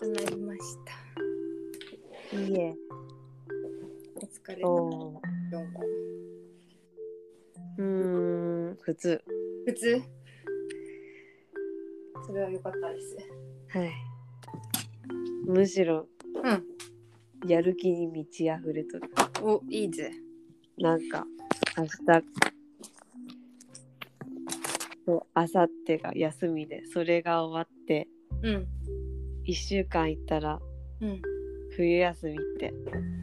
くなりました。いいえ。お疲れ様。うん、普通。普通？それは良かったです。はい。むしろ、うん。やる気に満ち溢れとる。お、いいぜ。なんか、明日と明後日が休みで、それが終わって、うん。1週間行ったらうん。冬休みって。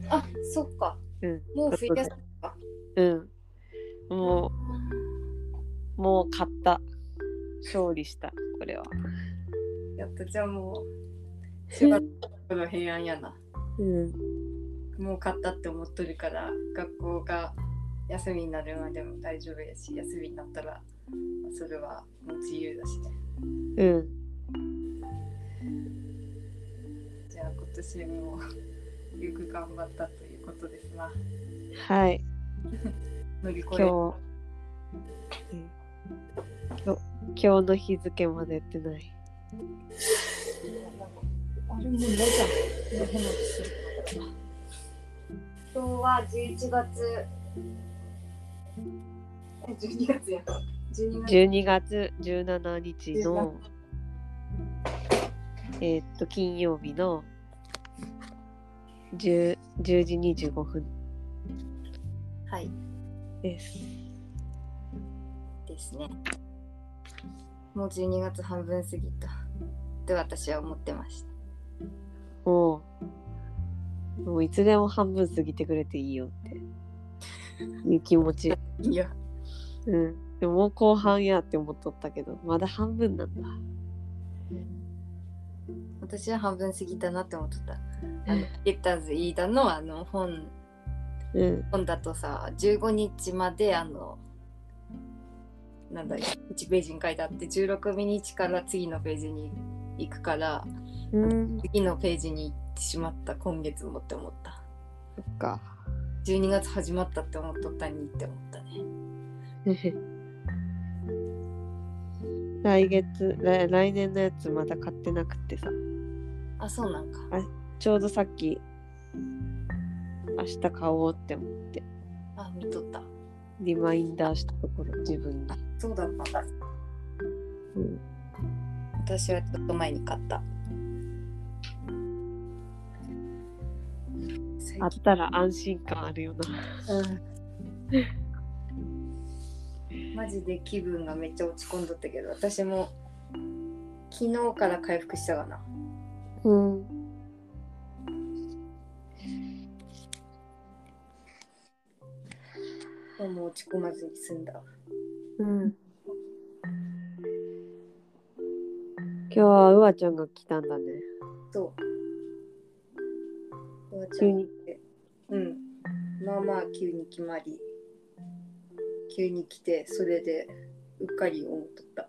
あ、そっか。うん。もう冬休みか。うん。もう、もう勝った。勝利した、これは。やっとじゃあもう、4月の平安やな。うん。もう買ったって思っとるから、学校が休みになるまでも大丈夫やし、休みになったら、まあそれはもう自由だしね。うん。じゃあ今年もよく頑張ったということですな。はい。乗り越え今日、うん今日の日付までやってない。あれもうないじゃん。変なことするから今日は11月。え、12月や。12月。12月17日の、えーっと、金曜日の 10, 10時25分はい。です。ですね。もう12月半分過ぎた。って私は思ってました。もう、もういつでも半分過ぎてくれていいよっていう気持ち。いや、うん。でももう後半やって思っとったけど、まだ半分なんだ。私は半分過ぎたなって思っとった。あの、ゲッターズ飯田のあの本うん。本だとさ15日まであのなんだ1ページに書いてあって16日から次のページに行くからうん。次のページに行ってしまった今月もって思ったそっか。12月始まったって思っとったにって思ったね 来月来、来年のやつまだ買ってなくてさ。あそうなんかちょうどさっき、明日買おうって思って、あ見とったリマインダーしたところ、自分に。そうだったうん。私はちょっと前に買った最あったら安心感あるよな。うん、マジで気分がめっちゃ落ち込んどったけど私も昨日から回復したかな。うん。もう落ち込まずに済んだうん。今日はうわちゃんが来たんだね。そう。おばちゃ急にんってうん。まあまあ急に決まり急に来てそれでうっかり思っとった。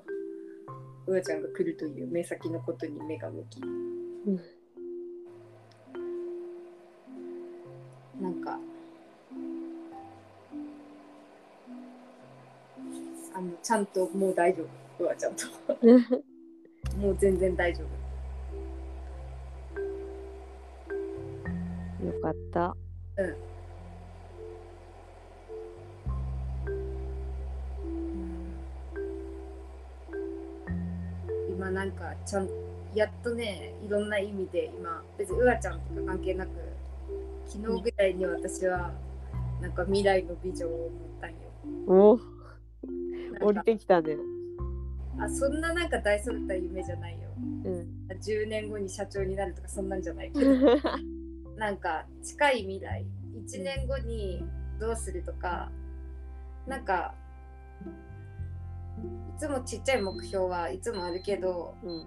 うわちゃんが来るという目先のことに目が向き。うん。なんかあのちゃんともう大丈夫。うわちゃんと。もう全然大丈夫。よかった。今なんかちゃんやっとねいろんな意味で今別にうわちゃんとか関係なく昨日ぐらいに私はなんか未来のビジョンを持ったんよ。おお、降りてきたね。あそんななんか大それた夢じゃないよ。うん。10年後に社長になるとかそんなんじゃないけど なんか近い未来1年後にどうするとかなんかいつもちっちゃい目標はいつもあるけどうん。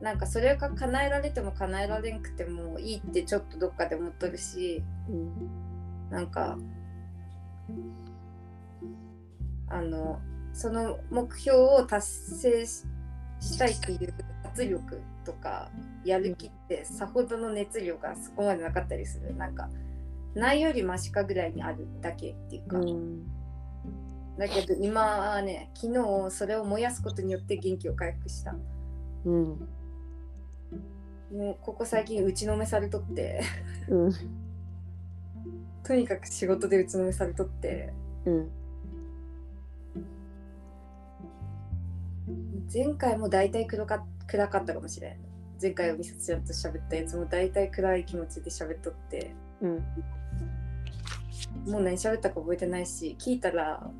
なんかそれが叶えられても叶えられんくてもいいってちょっとどっかで思っとるしうん。なんかあのその目標を達成ししたいっていう圧力とかやる気ってさほどの熱量がそこまでなかったりするなんかないよりマシかぐらいにあるだけっていうか、うん。だけど今はね昨日それを燃やすことによって元気を回復した。うん。もうここ最近打ちのめされとって。うん。とにかく仕事で打ちのめされとって。うん。前回も大体暗か暗かったかもしれん。前回おみさちゃんと喋ったやつも大体暗い気持ちで喋っとって。うん。もう何喋ったか覚えてないし聞いたら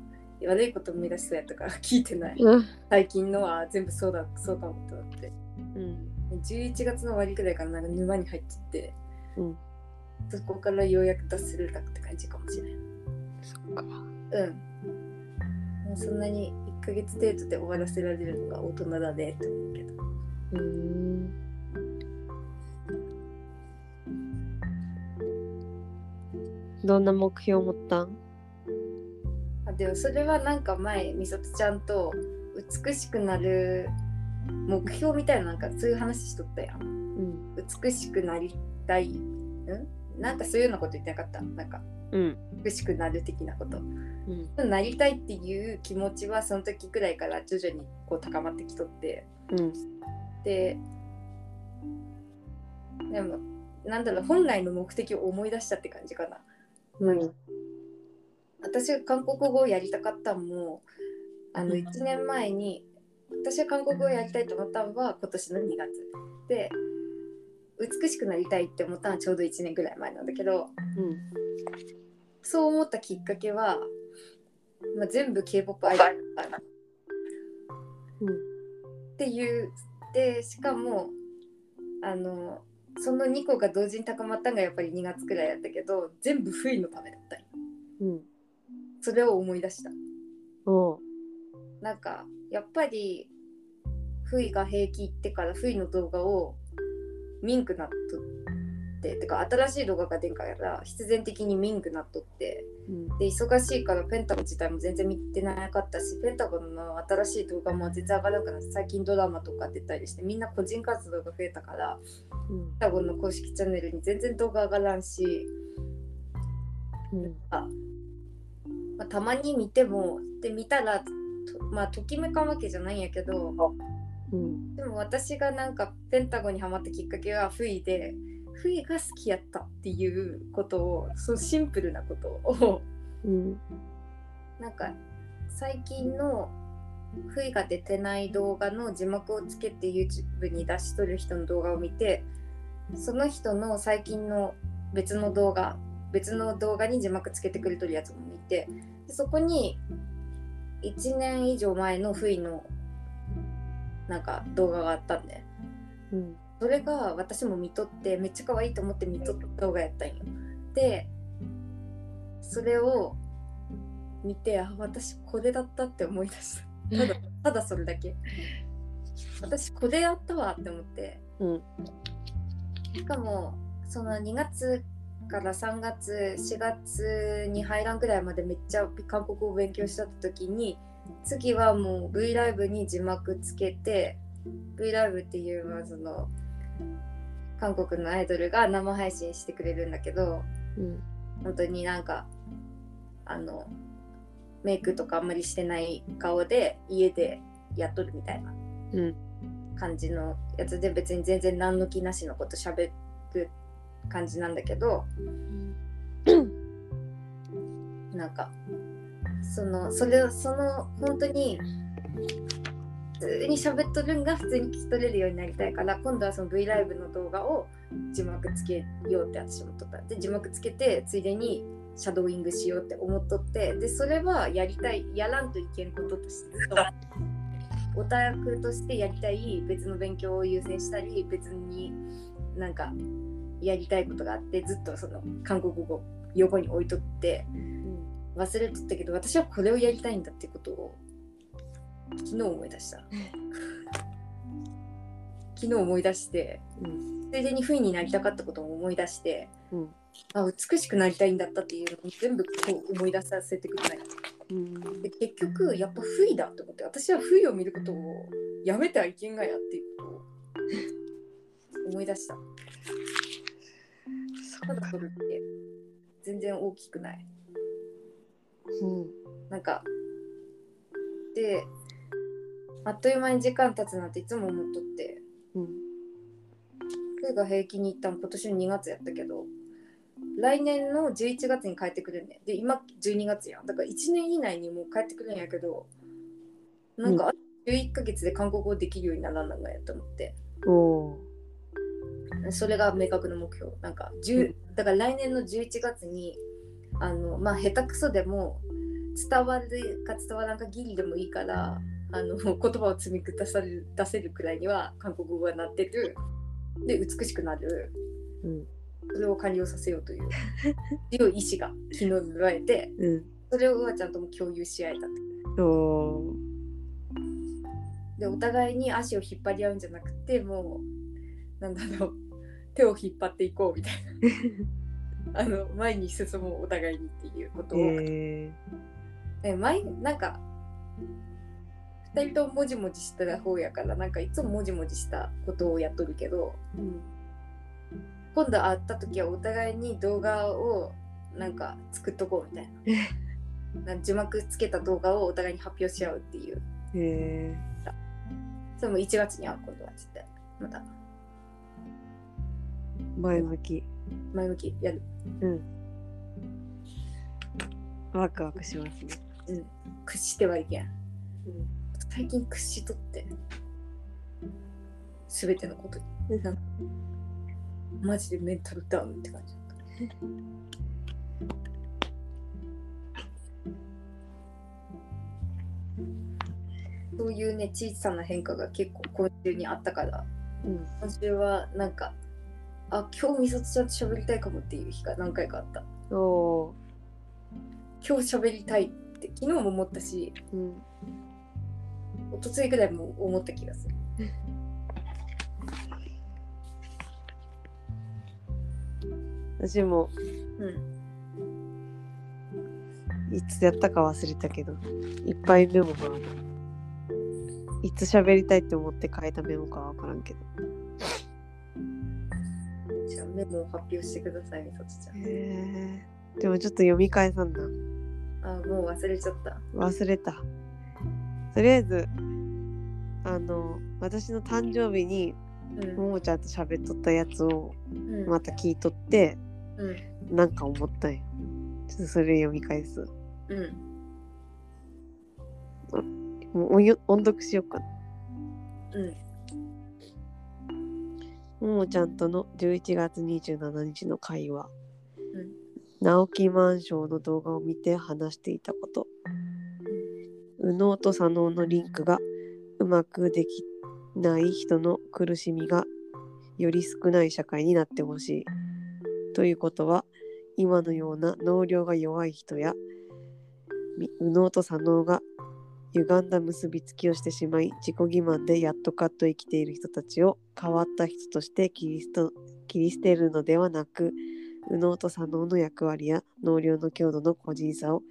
悪いこと生み出しそうやったから 聞いてない。うん。最近のは全部そうだそうかもと思って。うん。11月の終わりくらいからなんか沼に入ってってうん。そこからようやく脱するだって感じかもしれん。そっか。うん。もうそんなに1ヶ月程度で終わらせられるのが大人だねって思うけど。うん。どんな目標持ったん？あでもそれはなんか前みさとちゃんと美しくなる目標みたいななんかそういう話しとったやん。うん美しくなりたい。ん？なんかそういうようなこと言ってなかった？なんか。うん。美しくなる的なこと。うん。なりたいっていう気持ちはその時くらいから徐々にこう高まってきとって。うん。ででもなんだろう本来の目的を思い出したって感じかな、うん私が韓国語をやりたかったのもあの1年前に私が韓国語をやりたいと思ったのは今年の2月。で美しくなりたいって思ったのはちょうど1年ぐらい前なんだけどうんそう思ったきっかけは、まあ、全部 K-POP アイドルだったうん。っていうでしかもあのその2個が同時に高まったのがやっぱり2月くらいやったけど全部不意のためだったんようんそれを思い出した。おう。なんかやっぱり不意が平気行ってから不意の動画を見んくなっとっててか新しい動画が出んから必然的に見んくなっとってうん。で忙しいからペンタゴン自体も全然見てなかったしペンタゴンの新しい動画も全然上がらなくなって最近ドラマとか出たりしてみんな個人活動が増えたからうん。ペンタゴンの公式チャンネルに全然動画上がらんし、うん。あまあ、たまに見てもで見たらとまあときめかんわけじゃないんやけどうん。でも私がなんかペンタゴンにハマったきっかけはフイでフイが好きやったっていうことをそのシンプルなことを。うん。なんか最近のフイが出てない動画の字幕をつけて YouTube に出しとる人の動画を見てその人の最近の別の動画別の動画に字幕つけてくれとるやつも見てでそこに1年以上前のフイのなんか動画があったんでうん。それが私も見とってめっちゃ可愛いと思って見とった動画やったんよ。でそれを見てあ私これだったって思い出した。ただ ただそれだけ。私これやったわって思って。うん。しかもその2月から3月4月に入らんぐらいまでめっちゃ韓国語を勉強した時に次はもう V ライブに字幕つけて V ライブっていうのはその韓国のアイドルが生配信してくれるんだけどうん。本当になんかあのメイクとかあんまりしてない顔で家でやっとるみたいなうん。感じのやつで別に全然何の気なしのこと喋る感じなんだけどなんかそのそれをその本当に普通に喋っとるんが普通に聞き取れるようになりたいから今度はその V ライブの動画を字幕つけようって私思っとった。で字幕つけてついでにシャドーイングしようって思っとってでそれはやりたいやらんといけんこととして オタクとしてやりたい別の勉強を優先したり別になんかやりたいことがあってずっとその韓国語横に置いとって忘れとったけど私はこれをやりたいんだってことを昨日思い出した。昨日思い出してうん。ついでに不意になりたかったことも思い出してうん。あ美しくなりたいんだったっていうのを全部こう思い出させてくれない。うん。で結局やっぱ不意だと思って私は不意を見ることをやめてはいけんがやっていうことを思い出したただそれって全然大きくない。うん。なんかであっという間に時間経つなんていつも思っとって。うん。冬が平均に一旦今年の2月やったけど来年の11月に帰ってくるん。ねで今12月やん。だから1年以内にもう帰ってくるんやけどなんか11ヶ月で韓国語できるようにならんのやと思って。おおそれが明確な目標。なんか10だから来年の11月にあのまあ下手くそでも伝わるか伝わらんかギリでもいいからあの言葉を積み出される出せるくらいには韓国語がなってる。で美しくなる。うん。それを完了させようという。強い意志が昨日芽生えてうん。それをちゃんとも共有し合えた。でお互いに足を引っ張り合うんじゃなくてもうなんだろう手を引っ張っていこうみたいな。あの前に進もうお互いにっていうことを、えね前なんか2人とももじもじした方やからなんかいつももじもじしたことをやっとるけどーうん。今度会った時はお互いに動画をなんか作っとこうみたいな。字幕つけた動画をお互いに発表し合うっていう。えそれも1月に会う今度はつってまた。ー前向き。前向き。やる。うん。ワクワクしますね。屈してはいけん。うん。最近屈しとって。全てのことに。なんかマジでメンタルダウンって感じだった。そういうね小さな変化が結構今週にあったから。うん。今週はなんかあ今日みさとちゃんと喋りたいかもっていう日が何回かあった。おー今日喋りたいって昨日も思ったしうん。一昨日ぐらいも思った気がする。私も。うん。いつやったか忘れたけどいっぱいメモがある。いつ喋りたいって思って書いたメモかは分からんけどメモを発表してくださいみさとちゃん。へえでもちょっと読み返さんなあもう忘れちゃった。忘れた。とりあえずあの私の誕生日にうん。ももちゃんと喋っとったやつをうん。また聞いとってうん。なんか思ったんよ。ちょっとそれ読み返す。うん。もう音読しようかな。うんももちゃんとの11月27日の会話。うん。直木マンションの動画を見て話していたこと。右脳と左脳のリンクがうまくできない人の苦しみがより少ない社会になってほしい。ということは今のような脳量が弱い人やみ右脳と左脳が歪んだ結びつきをしてしまい自己欺瞞でやっとかっと生きている人たちを変わった人として切り切り捨てるのではなく右脳と左脳の役割や脳量の強度の個人差を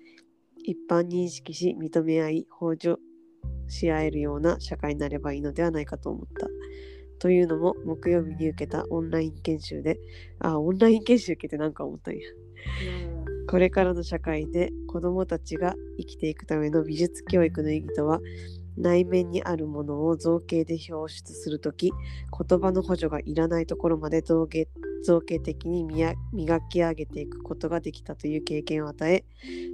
一般認識し認め合い補助し合えるような社会になればいいのではないかと思った。というのも木曜日に受けたオンライン研修であオンライン研修受けてなんか思ったんや。これからの社会で子どもたちが生きていくための美術教育の意義とは内面にあるものを造形で表出するとき言葉の補助がいらないところまで造形造形的に磨き上げていくことができたという経験を与え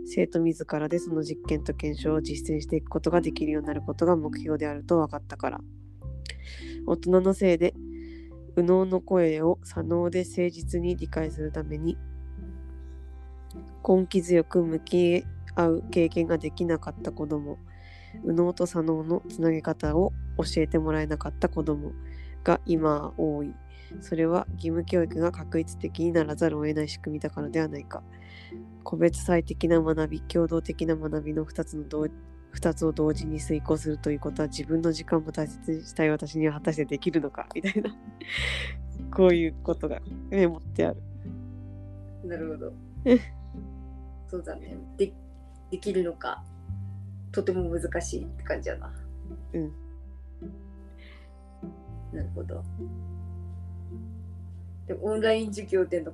生徒自らでその実験と検証を実践していくことができるようになることが目標であると分かったから。大人のせいで右脳の声を左脳で誠実に理解するために根気強く向き合う経験ができなかった子供。右脳と左脳のつなげ方を教えてもらえなかった子供が今は多い。それは義務教育が確一的にならざるを得ない仕組みだからではないか。個別最適な学び共同的な学びの2つの同2つを同時に遂行するということは自分の時間も大切にしたい私には果たしてできるのかみたいな。こういうことがメモってある。なるほど。そうだね。でできるのかとても難しいって感じやな。うん。なるほど。でもオンライン授業での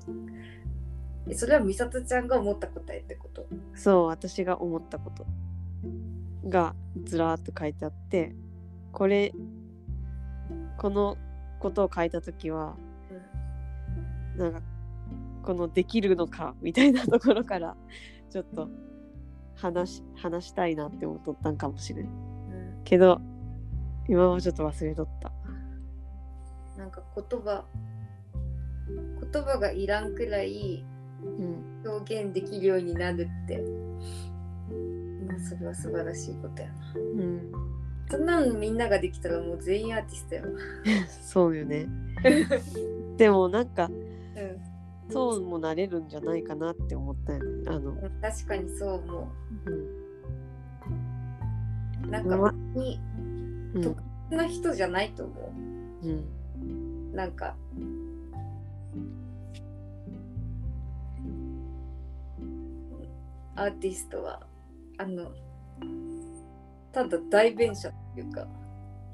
えそれは美里ちゃんが思った答えってこと？そう私が思ったこと。がずらーっと書いてあってこれこのことを書いた時はうん。なんかこのできるのかみたいなところからちょっと話し話したいなって思っとったんかもしれん。うん、けど今はちょっと忘れとった。なんか言葉言葉がいらんくらいうん表現できるようになるって。まあそれは素晴らしいことやな。うん。そんなのみんなができたらもう全員アーティストやわ。そうよね。でもなんかうんそうもなれるんじゃないかなって思ったよねあの、確かにそう思うんなんかま別にうん特別な人じゃないと思うんなんかアーティストはあのただ代弁者っていうか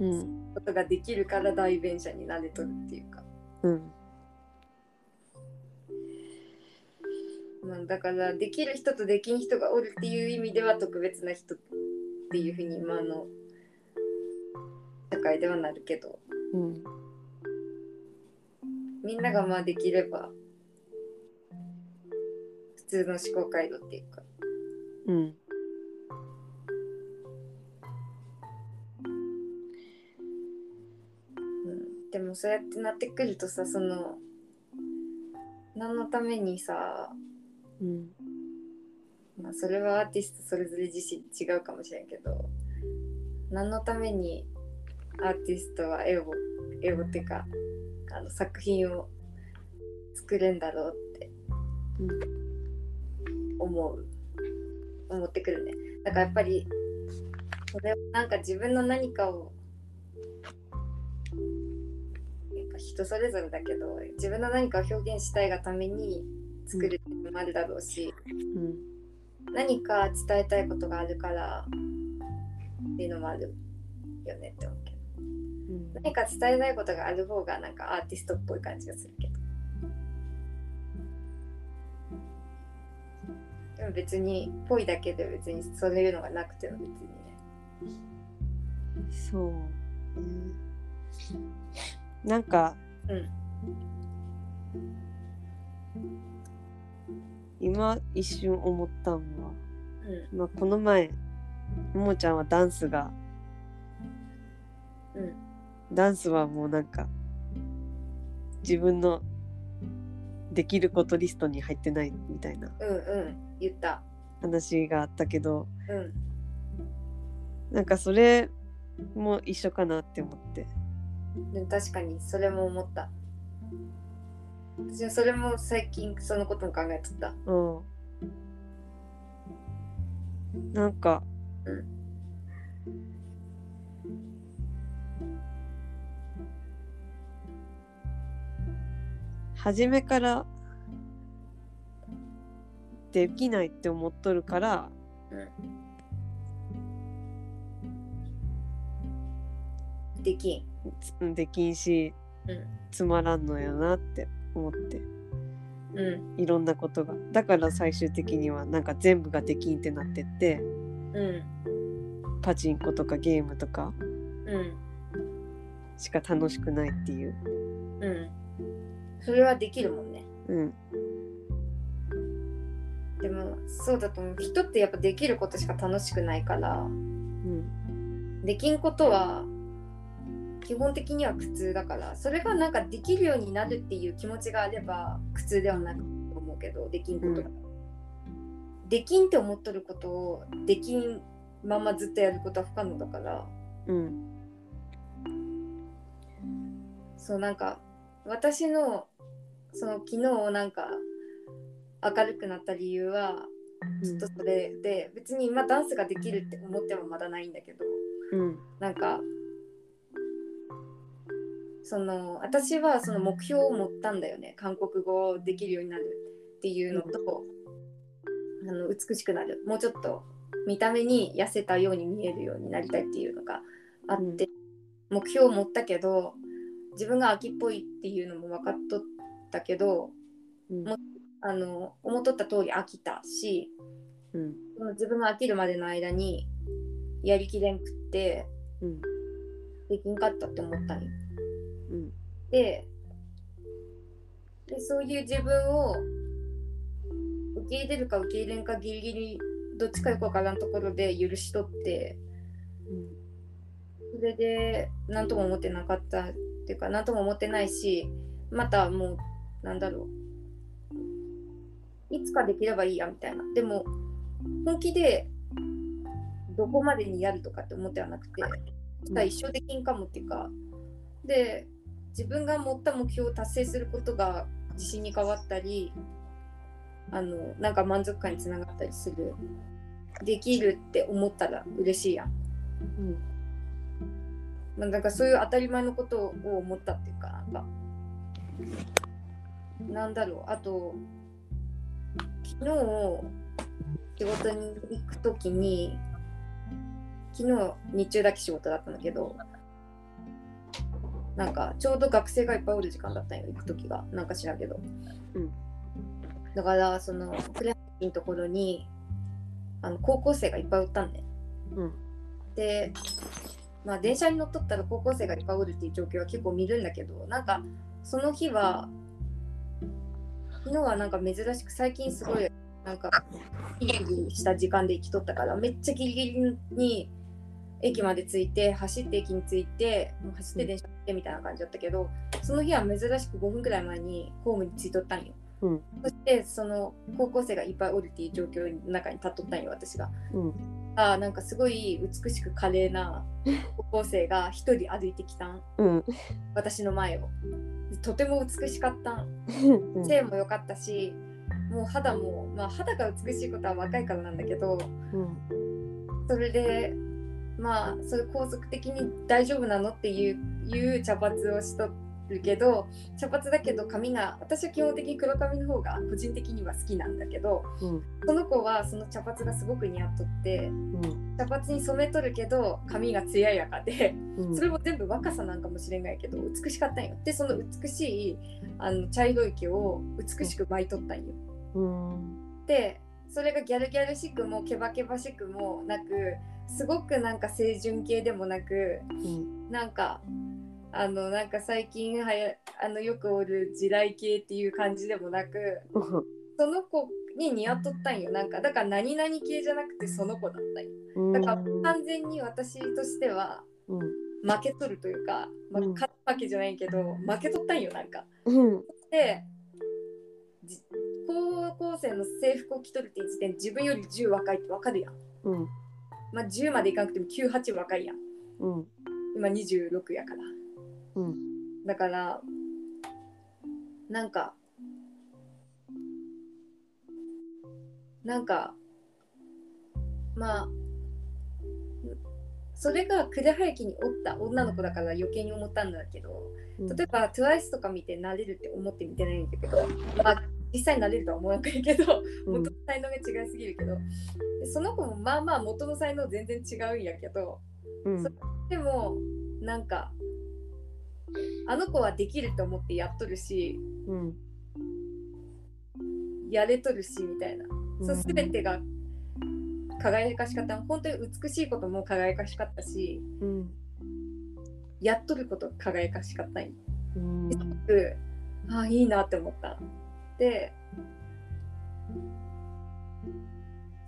うんことができるから代弁者になれとるっていうか、うんまあ、だからできる人とできん人がおるっていう意味では特別な人っていうふうに今の社会ではなるけど。うん。みんながまあできれば普通の思考回路っていうか。うん。うん。でもそうやってなってくるとさその何のためにさ、うん。まあ、それはアーティストそれぞれ自身違うかもしれんけど何のためにアーティストは絵を絵をっていうかあの作品を作るんだろうって思う。思ってくるね。だからやっぱりそれはなんか自分の何かを人それぞれだけど自分の何かを表現したいがために作るっていうのもあるだろうし、うん。何か伝えたいことがあるからっていうのもあるよねって思うけど。うん。何か伝えたいことがある方がなんかアーティストっぽい感じがするけど。でも別にぽいだけで別にそういうのがなくても別にね。そう、なんか、うん今一瞬思ったんは、うまあ、この前ももちゃんはダンスがんうん。ダンスはもうなんか自分のできることリストに入ってないみたいなうんうん。言った。話があったけどうん。なんかそれも一緒かなって思って。確かにそれも思った私はそれも最近そのことも考えてた。うん。なんか、うん初めから。できないって思っとるから、できん。つできんし、うん。つまらんのやなって思って。うん。いろんなことが。だから最終的にはなんか全部ができんってなってって。うんパチンコとかゲームとか。うんしか楽しくないっていう。うん。それはできるもんね。うん。でもそうだと思う。人ってやっぱできることしか楽しくないから。うん。できんことは基本的には苦痛だからそれがなんかできるようになるっていう気持ちがあれば苦痛ではないと思うけどできんことが、できんって思っとることをできんままずっとやることは不可能だから。うん。そうなんか私のその昨日なんか明るくなった理由はずっとそれで別に今ダンスができるって思ってもまだないんだけどうん。なんかその私はその目標を持ったんだよね。韓国語をできるようになるっていうのと、あの美しくなる。もうちょっと見た目に痩せたように見えるようになりたいっていうのがあって、目標を持ったけど自分が秋っぽいっていうのも分かっとったけどうん。もあの思っとった通り飽きたしうん。その自分が飽きるまでの間にやりきれんくってうん。できんかったって思ったんよ。うん。ででそういう自分を受け入れるか受け入れんかギリギリどっちかよくわからんところで許しとってそれで何とも思ってなかったっていうか何とも思ってないしまたもうなんだろう。いつかできればいいやみたいな。でも本気でどこまでにやるとかって思ってはなくてただ一生できんかもっていうか。で自分が持った目標を達成することが自信に変わったりあのなんか満足感につながったりする。できるって思ったら嬉しいやん。うん。まあ、なんかそういう当たり前のことを思ったっていうかなんか。なんだろう。あと昨日仕事に行く時に昨日日中だけ仕事だったんだけどなんかちょうど学生がいっぱいおる時間だったんよ行く時が。なんか知らんけど、うん。だからそのクレハのところにあの高校生がいっぱいおったんねうん。でまあ電車に乗っとったら高校生がいっぱいおるっていう状況は結構見るんだけどなんかその日は昨日はなんか珍しく最近すごいなんかギリギリした時間で行きとったからめっちゃギリギリに駅まで着いて走って駅に着いてもう走って電車乗ってみたいな感じだったけどその日は珍しく5分くらい前にホームに着いとったんよ。うん。そしてその高校生がいっぱいおるっていう状況の中に立っとったんよ私が。うん。あーなんかすごい美しく華麗な 高校生が一人歩いてきたん。うん。私の前を。でとても美しかったん。うん。背も良かったしもう肌もまあ肌が美しいことは若いからなんだけどうん。それでまあそれ高速的に大丈夫なのっていういう茶髪をしとるけど茶髪だけど髪が私は基本的に黒髪の方が個人的には好きなんだけどうん。その子はその茶髪がすごく似合っとってうん。茶髪に染めとるけど髪が艶やかでうん。それも全部若さなんかもしれないけど美しかったんよ。でその美しいあの茶色い毛を美しく巻いとったんよ。うん。でそれがギャルギャルしくもケバケバしくもなくすごくなんか清純系でもなくうん。なんかあのなんか最近はやあのよくおる地雷系っていう感じでもなくその子に似合っとったんよ。なんかだから何々系じゃなくてその子だったんよ。うん。だから完全に私としてはうん。負けとるというか、ま勝ったわけじゃないけど負けとったんよなんか。うん。でじ高校生の制服を着とるって時点で自分より10若いってわかるやん。うんまあ10までいかなくても98若いやん。うん今26やから。うんだからなんかなんかまあそれが呉羽駅におった女の子だから余計に思ったんだけど例えば TWICE とか見てなれるって思って見てないんだけど、まあ、実際なれるとは思わないけどうん。元の才能が違いすぎるけどでその子もまあまあ元の才能全然違うんやけどうん。でもなんかあの子はできると思ってやっとるしうん。やれとるしみたいな、そう全てが輝かしかった本当に美しいことも輝かしかったしうん。やっとること輝かしかったんよ。うん。すごくああいいなって思った。で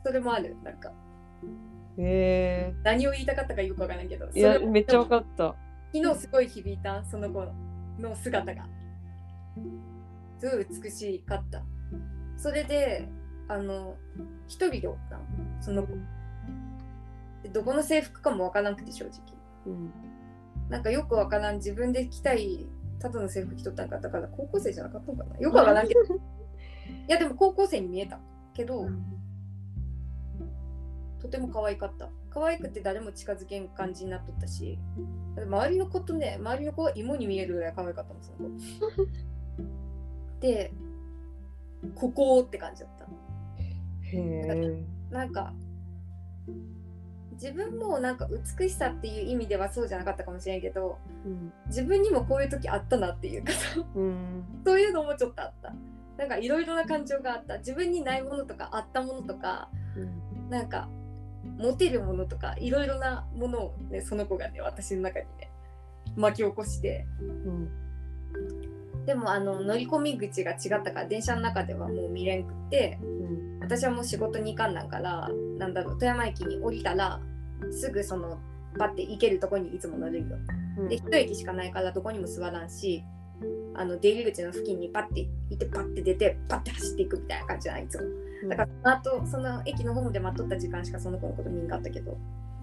それもあるなんか。へ何を言いたかったかよくわからないけどえいやめっちゃ分かった。昨日すごい響いたその子の姿が。すごい美しかった。それであの一人でおったのその子でどこの制服かもわからなくて正直。うん。なんかよくわからん自分で着たいただの制服着とったんかだから高校生じゃなかったのかな。よくわからんけど。いやでも高校生に見えた。けどとても可愛かった。可愛くて誰も近づけん感じになっとったし周りの子とね周りの子は芋に見えるぐらい可愛かったもんその子。でここって感じだったなんか自分もなんか美しさっていう意味ではそうじゃなかったかもしれんけどうん。自分にもこういう時あったなっていうかうん。そういうのもちょっとあった。なんかいろいろな感情があった。自分にないものとかあったものとかなんかモテるものとかいろいろなものをねその子がね私の中にね巻き起こしてうんでもあの乗り込み口が違ったから電車の中ではもう見れんくってうん私はもう仕事に行かんなんからなんだろう富山駅に降りたらすぐそのバッて行けるとこにいつも乗るよ。うん。で一駅しかないからどこにも座らんしあの出入り口の付近にパッて行ってパッて出てパッて走っていくみたいな感じじゃないいつも。だからその後その駅のホームで待っとった時間しかその子のこと見んかったけど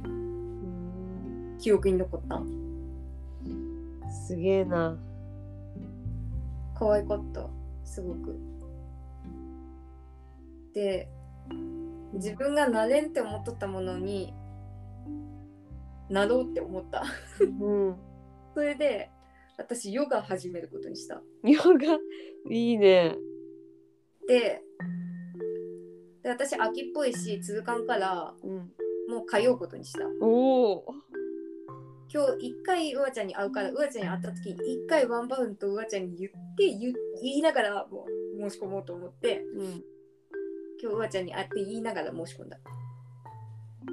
うん。記憶に残った。すげえな可愛かったすごく。で自分がなれんって思っとったものになろうって思った。うん。それで私ヨガ始めることにした。ヨガ？いいね。でで私秋っぽいし続かんからうん。もう通うことにした。おお今日一回うわちゃんに会うからうわちゃんに会った時に一回ワンバウンドうわちゃんに言って言言いながらもう申し込もうと思ってうん。今日うわちゃんに会って言いながら申し込んだ。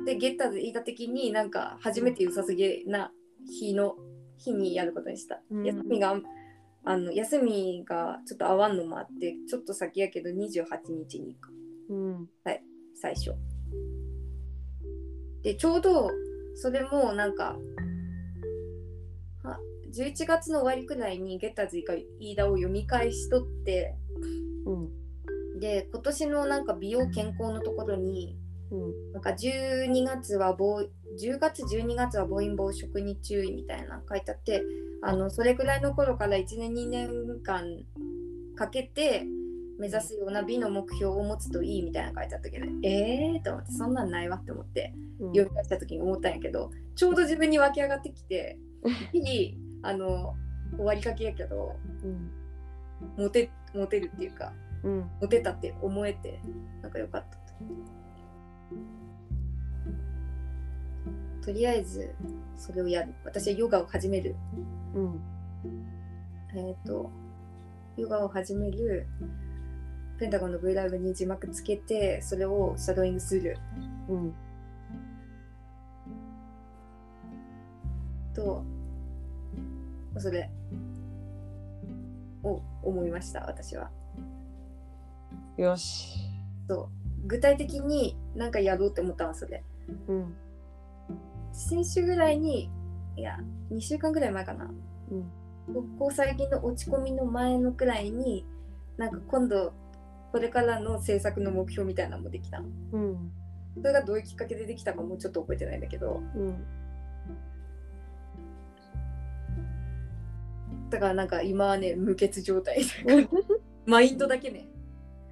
でゲッターズ言いた的になんか初めて良さすぎな日の日にやることにした、うん。休みがあの休みがちょっと合わんのもあってちょっと先やけど28日に行く。うん。最初。でちょうどそれもなんかは11月の終わりくらいにゲッターズが飯田を読み返しとってうん。で今年のなんか美容健康のところにうん。なんか12月は暴10月12月は暴飲暴食に注意みたいな書いてあってあのそれくらいの頃から1年2年間かけて目指すような美の目標を持つといいみたいな書いてあったけどえーと思ってそんなんないわって思ってうん。読み返した時に思ったんやけどちょうど自分に湧き上がってきて あの終わりかけやけどうん。モテモテるっていうかうん。モテたって思えてなんかよかったと。りあえずそれをやる。私はヨガを始める。うん。えっ、とヨガを始めるペンタゴンの V ライブに字幕つけてそれをシャドーイングする。うん。とそれ。を思いました私は。よし。そう。具体的に何かやろうって思ったわそれ。うん。先週ぐらいにいや2週間ぐらい前かな。うん。ここ最近の落ち込みの前のくらいになんか今度これからの制作の目標みたいなのもできた。うん。それがどういうきっかけでできたかもちょっと覚えてないんだけど。うんだからなんか今はね無欠状態マインドだけね。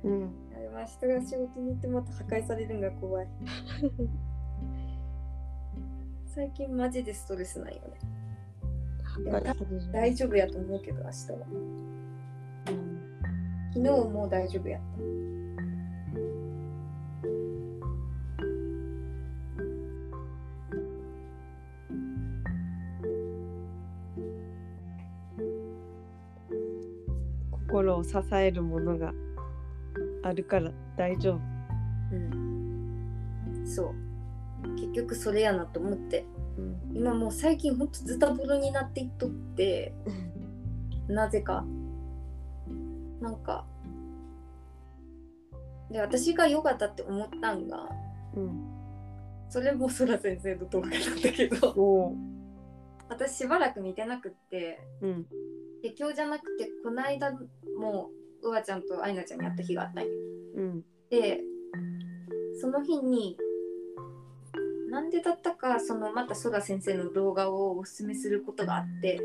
うん。あれは人が仕事に行ってまた破壊されるのが怖い。最近マジでストレスないよね。大丈夫やと思うけど明日は。うん。昨日もう大丈夫やった心を支えるものがあるから大丈夫。うん。そう。結局それやなと思って。うん。今もう最近ほんとズタボロになっていっとって。なぜか。なんか。で私が良かったって思ったんが。うん。それもそら先生の動画なんだけど。私しばらく見てなくって。うんで今日じゃなくてこの間もううわちゃんとあいなちゃんに会った日があったんよ。うん。でその日になんでだったかそのまたソラ先生の動画をおすすめすることがあって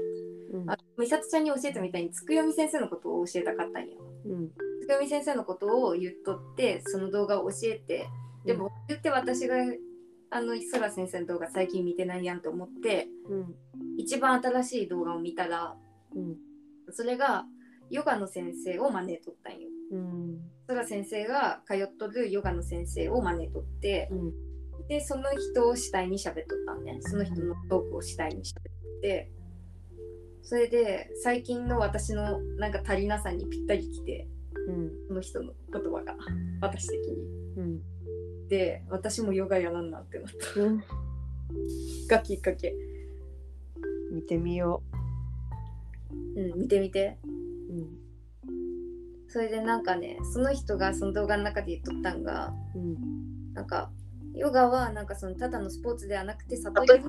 うん。あ美里ちゃんに教えたみたいにつくよみ先生のことを教えたかったんよ。うん。つくよみ先生のことを言っとってその動画を教えてでも言って私があのソラ先生の動画最近見てないやんと思ってうん。一番新しい動画を見たらうんそれがヨガの先生を真似とったんよ。うん。ソラ先生が通っとるヨガの先生を真似とってうん。でその人を主体に喋っとったんね。その人のトークを主体に喋って。それで最近の私のなんか足りなさにぴったりきてうん。その人の言葉が私的に。うん。で私もヨガやらんなってなった。うん。がきっかけ。見てみようん見てみて。ううん。それでなんかねその人がその動画の中で言っとったんがうん。なんかヨガはなんかそのただのスポーツではなくて悟り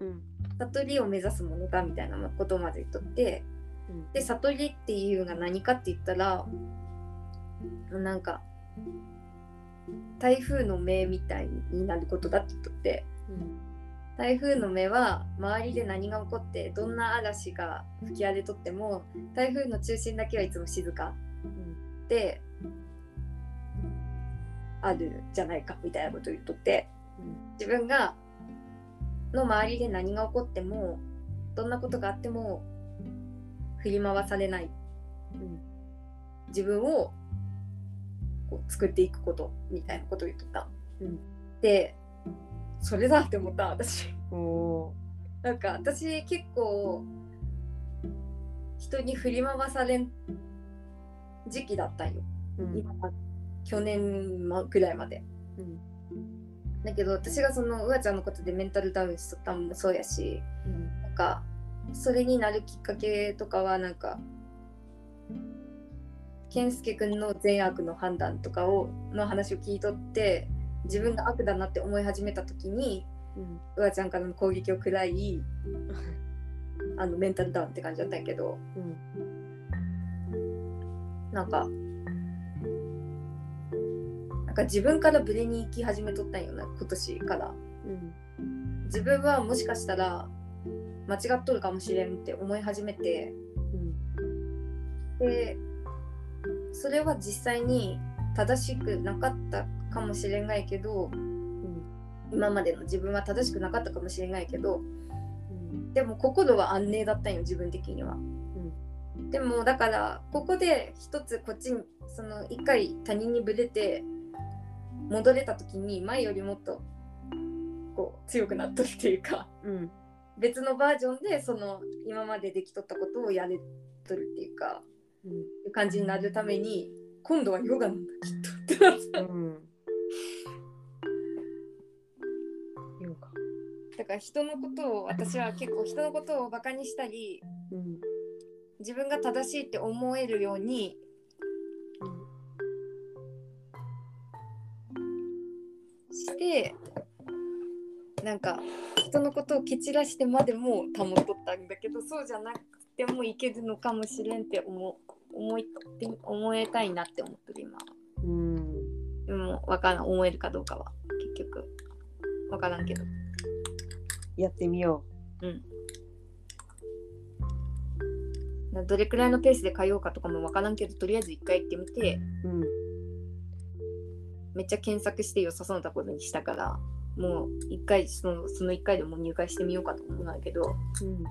うん。悟りを目指すものだみたいなことまで言っとってうん。で悟りっていうのが何かって言ったらなんか台風の目みたいになることだって言っとって台風の目は周りで何が起こってどんな嵐が吹き荒れとっても台風の中心だけはいつも静かであるじゃないかみたいなことを言っとって自分がの周りで何が起こってもどんなことがあっても振り回されないうん自分をこう作っていくことみたいなことを言っとった。うんでそれだって思った私。なんか私結構人に振り回されん時期だったんよ。ーうん今去年まぐらいまで。うんだけど私がそのうわちゃんのことでメンタルダウンしとったのもそうやしうんなんかそれになるきっかけとかはなんか健介くんの善悪の判断とかをの話を聞いとって自分が悪だなって思い始めた時にうんうわちゃんからの攻撃を食らいあのメンタルダウンって感じだったんやけどうんなんかなんか自分からブレに行き始めとったんよな今年から。うん自分はもしかしたら間違っとるかもしれんって思い始めてうん。でそれは実際に正しくなかったかもしれないけどうん。今までの自分は正しくなかったかもしれないけどうん。でも心は安寧だったんよ自分的には。でもだからここで一つこっちにその一回他人にぶれて戻れた時に前よりもっとこう強くなっとるっていうかうん。別のバージョンでその今までできとったことをやれとるっていうかうん。いう感じになるために今度はヨガなんだきっと。ってなった。うん。ヨガ。だから人のことを私は結構人のことをバカにしたりうん。自分が正しいって思えるようにしてなんか人のことを蹴散らしてまでも保っとったんだけどそうじゃなくてもいけるのかもしれんって思思い思えたいなって思ってる今。うん。でもわからん思えるかどうかは。結局。わからんけど。やってみよう。ん。だどれくらいのペースで通おうかとかもわからんけどとりあえず一回行ってみて。ううん。めっちゃ検索して良さそうなことにしたからもう一回そのその一回でもう入会してみようかと思うんだけど。うん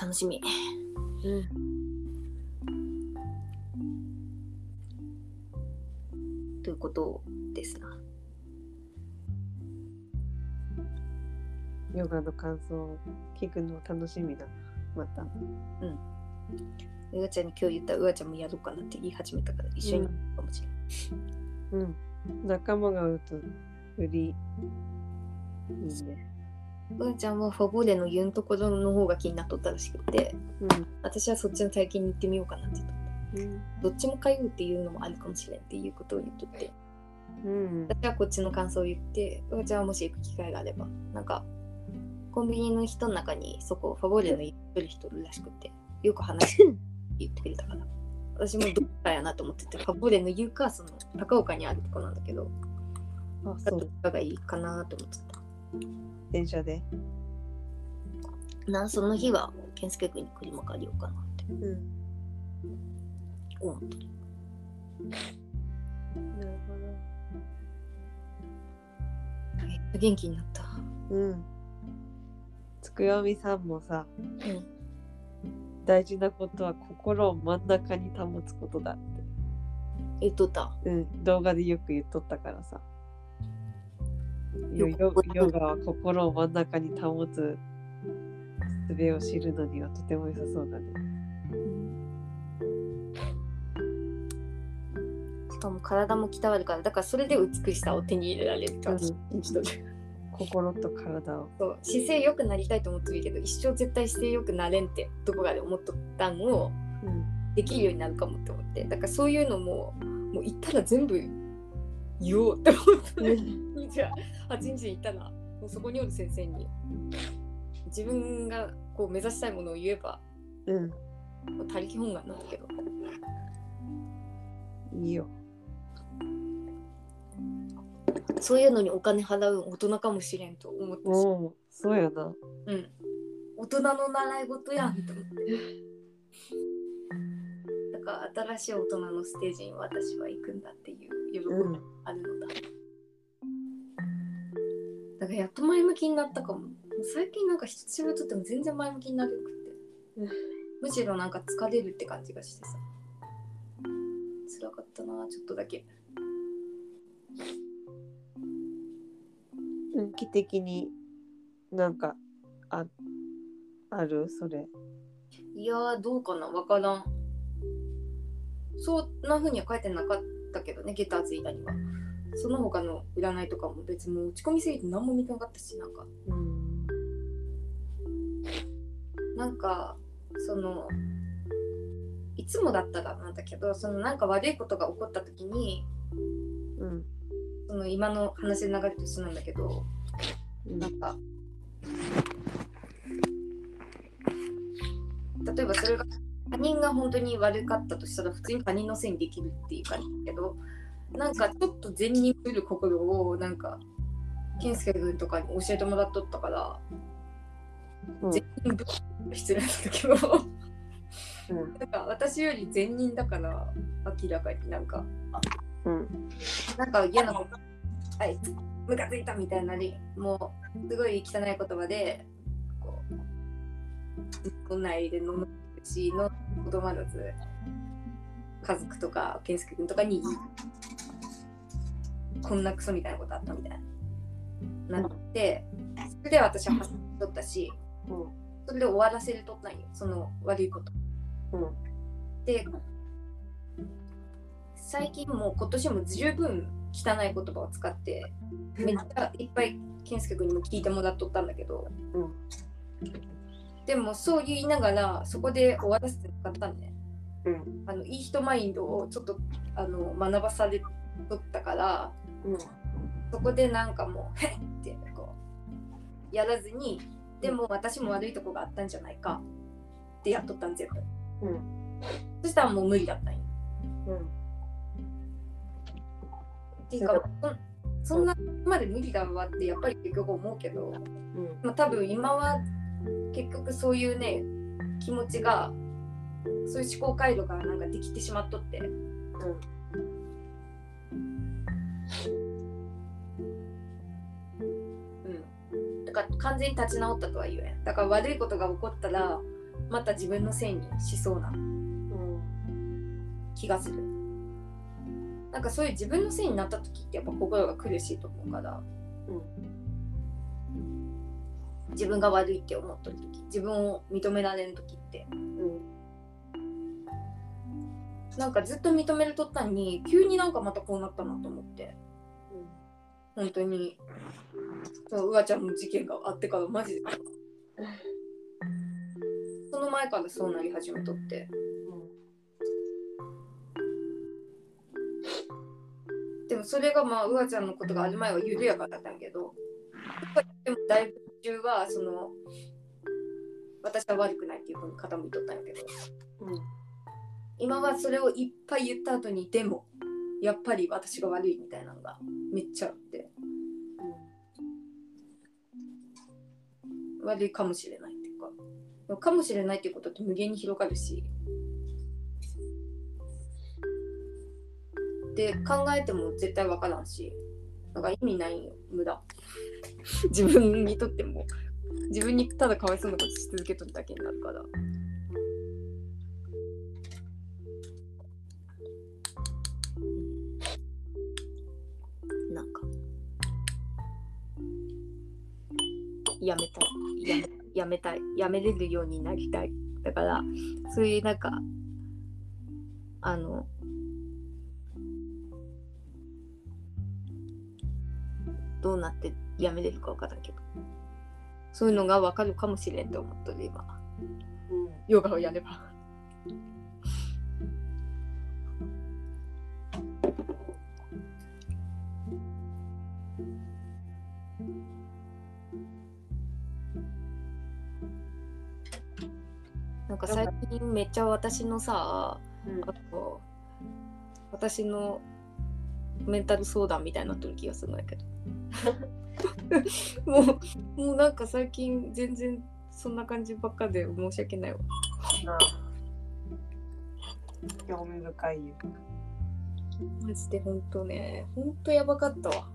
楽しみ。うん。ということですな。ヨガの感想を聞くの楽しみだ。また。うわちゃんに今日言ったうわちゃんもやろうかなって言い始めたから一緒にかもしれない、うん。仲間がうとより。いいねうわちゃん。はファボーレの言うところの方が気になっとったらしくて私はそっちの体験に行ってみようかなってうんどっちも通うっていうのもあるかもしれんっていうことを言っとってうん私はこっちの感想を言ってうわちゃんはもし行く機会があればなんかコンビニの人の中にそこファボーレの言ってる人いるらしくてよく話して 言ってくれたから。私もどっかやなと思っててファボーレの言うかその高岡にあるとこなんだけどあどっそうかがいいかなと思ってた電車で。なその日は健介君に車借りようかなって。うん。思ってる。なるほめっちゃ元気になった。どうん。つくよみさんもさうん。大事なことは心を真ん中に保つことだって。言っとった。うん、動画でよく言っとったからさ。ヨガは心を真ん中に保つ術を知るのにはとても良さそうだね。しかも体も鍛わるからだからそれで美しさを手に入れられるって心と体を。そう。姿勢良くなりたいと思ってるけど一生絶対姿勢良くなれんってどこかで思っとったんをうん。できるようになるかもって思って。だからそういうのももう言ったら全部言おうって思った。ね28日に行ったらもうそこにおる先生に。自分がこう目指したいものを言えばうん。他力本願なんだけど。いいよ。そういうのにお金払う大人かもしれんと思ったし、そうやな。うん、大人の習い事やんと思って。だ から新しい大人のステージに私は行くんだっていう喜びうん。があるのだ、だからやっと前向きになったかも。最近なんか久しぶりとっても全然前向きになれなくって。うん。むしろなんか疲れるって感じがしてさ。辛かったなちょっとだけ。運気的になんかあある？それ。いやーどうかな。わからんそんな風には書いてなかったけどねゲターズ以外には。その他の占いとかも別にもう落ち込みすぎて何も見てなかったしなんか。うん。なんかそのいつもだったらなんだけどそのなんか悪いことが起こった時にうん。その今の話の流れと一緒なんだけどうん。なんか例えばそれが他人が本当に悪かったとしたら普通に他人のせいにできるっていう感じだけどなんかちょっと善人ぶる心をなんか健介君とかに教えてもらっとったからうん。善人ぶる失礼なんだけどうん。なんか私より善人だから明らかになんかうん。なんか嫌なことあいつムカついたみたいなりもうすごい汚い言葉でこうこんないで飲むしのことまらず家族とか健介君とかにこんなクソみたいなことあったみたいななってそれで私は発しとったしうんそれで終わらせるとったんよ。その悪いこと。うん。で最近もう今年も十分汚い言葉を使ってめっちゃいっぱい健介君にも聞いてもらっとったんだけどうんでもそう言いながらそこで終わらせてなかったんね。うん。あのいい人マインドをちょっとあの学ばされとったからうん。そこでなんかもう「へっ!」ってこうやらずにでも私も悪いとこがあったんじゃないかってやっとったん全部うん。そしたらもう無理だったんよ。うん。っていうかそそんなまで無理だわってやっぱり結局思うけど、うん。まあ、多分今は結局そういうね気持ちがそういう思考回路がなんかできてしまっとって。うん。だから完全に立ち直ったとは言えん。だから悪いことが起こったらまた自分のせいにしそうなうん。気がする。なんかそういう自分のせいになった時ってやっぱ心が苦しいと思うから自分が悪いって思っとる時自分を認められん時って。うん。なんかずっと認めるとったんに急になんかまたこうなったなと思って。本当に。そううわちゃんの事件があってからマジで。その前からそうなり始めとって。でもそれがまあうわちゃんのことがある前は緩やかだったんやけど。でもだいぶ中はその私は悪くないっていうふうに傾いとったんやけど。うん。今はそれをいっぱい言った後にでもやっぱり私が悪いみたいなのがめっちゃあって。悪いかもしれないっていうか。かもしれないっていうことって無限に広がるし。で考えても絶対わからんしだか意味ないよ無駄。自分にとっても。自分にただかわいそうなことし続けとるだけになるから。なんか。やめたい。やめやめたい。やめれるようになりたい。だからそういうなんかあのどうなってやめれるか分からんけど。そういうのが分かるかもしれんと思っとる今。ヨガをやれば。なんか最近めっちゃ私のさ、うん。あと私のメンタル相談みたいになってる気がするんだけど もうもうなんか最近全然そんな感じばっかで申し訳ないわ。な興味深いよ。マジでほんとね。ほんとやばかったわ。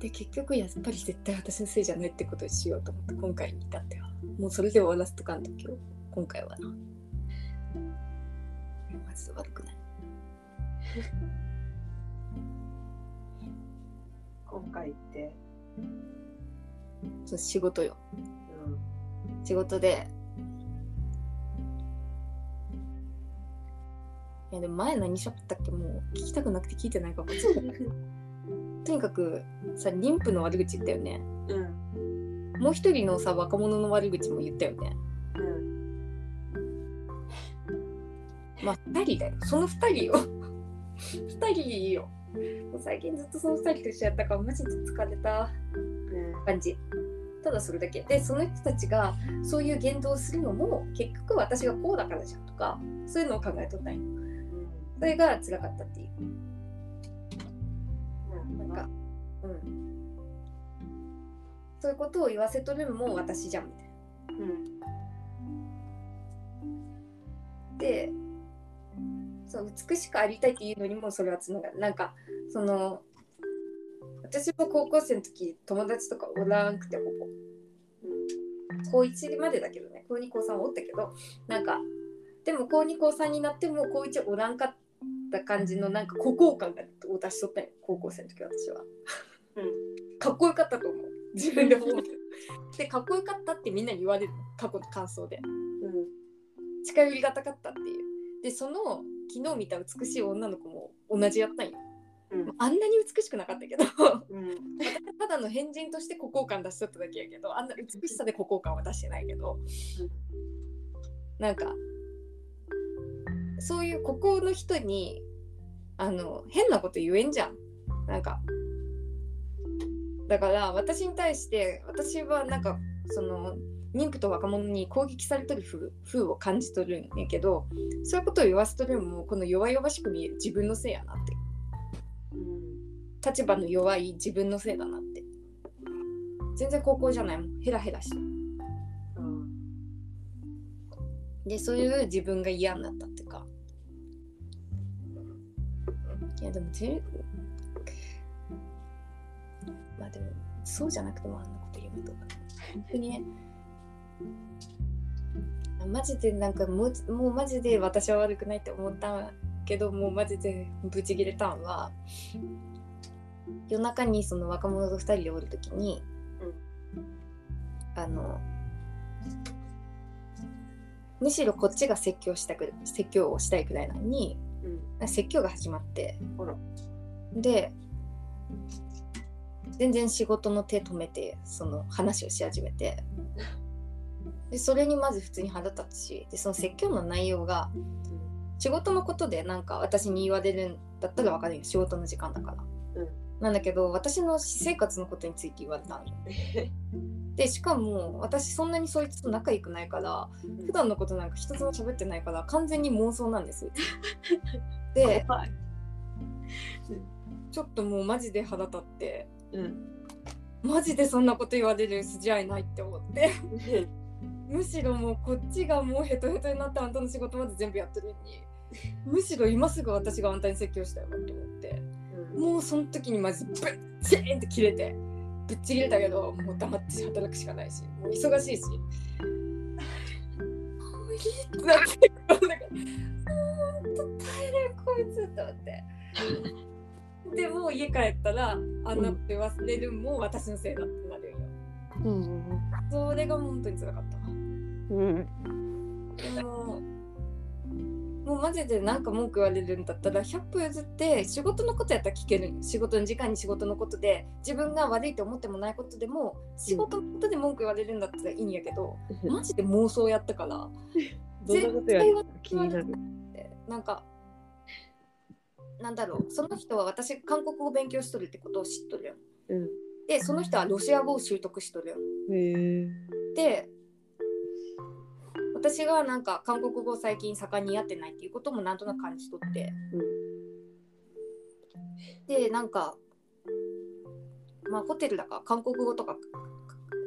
で結局やっぱり絶対私のせいじゃねってことにしようと思って今回に至っては。もうそれで終わらせとかんと今日今回はな。マジで悪くない今回って、そう仕事よ。うん、仕事で。いやでも前何しゃべったっけ？もう聞きたくなくて聞いてないかも。しれないとにかくさ妊婦の悪口言ったよね。うん。もう一人のさ若者の悪口も言ったよね。うん。まあ2人だよ。その2人よ。2人よ最近ずっとその2人と一緒やったからマジで疲れた。感じ。ただそれだけ。でその人たちがそういう言動をするのも結局私がこうだからじゃんとかそういうのを考えとったんよ。それが辛かったっていう。なんかうん。そういうことを言わせとるのも私じゃんみたいな。うん。でそう美しくありたいっていうのにもそれはつながる。なんかその私も高校生の時友達とかおらんくてほぼ高1までだけどね。高2高3おったけどなんかでも高2高3になっても高1おらんかった感じのなんか孤高感がを出しとったんよ。高校生の時私は。うん。かっこよかったと思う。自分で思うでかっこよかったってみんなに言われるの。過去の感想で。うん。近寄りがたかったっていう。でその昨日見た美しい女の子も同じやったんようん。あんなに美しくなかったけど。うん。ただの変人として孤高感出しとっただけやけどあんな美しさで孤高感は出してないけど。なんかそういう孤高の人にあの変なこと言えんじゃん。なんか。だから私に対して私はなんかその妊婦と若者に攻撃されとる風風を感じとるんやけどそういうことを言わせとるのもこの弱々しく見える自分のせいやなって。立場の弱い自分のせいだなって。全然高校じゃないもん。ヘラヘラして。うん。でそういう自分が嫌になったっていうか。いやでもぜまあでもそうじゃなくてもあんなこと言うのとか。本当にねマジでなんかもうもうマジで私は悪くないって思ったけどもうマジでブチギレたんは夜中にその若者と2人でおる時に、あのむしろこっちが説教したく説教をしたいくらいなのにうん。説教が始まってで全然仕事の手止めてその話をし始めてでそれにまず普通に腹立つしでその説教の内容が仕事のことでなんか私に言われるんだったら分かるよ。仕事の時間だから、うん。なんだけど私の私生活のことについて言われたんよ でしかも私そんなにそいつと仲良くないから普段のことなんか一つも喋ってないから完全に妄想なんです。ではい。ちょっともうマジで腹立って。うん。マジでそんなこと言われる筋合いないって思って むしろもうこっちがもうヘトヘトになってあんたの仕事まで全部やってるのにむしろ今すぐ私があんたに説教したよと思って。もうその時にマジぶっちーんって切れてぶっちぎれたけどもう黙って働くしかないしもう忙しいし。もういいってなってなんかほんと大変こいつと思って。でもう家帰ったらあんなこと言わせるんも私のせいだってなるんよ。うん。それが本当に辛かった。わうんでももうマジでなんか文句言われるんだったら100歩譲って仕事のことやったら聞ける仕事の時間に仕事のことで自分が悪いと思ってもないことでも仕事のことで文句言われるんだったらいいんやけど、マジで妄想やったから どんなことやる気になる。なんかなんだろうその人は私韓国語勉強しとるってことを知っとるようん。でその人はロシア語を習得しとるよへえ。で私がなんか韓国語を最近盛んにやってないっていうこともなんとなく感じ取ってでなんかまあホテルだから韓国語とか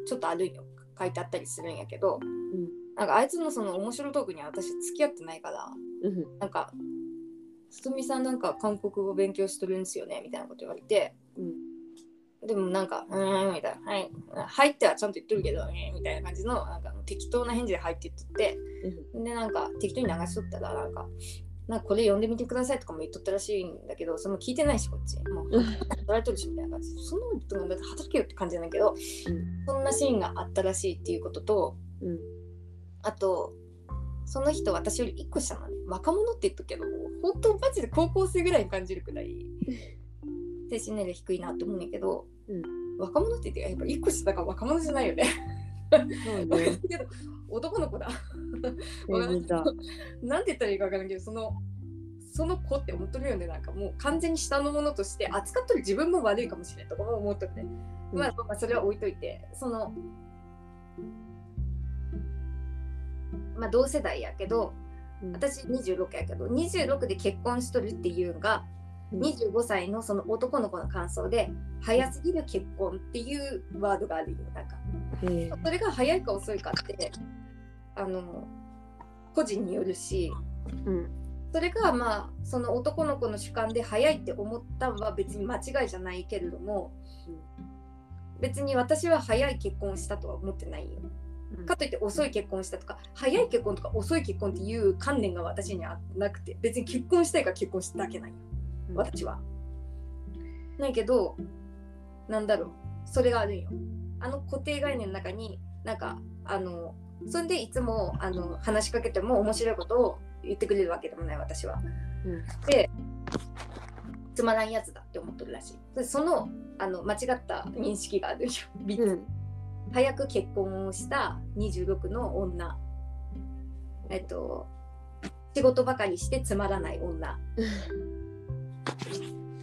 ちょっとあるんよ書いてあったりするんやけどうん。なんかあいつのその面白トークには私付き合ってないからうん。なんか「すとみさんなんか韓国語勉強してるんですよね」みたいなこと言われてうん。でもなんか「うーん」みたいな「はい」入ってはちゃんと言ってるけどねみたいな感じのなんか適当な返事で入って言っとってでなんか適当に流しとったらなんかなんかこれ読んでみてくださいとかも言っとったらしいんだけどその聞いてないしこっち。もう取られとるしみたいな感じ。でその人が働けよって感じなんだけどそんなシーンがあったらしいっていうこととうん。あとその人私より1個下なのね若者って言っとくけど本当マジで高校生ぐらいに感じるくらい精神年齢低いなって思うんやけど、うん。若者って言ってやっぱ1個下だから若者じゃないよね。そうね。けど男の子だ。なんて言ったらいいか分からんけどそのその子って思っとるよね。なんかもう完全に下のものとして扱っとる自分も悪いかもしれんとかも思っとって、うん。まあ、まあそれは置いといて。そのまあ同世代やけどうん。私26やけど26で結婚しとるっていうのがうん25歳のその男の子の感想で早すぎる結婚っていうワードがあるよなんかへえ。それが早いか遅いかってあの個人によるしうん。それがまあその男の子の主観で早いって思ったのは別に間違いじゃないけれども別に私は早い結婚をしたとは思ってないよ。かといって遅い結婚したとか早い結婚とか遅い結婚っていう観念が私にはなくて別に結婚したいから結婚しただけなんよ私は。ないけどなんだろうそれがあるんよ。あの固定概念の中になんかあのそれでいつもあの話しかけても面白いことを言ってくれるわけでもない私は。うん。でつまらんやつだって思ってるらしい。でそのあの間違った認識があるよ。うん。早く結婚をした26の女。えっと仕事ばかりしてつまらない女。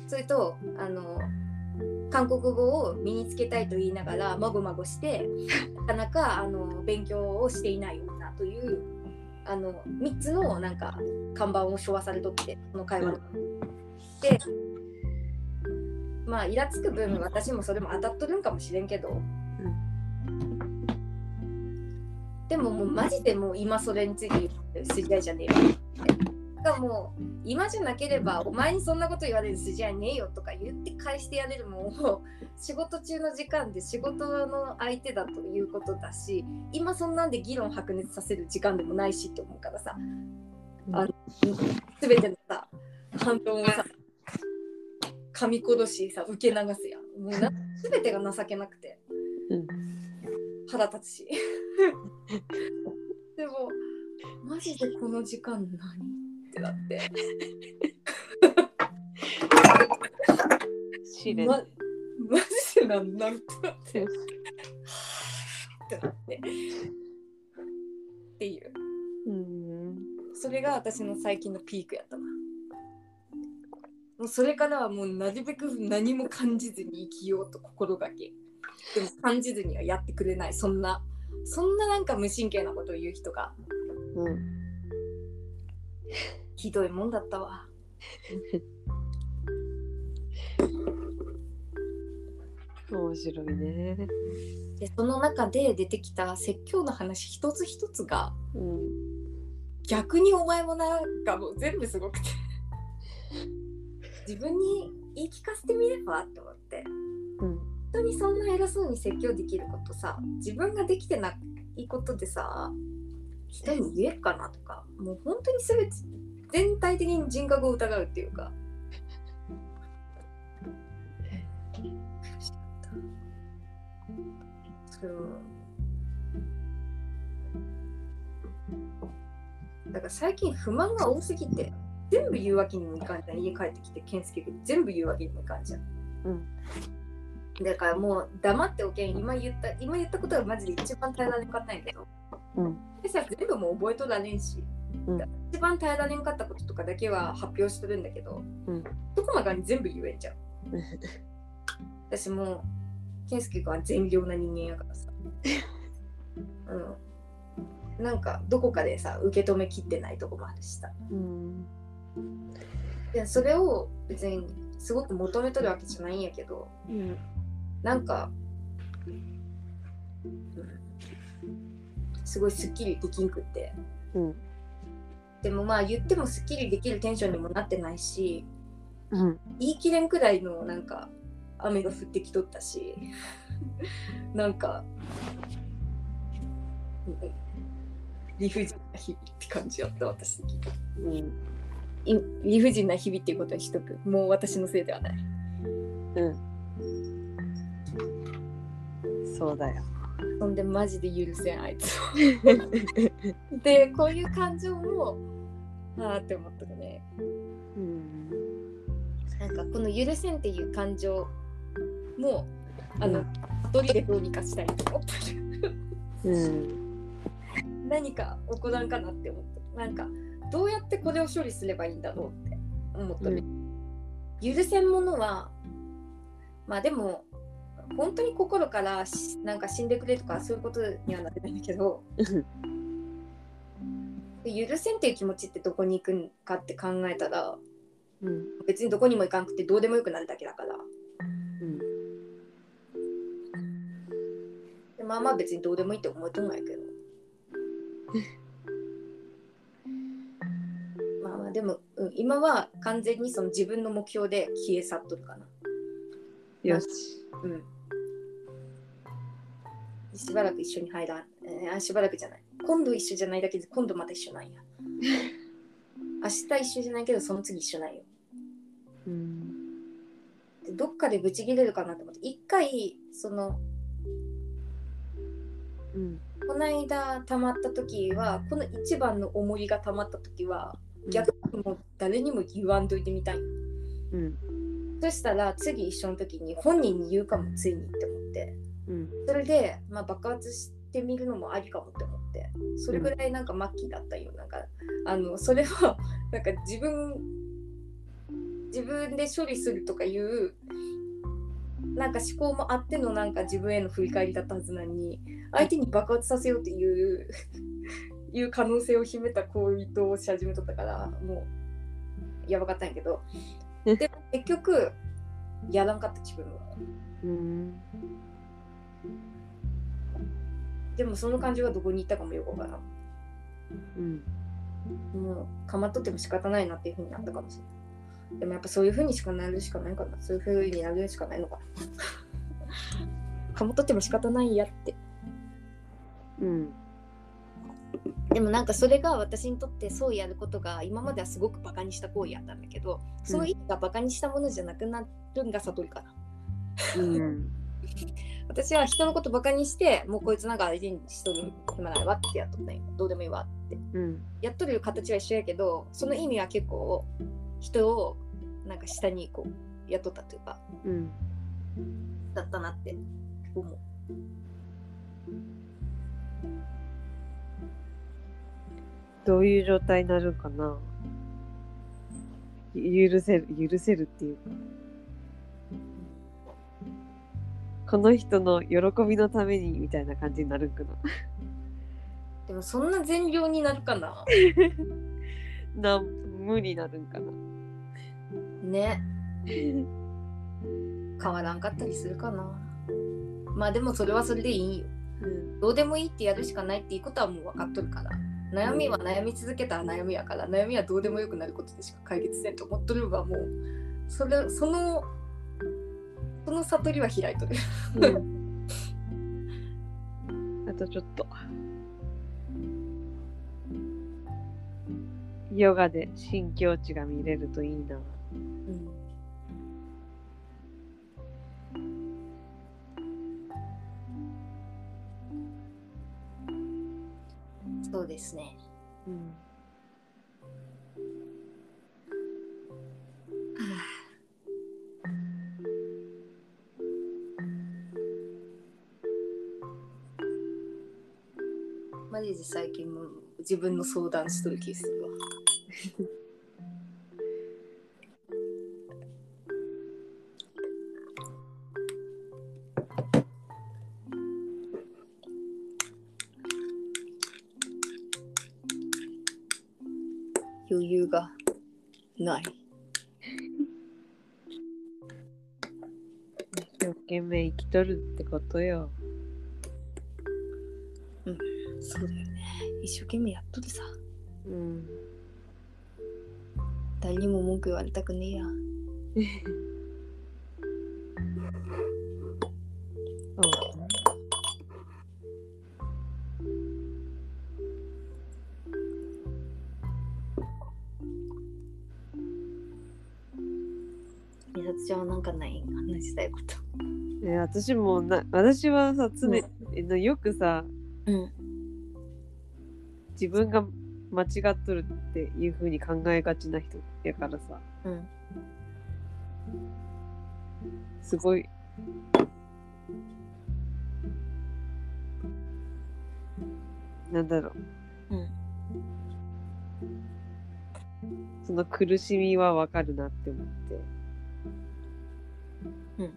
それとあの韓国語を身につけたいと言いながらまごまごしてなかなかあの勉強をしていない女というあの3つのなんか看板を昭和されとってこの会話。でまあイラつく分私もそれも当たっとるんかもしれんけど、うんでももうマジでもう今それについて言ってる筋合いじゃねえよ。がもう今じゃなければお前にそんなこと言われる筋合いねえよとか言って返してやれるもん。を仕事中の時間で仕事の相手だということだし今そんなんで議論白熱させる時間でもないしって思うからさ。あの全てのさ反論をさ噛み殺しさ受け流すやん。もうな全てが情けなくて。うん。腹立つし。でもマジでこの時間何ってなって。試練。ま、マジでなんなんってなって。ってなって。っていう。うん。それが私の最近のピークやったな。もうそれからはもうなるべく何も感じずに生きようと心がけ。でも感じずにはやってくれない。そんなそんななんか無神経なことを言う人が。うん。ひどいもんだったわ面白いね。でその中で出てきた説教の話一つ一つがうん。逆にお前もなんかもう全部すごくて自分に言い聞かせてみればって思ってうん。本当にそんな偉そうに説教できることさ自分ができてないことでさ人に言えるかなとかもう本当に全て全体的に人格を疑うっていうか。う。だから最近不満が多すぎて全部言うわけにもいかんじゃん。家帰ってきて健介君全部言うわけにもいかんじゃん。うん。だからもう黙っておけん。今言った今言ったことがマジで一番耐えられんかったんやけど。うん。でさ全部もう覚えとられんし、うん。一番耐えられんかったこととかだけは発表してるんだけど、うん。どこまでに全部言えんじゃん私もう健介君は善良な人間やからさ。うん。なんかどこかでさ受け止めきってないとこもあるしさ。うん。でそれを別にすごく求めとるわけじゃないんやけどうん。なんか、うん。すごいすっきりできんくって。うんでもまあ言ってもすっきりできるテンションにもなってないしうん言い切れんくらいのなんか雨が降ってきとったし なんかうん理不尽な日々って感じやった私。的にうん。い理不尽な日々っていうことにしとくもう私のせいではない。うん。そうだよ。そんでマジで許せんあいつを でこういう感情もああって思ったね。うん。なんかこの許せんっていう感情もあの一人でどうにかしたいと思ってるうん。何か起こらんかなって思ったなんかどうやってこれを処理すればいいんだろうって思ったね、許せんものはまあでも本当に心からしなんか死んでくれとかそういうことにはなってないんだけど許せんっていう気持ちってどこに行くんかって考えたらうん。別にどこにも行かんくてどうでもよくなるだけだから。うん。でまあまあ別にどうでもいいって思えとんないけど。まあまあでも、うん、今は完全にその自分の目標で消え去っとるかな。よし。うん。しばらく一緒に入らん、えーあしばらくじゃない今度一緒じゃないだけで今度また一緒なんや。明日一緒じゃないけどその次一緒なんよ。うん。でどっかでブチ切れるかなと思って一回そのうん。この間溜まった時はこの一番の重りが溜まった時は逆にもう誰にも言わんといてみたい。うん。そしたら次一緒の時に本人に言うかもついにって思って。うん。それで、まあ、爆発してみるのもありかもって思って。それぐらいなんか末期だったよ。なんかあのそれを なんか自分自分で処理するとかいうなんか思考もあってのなんか自分への振り返りだったはずなのに相手に爆発させようっていう いう可能性を秘めた行為をし始めとったからもうやばかったんやけど。えで結局やらんかった自分は。うんでもその感情はどこに行ったかもよくわからんうんもうかまっとっても仕方ないなっていうふうになったかもしれない。でもやっぱそういうふうにしかなるしかないかな。そういうふうになるしかないのかな。かまっとっても仕方ないやって。うんでもなんかそれが私にとってそうやることが今まではすごくバカにした行為やったんだけど、その意味がバカにしたものじゃなくなるんが悟りかな。うん 私は人のことバカにして、もうこいつなんか相手にしとる暇ないわってやっとったんよ。どうでもいいわって。うんやっとる形は一緒やけどその意味は結構人をなんか下にこう雇ったというかうんだったなって思う。どういう状態になるんかな許せる許せるっていうかこの人の喜びのためにみたいな感じになるんかな。でもそんな善良になるかな？な無になるんかな。ね。変わらんかったりするかな。まあでもそれはそれでいいんよ。うん。どうでもいいってやるしかないっていうことはもう分かっとるから。悩みは悩み続けたら悩みやから悩みはどうでもよくなることでしか解決せんと思っとるはもう。それそのその悟りは開いとる。あとちょっと。ヨガで新境地が見れるといいな。うん。そうですね。うん自分の相談しとる気するわ。余裕がない。一生懸命生きとるってことよ。そうだよね。一生懸命やっとるさ。うん。誰にも文句言われたくねえや。そう。美里ちゃんはなんかない話したいこと。え私もな私はさ常に、えなよくさうん。自分が間違っとるっていう風に考えがちな人やからさ。うん。すごい。なんだろう。うん。その苦しみはわかるなって思って。うん。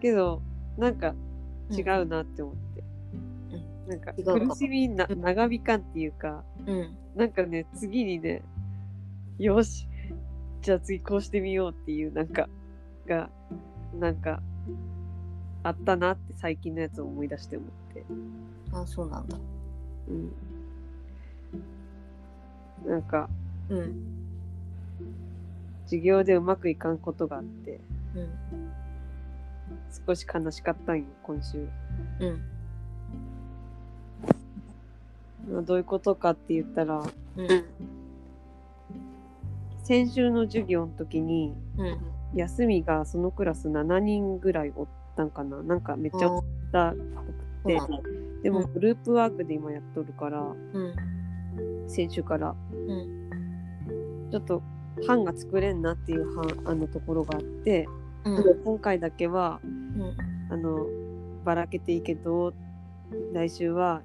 けどなんか違うなって思って、なんか違うかも苦しみな長引かんっていうかうん。なんかね次にねよしじゃあ次こうしてみようっていうなんかがなんかあったなって最近のやつを思い出して思って。あ、そうなんだ。うん。なんかうん。授業でうまくいかんことがあって。うん。少し悲しかったんよ今週うん。まあどういうことかって言ったらうん。先週の授業の時にうん。休みがそのクラス7人ぐらいおったんかななんかめっちゃおったっぽくて。でもうんグループワークで今やっとるからうん。先週からうん。ちょっと班が作れんなっていう班あのところがあってうん。今回だけはうん。あのばらけていいけど来週は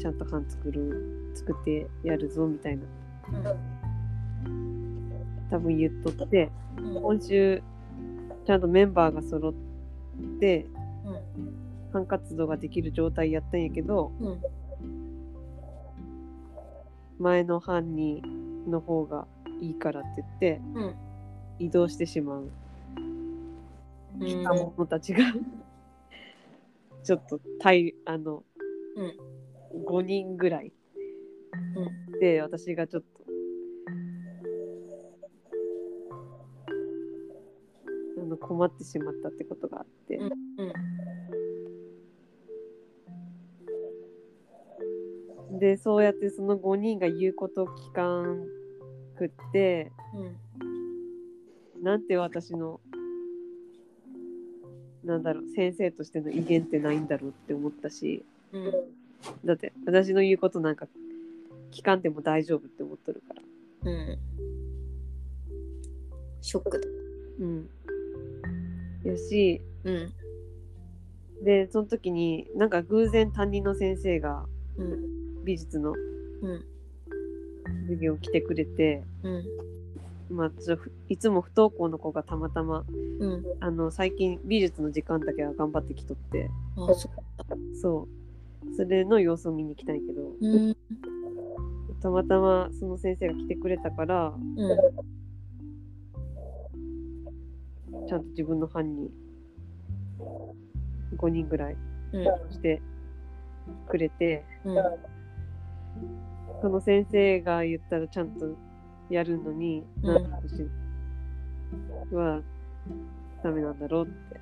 ちゃんと班作る作ってやるぞみたいな多分言っとってうん。今週ちゃんとメンバーが揃って班活動ができる状態やったんやけどうん。前の班にの方がいいからって言ってうん。移動してしまううん。若者たちが ちょっと対あの、うん5人ぐらいうん。で私がちょっとあの困ってしまったってことがあって、うん。でそうやってその5人が言うことを聞かんくってうん。なんて私のなんだろう先生としての威厳ってないんだろうって思ったしうん。だって私の言うことなんか聞かんでも大丈夫って思っとるからうん。ショックだ。うんやしうん。でその時になんか偶然担任の先生がうん。美術のうん。授業来てくれて、うん。まあ、ちょふいつも不登校の子がたまたまうん。あの最近美術の時間だけは頑張ってきとってあ、そそうそれの様子を見に来たんやけどう。うん。たまたまその先生が来てくれたからうん。ちゃんと自分の班に5人ぐらいうん。してくれてうん。その先生が言ったらちゃんとやるのに、うんなんで私はダメなんだろうって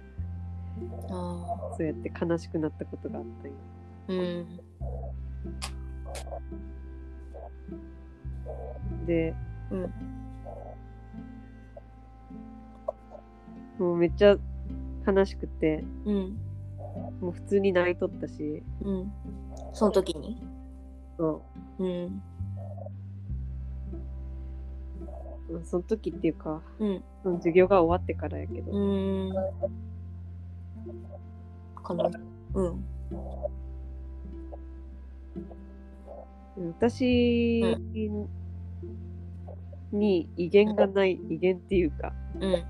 あそうやって悲しくなったことがあったんよあ。うん。で、うんもうめっちゃ悲しくてうん。もう普通に泣いとったしうん。その時に？そううん。その時っていうかうん。その授業が終わってからやけど、うん。このうん。私に威厳がない威厳っていうかうん。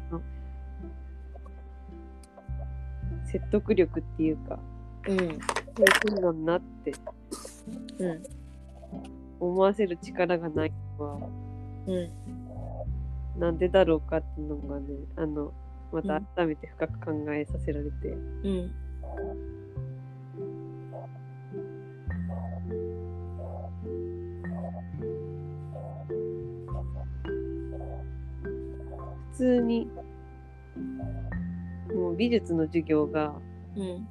説得力っていうかうん。そういう風なんなってうん。思わせる力がないのはうんなんでだろうかっていうのがねあのまたうん。改めて深く考えさせられて、うん。普通にもう美術の授業がうん。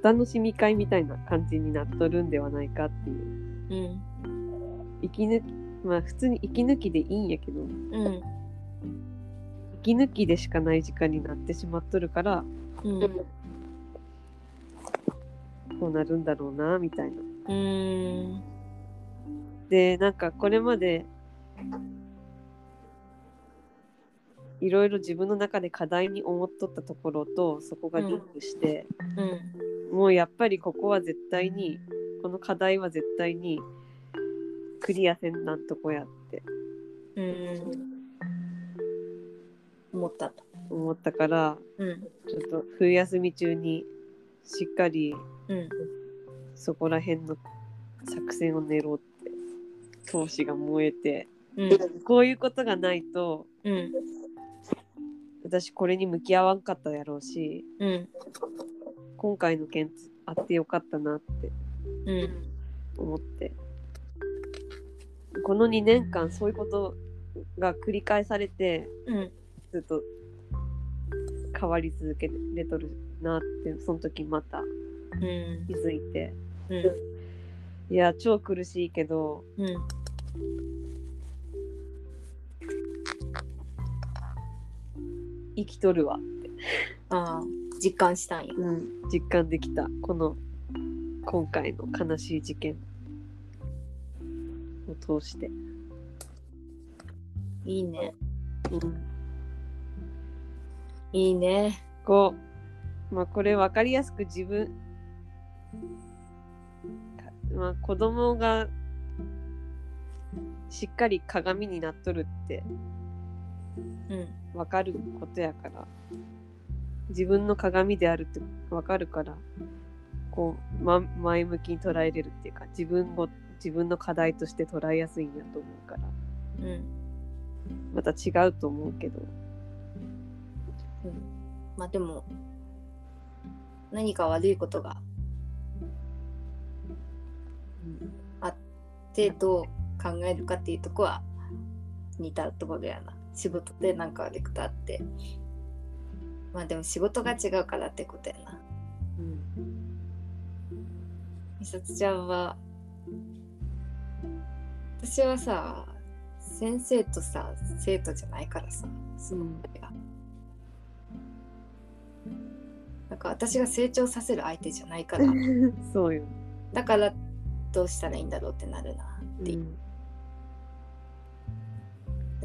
お楽しみ会みたいな感じになっとるんではないかっていううん。息抜きまあ普通に息抜きでいいんやけど。うん。息抜きでしかない時間になってしまっとるから。うん。こうなるんだろうなみたいな。うん。でなんかこれまでいろいろ自分の中で課題に思っとったところとそこがリンクして、うん。もうやっぱりここは絶対にこの課題は絶対にクリアせんなんとこやってうん。思った。と思ったからうん。ちょっと冬休み中にしっかりうんそこら辺の作戦を練ろうって闘志が燃えてうん。こういうことがないとうん。私これに向き合わんかったやろうしうん。今回の件あってよかったなってうん。思って。この2年間そういうことが繰り返されてうんずっと変わり続けれとるなってその時またうん気づいて。うん。いや超苦しいけどうん。生きとるわ、ああ実感したんや。実感できた。この今回の悲しい事件。を通して、いいね。うん、いいね。こう、まあ、これ分かりやすく自分、かまあ、子供がしっかり鏡になっとるってうん。分かることやから。自分の鏡であるって分かるからこう、ま、前向きに捉えれるっていうか自分を自分の課題として捉えやすいんやと思うから。うん。また違うと思うけど。うん。まあでも何か悪いことがあってどう考えるかっていうとこは似たところやな。仕事で何か悪いことあって。まあでも仕事が違うからってことやな美里ちゃんは。私はさ先生とさ生徒じゃないからさそのがなんか私が成長させる相手じゃないから。そうよ、だからどうしたらいいんだろうってなるなって、う。ん。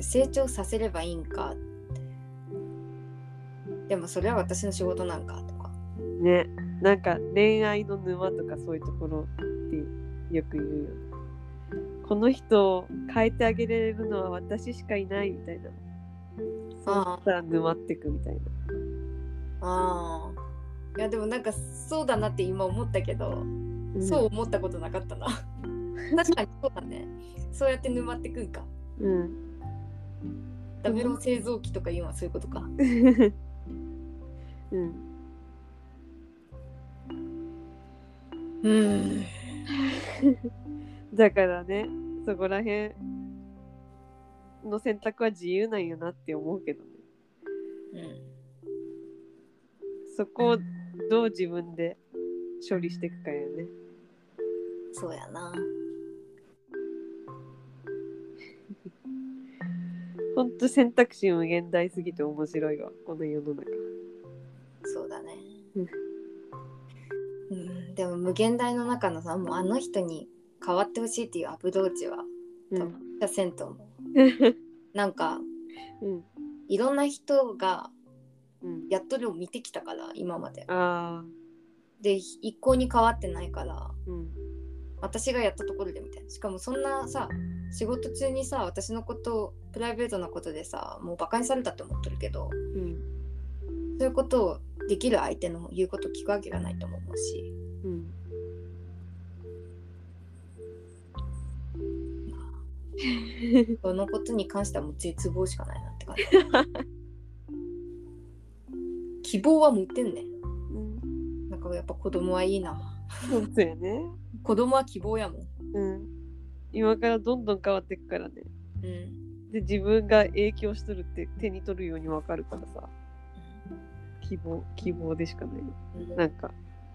成長させればいいんかって。でもそれは私の仕事なんかと。かね。なんか恋愛の沼とかそういうところってよく言うよね。この人を変えてあげれるのは私しかいないみたいな。そうあしたら沼ってくみたいな。ああいやでもなんかそうだなって今思ったけど、そう思ったことなかったな。確かにそうだね。そうやって沼ってくんか。うん。ダメロ製造機とか言うのはそういうことか。うんうん。だからねそこら辺の選択は自由なんやなって思うけどね。うんそこをどう自分で処理していくかやね。そうやな。ほんと選択肢無限大すぎて面白いわこの世の中。そうだね。うん。うんでも無限大の中のさもうあの人に変わってほしいっていうアプローチはうん多分じゃせんと思うなんかうんいろんな人がうん。やっとるを見てきたから今まで。で一向に変わってないからうん。私がやったところでみたいなしかもそんなさ仕事中にさ私のことプライベートなことでさもうバカにされたって思ってるけどうん。そういうことをできる相手の言うこと聞くわけがないと思うし そのことに関してはもう絶望しかないなって感じ希望は持ってんねんうん。なんかやっぱ子供はいいな本当やね。子供は希望やもんうん。今からどんどん変わっていくからね。うんで、自分が影響しとるって手に取るようにわかるからさ。希望、希望でしかない。うんなんか、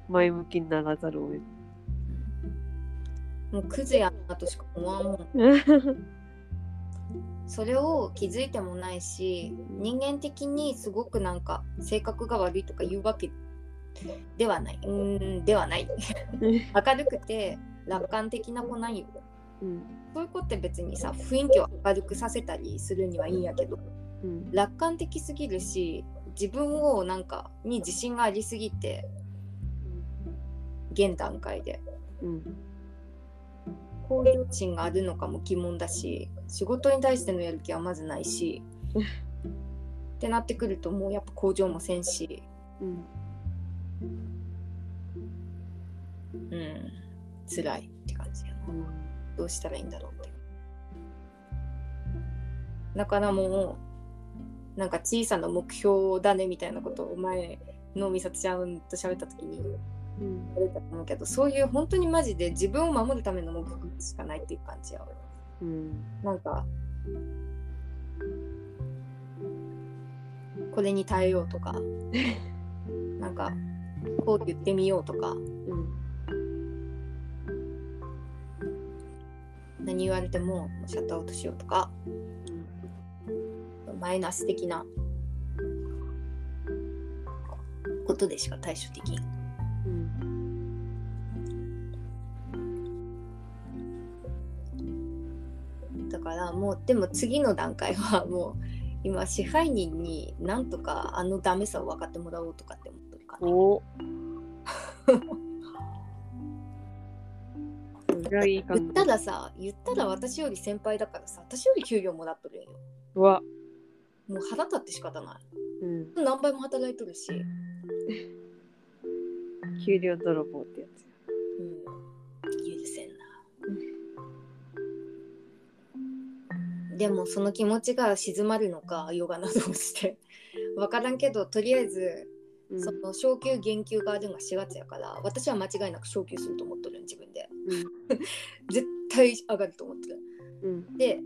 前向きにならざるを得もうクズやなとしか思わんもん。それを気づいてもないし人間的にすごくなんか性格が悪いとか言うわけではないうーんではない明るくて楽観的な子なんようん。そういう子って別にさ雰囲気を明るくさせたりするにはいいんやけどうん。楽観的すぎるし自分をなんかに自信がありすぎて現段階でうん。向上心があるのかも疑問だし仕事に対してのやる気はまずないしってなってくるともうやっぱ向上もせんしうん。うん辛いって感じやなどうしたらいいんだろうってだからもうなんか小さな目標だねみたいなことを前の美里ちゃんと喋った時にうん。言われたと思うけどそういう本当にマジで自分を守るための目標しかないっていう感じやうん。なんかこれに耐えようとか なんかこう言ってみようとかうん。何言われてもシャットアウトしようとかマイナス的なことでしか対処できんうん。だからもうでも次の段階はもう今支配人になんとかあのダメさを分かってもらおうとかって思ってるかな。お。言ったらさ言ったら私より先輩だからさ私より給料もらっとるんよ。うわ。もう腹立って仕方なうん。い何倍も働いとるし、給料泥棒ってやつ。や。うん、許せんな。でもその気持ちが静まるのかヨガなどをして。分からんけどとりあえずうん。その昇給減給があるのが4月やから私は間違いなく昇給すると思っとる自分で。絶対上がると思ってる。うん。で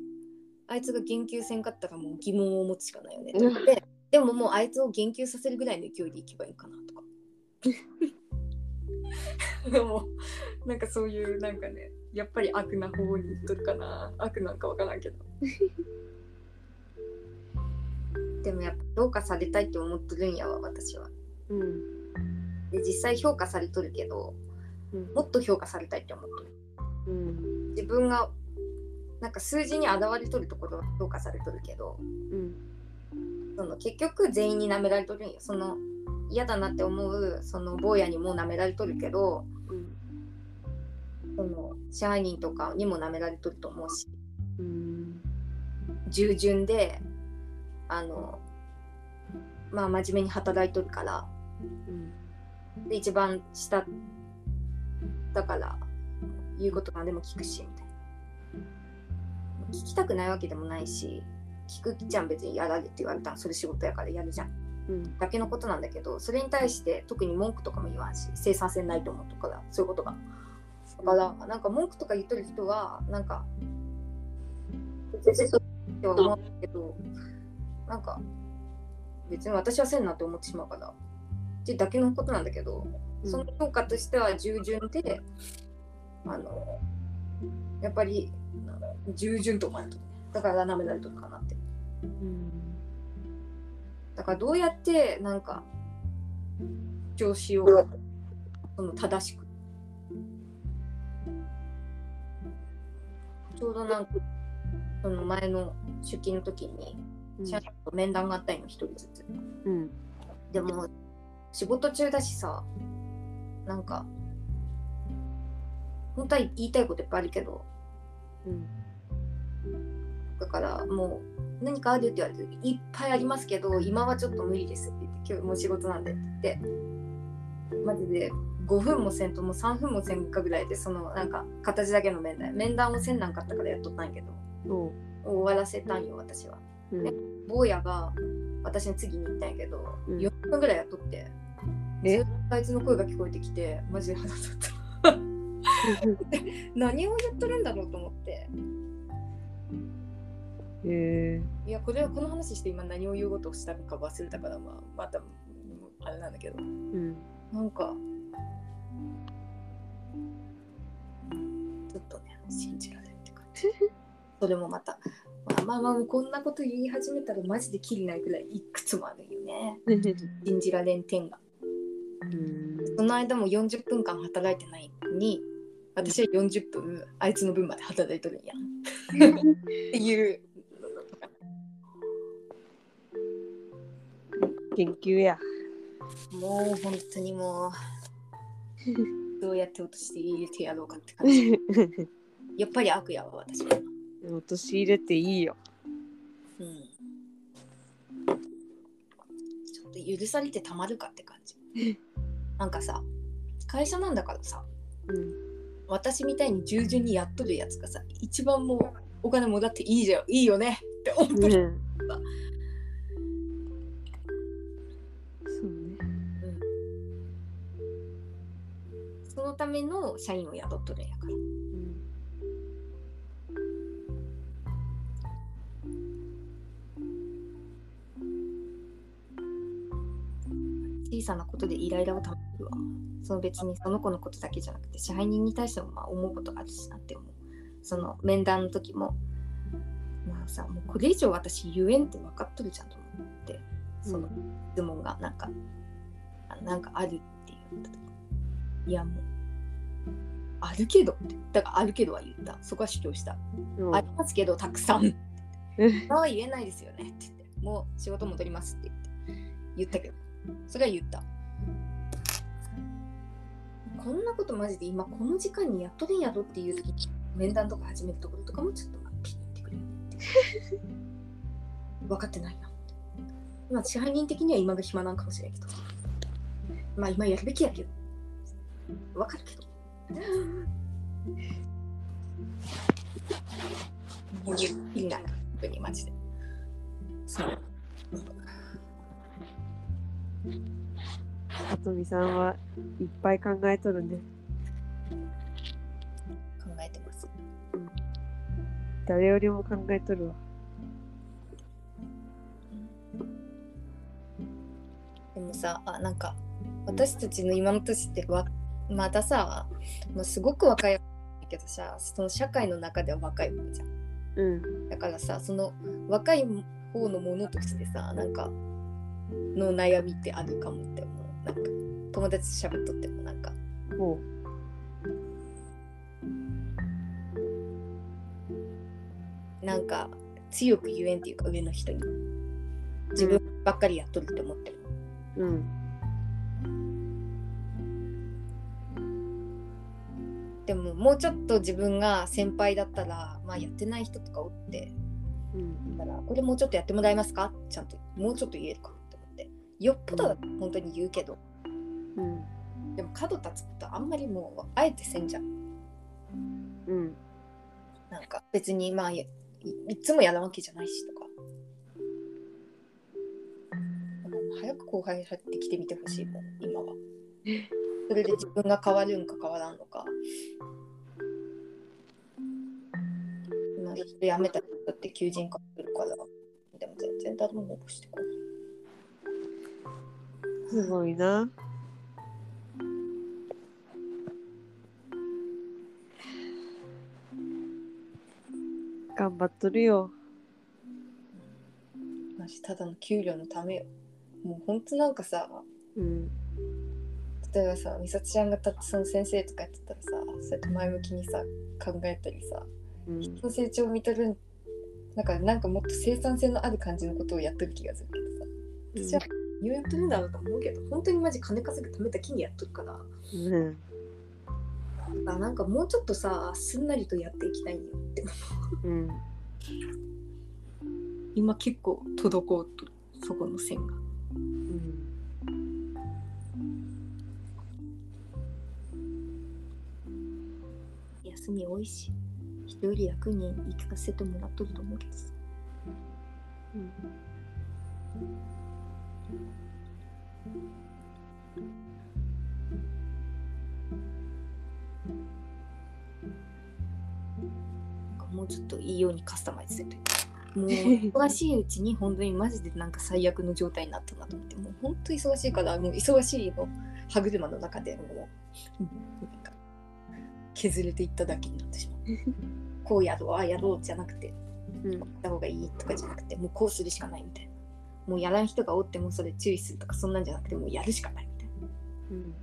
あいつが言及せんかったらもう疑問を持つしかないよね。と思ってでももうあいつを言及させるぐらいの勢いでいけばいいかなとか でもなんかそういうなんかねやっぱり悪な方に行っとるかな悪なんかわからんけど でもやっぱ評価されたいって思っとるんやわ私はうん。で実際評価されとるけどうん。もっと評価されたいって思っとるうん。自分がなんか数字に現れとるところは評価されとるけどうん。その結局全員に舐められとるんよその嫌だなって思うその坊やにも舐められとるけどうん。その支配人とかにも舐められとると思うしうん。従順であのまあ真面目に働いとるからうん。で一番下だから言うこと何でも聞くしみたいな聞きたくないわけでもないし聞くじゃん別にやられって言われたらそれ仕事やからやるじゃん。だけのことなんだけどそれに対して特に文句とかも言わんし生産性ないと思うとからそういうことが。だからなんか文句とか言っとる人はなんか別にそうっては思うけどなんか別に私はせんなって思ってしまうからってだけのことなんだけどその評価としては従順であのやっぱり従順と思われとるだから舐められとるかなって。うん。だからどうやってなんか主張しようかその正しく。ちょうどなんかその前の出勤の時にうん。社員と面談があったんよ、一人ずつ。うん。でも、仕事中だしさ、なんか、本当は言いたいこといっぱいあるけど、うんだからもう何かあるって言われていっぱいありますけど今はちょっと無理ですって言って今日もう仕事なんでって言ってマジで5分もせんともう3分もせんかぐらいでそのなんか形だけの面談。面談をせんなんかったからやっとったんやけど終わらせたんよ私は。うん。坊やが私の次に行ったんやけど、うん。4分ぐらいやっとってあいつの声が聞こえてきてマジで腹立った。何を言っとるんだろうと思ってへえいやこれはこの話して今何を言おうとしたのか忘れたから、まあ、またあれなんだけど。うん。なんかちょっとね信じられんって感じ。それもまたまあまあまあこんなこと言い始めたらマジできりないぐらいいくつもあるよね。信じられん点が。うん。その間も40分間働いてないのに私は40分あいつの分まで働いとるんや。っていう研究や。もう本当にもう どうやって落として入れてやろうかって感じ。やっぱり悪やわ私は。落とし入れていいよ。うん。ちょっと許されてたまるかって感じ。なんかさ会社なんだからさうん。私みたいに従順にやっとるやつがさ一番もうお金もらっていいじゃんいいよねって思ってる、そうための社員を雇っとるんやから。小さなことでイライラをためるわ。その別にその子のことだけじゃなくて支配人に対してもまあ思うことあるしなって思う。その面談の時もまあさもうこれ以上私言えんって分かっとるじゃんと思ってその質問がなんかあなんかあるって言った時いやもうあるけどってだからあるけどは言った。そこは主張した。うん。ありますけどたくさん。うん。ああ言えないですよねって言って。もう仕事戻りますって言って言ったけど。それは言った。こんなことマジで今この時間にやっとるんやろっていう時に面談とか始めるところとかもちょっとまあピッてくれるって。分かってないな。って今支配人的には今が暇なんかもしれんけど。まあ今やるべきやけど。分かるけどもう言いない本当にマジで。そう。さとみさんはいっぱい考えとるね。考えてます。誰よりも考えとるわ。でもさあなんか私たちの今の年ってわまたさ、まあ、すごく若いけどさその社会の中では若い方じゃん。うん。だからさその若い方のものとしてさなんかの悩みってあるかもって思う。なんか友達と喋っとってもなんか。もなんか強く言えんっていうか上の人に。自分ばっかりやっとるって思ってる、ううんでももうちょっと自分が先輩だったらまあやってない人とかおってうん。だからこれもうちょっとやってもらえますか？ちゃんともうちょっと言えるかって思って。よっぽど本当に言うけど。うん。でも角立つことあんまりもうあえてせんじゃん。うん。なんか別にまあいつもやらんわけじゃないしとか。早く後輩入ってきてみてほしいもん今はそれで自分が変わるんか変わらんのか。今ずっと辞めた人って求人化するから。でも全然誰も応募してこない。すごいな。頑張っとるよ。マジただの給料のためよ。もうほんとなんかさ。うん例えばさ美里ちゃんがたその先生とかやってたらさそうやって前向きにさ考えたりさうん。人の成長を見とるだからなんかもっと生産性のある感じのことをやってる気がするけどさ。私は何をやってるんだろうと思うけど本当にマジ金稼ぐためだけにやっとるから。うん。あなんかもうちょっとさすんなりとやっていきたいんよってう。ん。今結構滞っとるそこの線が。うん休み多いし人より楽に生かせてもらっとると思うけどさ。うん。なんかもうちょっといいようにカスタマイズせんともう忙しいうちに本当にマジでなんか最悪の状態になったなと思って。もう本当に忙しいからもう忙しいの歯車の中でもうなん。か削れていっただけになってしまう。こうやろうああやろうじゃなくてうん。こうした方がいいとかじゃなくてもうこうするしかないみたいな。もうやらん人がおってもそれ注意するとかそんなんじゃなくてもうやるしかないみたいな。うん。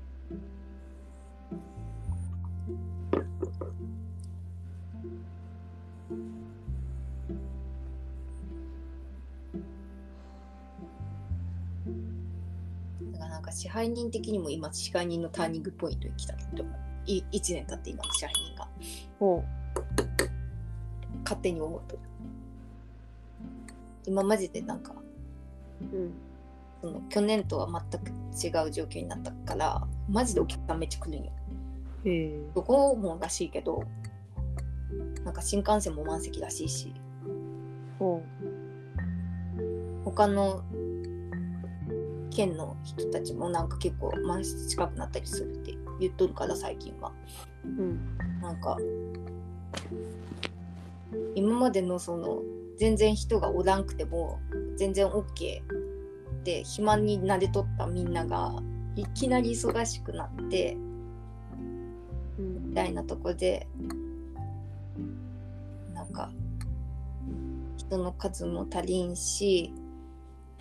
だからなんか支配人的にも今支配人のターニングポイントに来たなって思うい1年経って今の支配人が。ほ勝手に思うと今マジでなんかううん。その去年とは全く違う状況になったからマジでお客さんめっちゃ来るんよ。どこもらしいけどなんか新幹線も満席らしいし。ほ他の県の人たちもなんか結構満室近くなったりするって言っとるから最近は。ううん。なんか今までのその全然人がおらんくても全然 OK で暇になれとったみんながいきなり忙しくなってうん。みたいなとこでなんか人の数も足りんし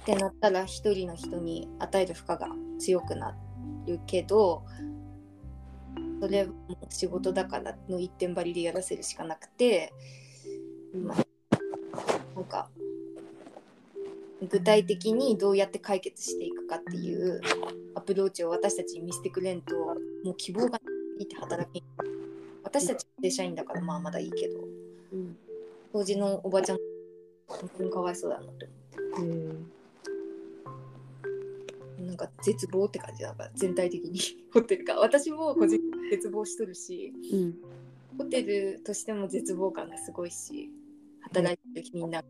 ってなったら一人の人に与える負荷が強くなるけどそれも仕事だからの一点張りでやらせるしかなくてまあなんか具体的にどうやって解決していくかっていうアプローチを私たちに見せてくれんともう希望がないって働き私たち正社員だからまあまだいいけどうん当時のおばちゃん本当にかわいそうだなって思へえうなんか絶望って感じだから全体的にホテルが私も個人的に絶望しとるしうん。ホテルとしても絶望感がすごいし働いてるみんな。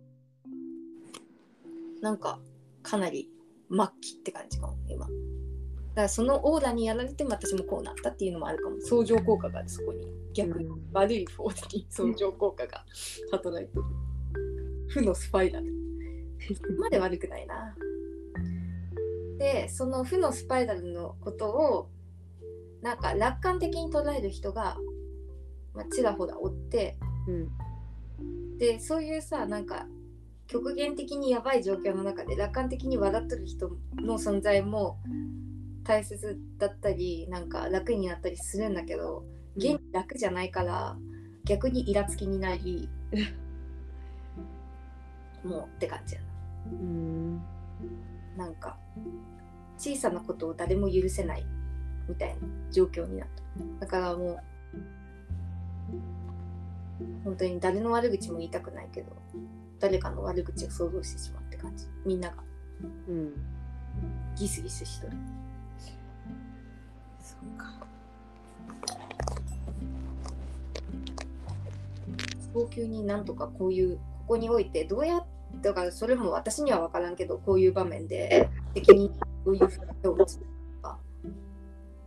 なんかかなり末期って感じかも今。だからそのオーラにやられても私もこうなったっていうのもあるかも。相乗効果がそこに逆に。うん。悪い方に相乗効果が働いてる。負のスパイラル。まで悪くないな。でその負のスパイラルのことをなんか楽観的に捉える人が、まあ、ちらほらおってうん。でそういうさなんか極限的にやばい状況の中で楽観的に笑ってる人の存在も大切だったりなんか楽になったりするんだけど現に楽じゃないから逆にイラつきになり もうって感じやうん。ななんか小さなことを誰も許せないみたいな状況になっただからもう本当に誰の悪口も言いたくないけど誰かの悪口を想像してしまうって感じ。みんなが。うんギスギスしとる。そうか。早急になんとかこういうここにおいてどうやっだからそれも私には分からんけどこういう場面で責任どういうふうに手を打つのか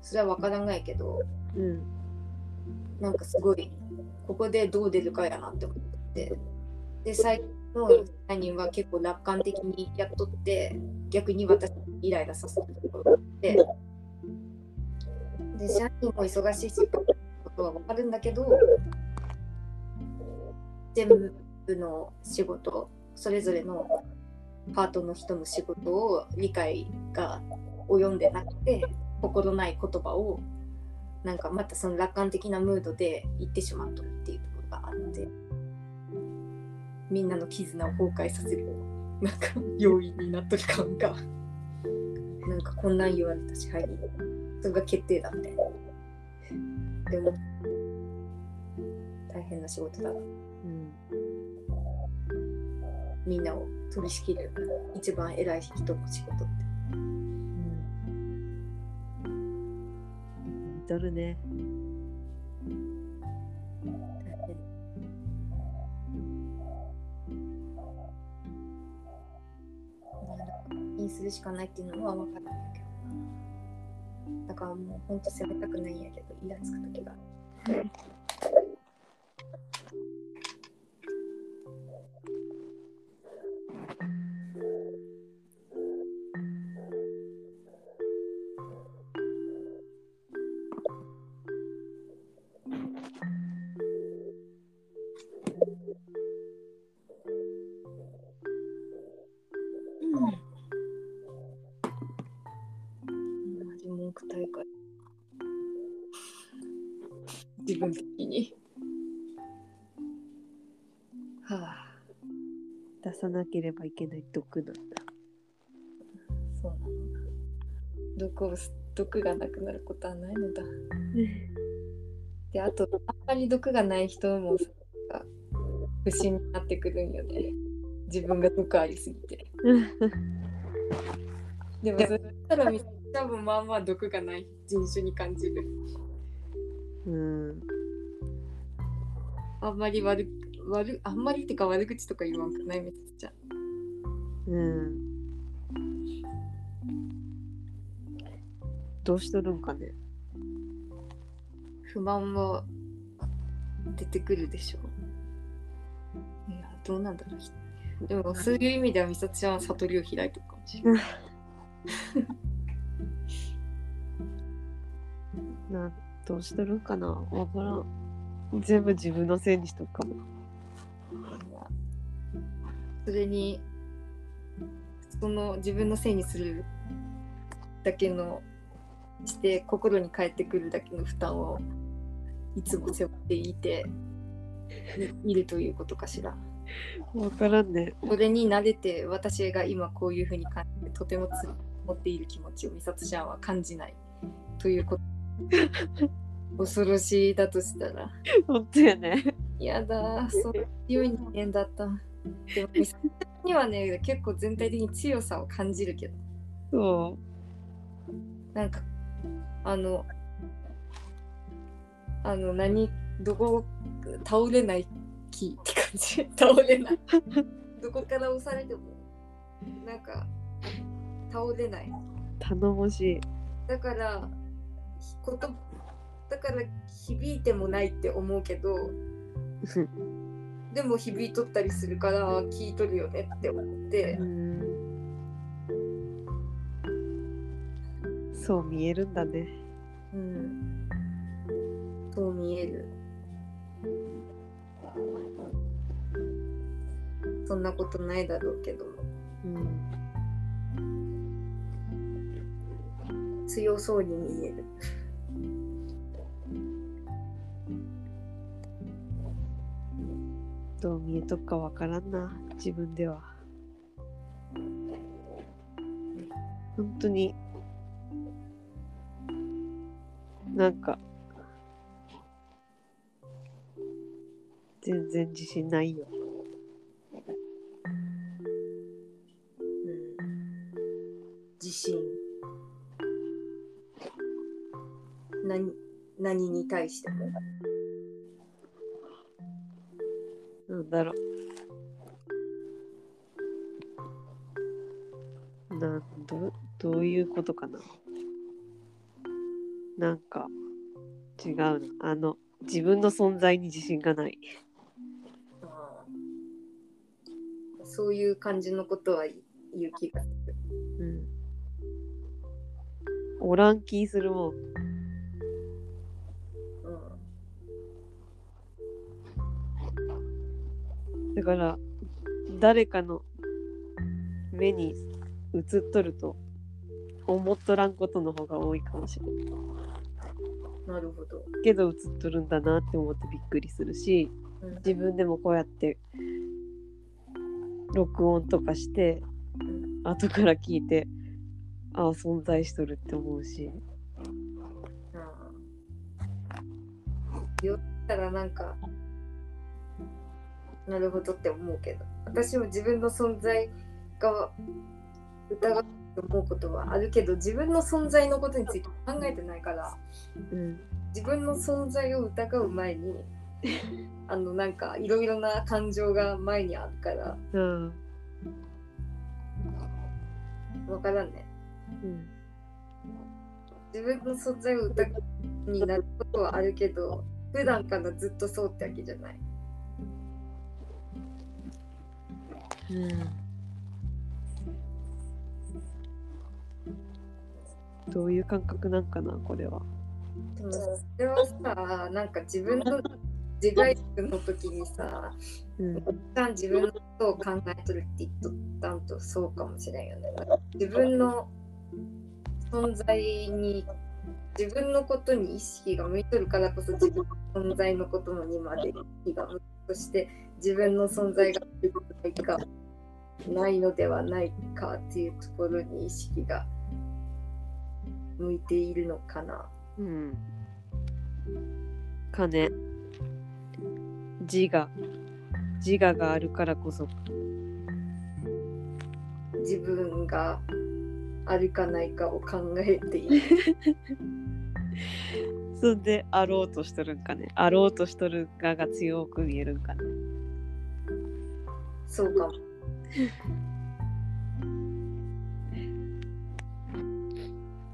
それは分からんがいけどうん。なんかすごいここでどう出るかやなって思って。で最近の社人は結構楽観的にやっとって逆に私にイライラさせるところがあって。で社員も忙しいしことは分かるんだけど全部の仕事それぞれのパートの人の仕事を理解が及んでなくて心ない言葉をなんかまたその楽観的なムードで言ってしまっとるっていうところがあってみんなの絆を崩壊させるなんか要因になっとる感がなんかこんなん言われた支配人それが決定だみたいな。でも大変な仕事だな。うん。みんなを取り仕切る一番偉い人の仕事ってとるね。にするしかないっていうのは分かるんだけどな。だからもうほんと責めたくないんやけどイラつく時がければいけない毒なんだ。そうなの毒を毒がなくなることはないのだ。であとあんまり毒がない人もさ不審になってくるんよね。自分が毒ありすぎて。でもそしたらみ多分まあまあ毒がない人種に感じる。うん。あんまり悪悪あんまりってか悪口とか言わんくないめっちゃうん。どうしとるんかね不満は出てくるでしょう。いやどうなんだろう。でもそういう意味では美里ちゃんは悟りを開いてるかもしれない。などうしとるんかな。わからん。全部自分のせいにしとくかも。それにその自分のせいにするだけのして心に返ってくるだけの負担をいつも背負っていていいるということかしら。わからんね。それに慣れて私が今こういうふうに感じてとてもつ持っている気持ちを美里ちゃんは感じない。ということ。恐ろしいだとしたら。本当やね。やだそう強い人間だったでも美里ちゃんにはね結構全体的に強さを感じるけど。そなんかあのあの何どこ倒れない木って感じ。倒れない。どこから押されてもなんか倒れない。う頼もしい。だからことだから響いてもないって思うけど でも響いとったりするからあ聞いとるよねって思って。うん。そう見えるんだね。うん。そう見える。そんなことないだろうけど。うん。強そうに見えるどう見えとくかわからんな自分では。本当に。なんか。全然自信ないよ。自信。何何に対しても。なんだろう。なんどどういうことかな？なんか違うな。あの自分の存在に自信がない。そういう感じのことは言う気がする。うん。おらん気するもんだから誰かの目に映っとると思っとらんことの方が多いかもしれないなるほど、けど映っとるんだなって思ってびっくりするしうん。自分でもこうやって録音とかして後から聞いてああ存在しとるって思うし。言ったらなんかなるほどって思うけど。私も自分の存在が疑うと思うことはあるけど自分の存在のことについて考えてないからうん自分の存在を疑う前にあのなんかいろいろな感情が前にあるからうん。わからんね。うん。自分の存在を疑うになることはあるけど普段からずっとそうってわけじゃないどういう感覚なんかなこれはでもそれはさなんか自分の自我意識の時にさうん一旦自分のことを考えとるって言っとったんとそうかもしれんよね。自分の存在に自分のことに意識が向いとるからこそ自分の存在のことにまで意識が向くそして自分の存在がないかないのではないかっていうところに意識が向いているのかな。うん。金自我。自我があるからこそ。自分があるかないかを考えている。そんであろうとしとるんかね。あろうとしとるがが強く見えるんかねそうかも。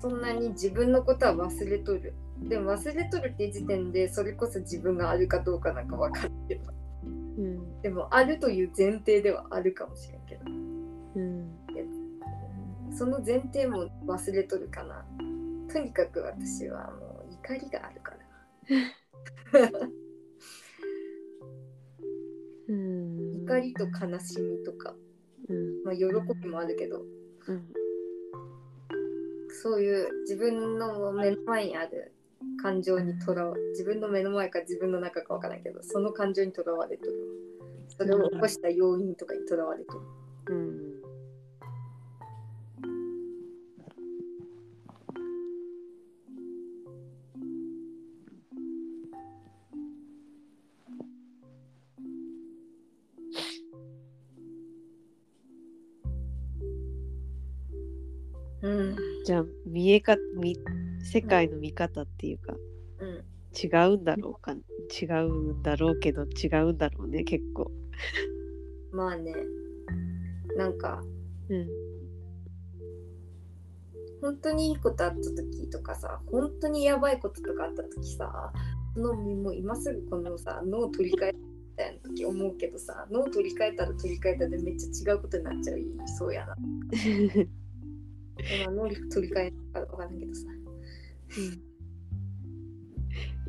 そんなに自分のことは忘れとる。でも忘れとるって時点でそれこそ自分があるかどうかなんか分かるけど。うんでもあるという前提ではあるかもしれんけど。うんその前提も忘れとるかな。とにかく私はもう怒りがあるから。うん怒りと悲しみとか、うん。まあ、喜びもあるけど、うん。そういう自分の目の前にある感情にとらわ自分の目の前か自分の中かわからんけどその感情にとらわれとる。それを起こした要因とかにとらわれとる。うんうん。じゃあ見えか見世界の見方っていうかうん。違うんだろうか違うんだろうけど違うんだろうね結構。まあね。なんかうん。本当にいいことあった時とかさ本当にやばいこととかあった時さそのもう今すぐこのさ脳を取り替えみたいな時思うけどさ脳を取り替えたら取り替えたでめっちゃ違うことになっちゃいそうやな 今能力取り替えたから分からんけどさ。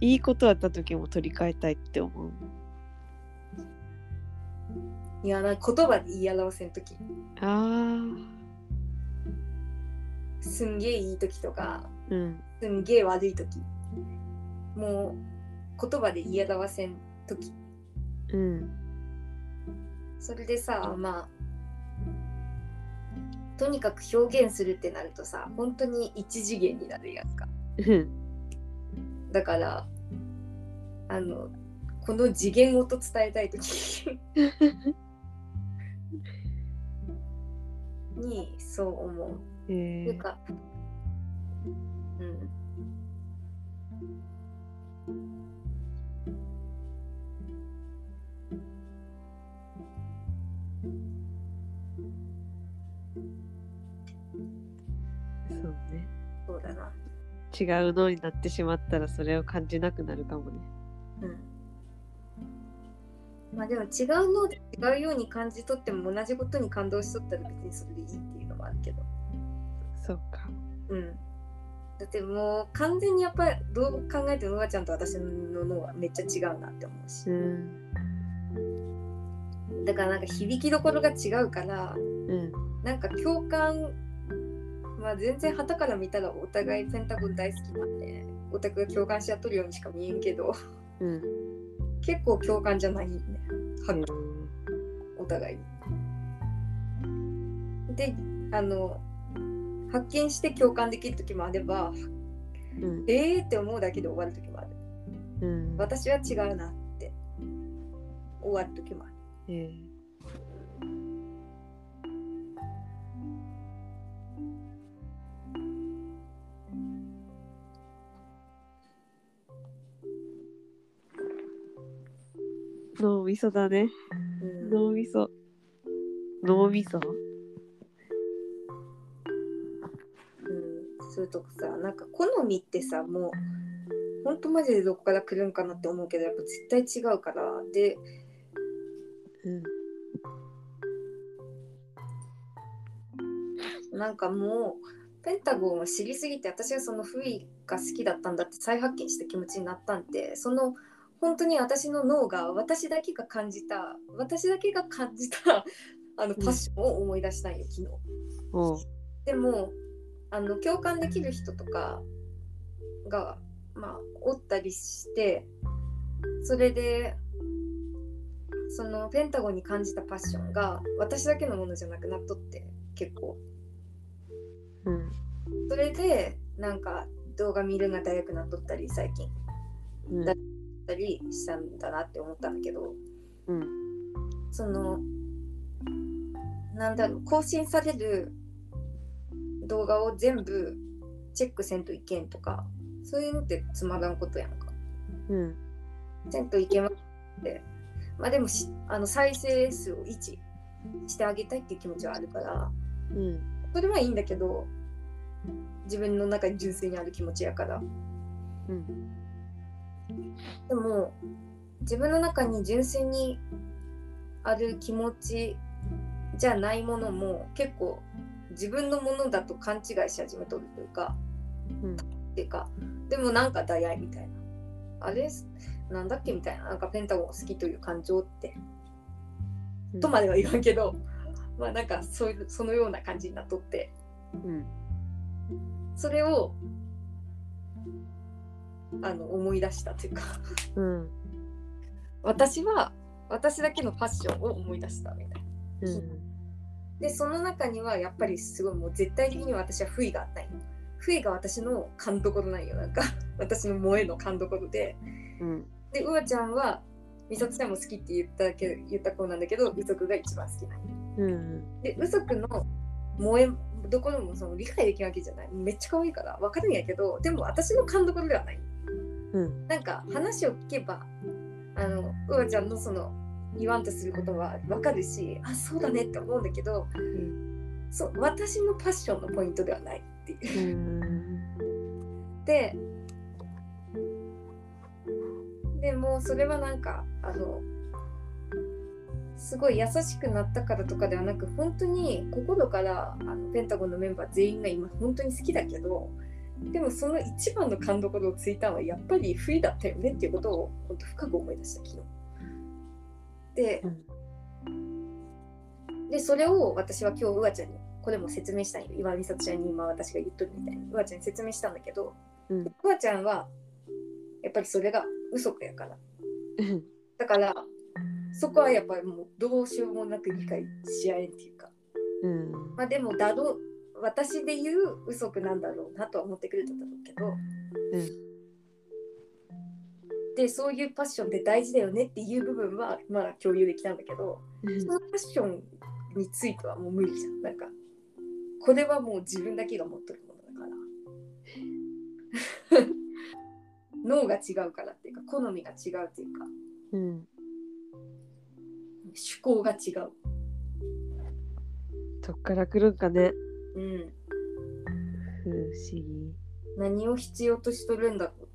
いいことあった時も取り替えたいって思う。いやな言葉で言い表せん時。あすんげえいい時とかーうん。すんげえ悪い時。もう言葉で言い表せん時。うん。それでさまあとにかく表現するってなるとさ本当に一次元になるやんかうんだからあのこの次元ごと伝えたい時に そう思う。えーっていうか、うん。そうだな。違うのになってしまったらそれを感じなくなるかもねうん。まあでも違うので違うように感じ取っても同じことに感動しとったら別にそれでいいっていうのもあるけど。そうかうん。だってもう完全にやっぱりどう考えてもうわちゃんと私の脳はめっちゃ違うなって思うし。うんだからなんか響きどころが違うから、うんなんか共感、まあ全然旗から見たらお互いペンタゴン大好きなんで、オタクが共感し合っとるようにしか見えんけど、うん。結構共感じゃないんね。はっうん。お互いに。であの発見して共感できる時もあればうん。えーって思うだけで終わる時もある。うん。私は違うなって終わる時もある。ええ脳みそだね。うん脳みそ。脳みそうん、そういうとこさなんか好みってさもうほんとマジでどこから来るんかなって思うけどやっぱ絶対違うからでうん。なんかもうペンタゴンを知りすぎて私はその不意が好きだったんだって再発見した気持ちになったんでその本当に私の脳が私だけが感じた私だけが感じた あのうん。パッションを思い出したんよ昨日。でもあの共感できる人とかがまあおったりしてそれでそのペンタゴンに感じたパッションが私だけのものじゃなくなっとって結構。うん。それでなんか動画見るのが早くなっとったり最近。うん。だったりしたんだなって思ったんだけどうん。そのなんだろう更新される動画を全部チェックせんといけんとかそういうのってつまらんことやんか。うん。せんといけまってまあでもしあの再生数を1してあげたいっていう気持ちはあるからうん。それはいいんだけど自分の中に純粋にある気持ちやからうん。でも自分の中に純粋にある気持ちじゃないものも結構自分のものだと勘違いし始めとるというかうん。っていうかでもなんか大愛みたいな。あれ？なんだっけみたいな。なんかペンタゴン好きという感情って。とまでは言わんけどまあなんかそういうそのような感じになっとって。うん。それをあの思い出したというかうん。私は私だけのファッションを思い出したみたいな。うん。でその中にはやっぱりすごいもう絶対的に私は不意があったんよ。不意が私の勘どころなんよなんか 私の萌えの勘どころでうん。でうわちゃんは美里ちゃんも好きって言ったけど言った子なんだけどうそくが一番好きなんよ。うん。でうそくの萌えどころもその理解できるわけじゃないめっちゃ可愛いから分かるんやけどでも私の勘どころではないうん。なんか話を聞けばあのうわちゃんのその言わんとすることは分かるしあそうだねって思うんだけどうん。そう私のパッションのポイントではないっていう。うん。ででもそれはなんかあのすごい優しくなったからとかではなく本当に心からあのペンタゴンのメンバー全員が今本当に好きだけどでもその一番の勘どころをついたのはやっぱり不意だったよねっていうことを本当深く思い出した昨日。ででそれを私は今日うわちゃんにこれも説明したんよ今美里ちゃんに今私が言っとるみたいにうわちゃんに説明したんだけどうん。うわちゃんはやっぱりそれが嘘やからうん。だからそこはやっぱりもうどうしようもなく理解し合えんっていうかうん。まあでもだろう私で言う嘘くなんだろうなとは思ってくれただろうけどでそういうパッションって大事だよねっていう部分はまだ共有できたんだけどそのパッションについてはもう無理じゃん。なんかこれはもう自分だけが持ってるものだから。脳が違うからっていうか好みが違うっていうか。うん。趣向が違う。どっから来るんかね。うん。不思議。何を必要としとるんだろう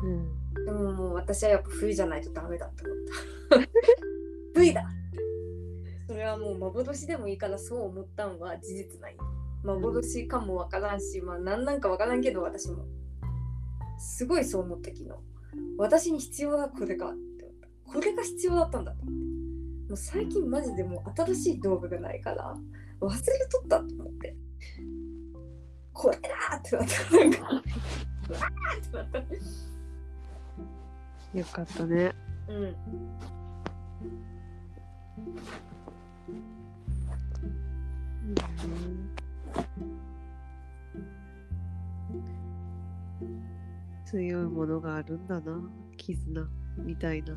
とうん。でももう私はやっぱ冬じゃないとダメだって思った。冬だ。それはもう幻でもいいからそう思ったんは事実ない幻かもわからんしまあ何なんかわからんけど私も。すごいそう思った昨日。私に必要なこれかって思った。これが必要だったんだと思って。もう最近マジでもう新しい動画がないから忘れとったと思って。これだーってなった。なんわーってなった。よかったね。うん。強いものがあるんだな。絆みたいな。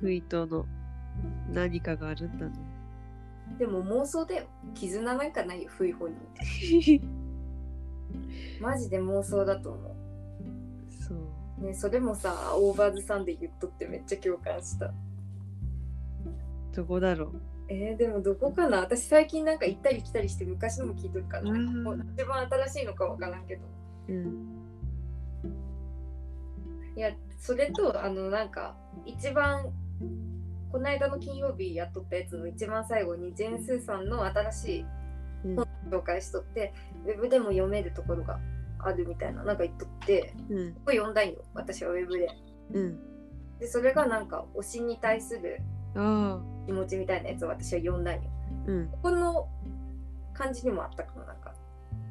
不意との何かがあるんだねでも妄想だよ絆なんかないよ不意本人 マジで妄想だと思そう。うねそれもさオーバーズさんで言っとってめっちゃ共感した。どこだろう。えー、でもどこかな。私最近なんか行ったり来たりして昔のも聞いとるから、うん。もう一番新しいのかわからんけど。うん。いやそれとあのなんか一番この間の金曜日やっとったやつの一番最後にジェーン・スーさんの新しいうん。本紹介しとって、ウェブでも読めるところがあるみたいななんか言っとってうん。読んだんよ私はウェブで。うん。でそれがなんか推しに対する気持ちみたいなやつを私は読んだんよ。うん。この感じにもあったかもなんか。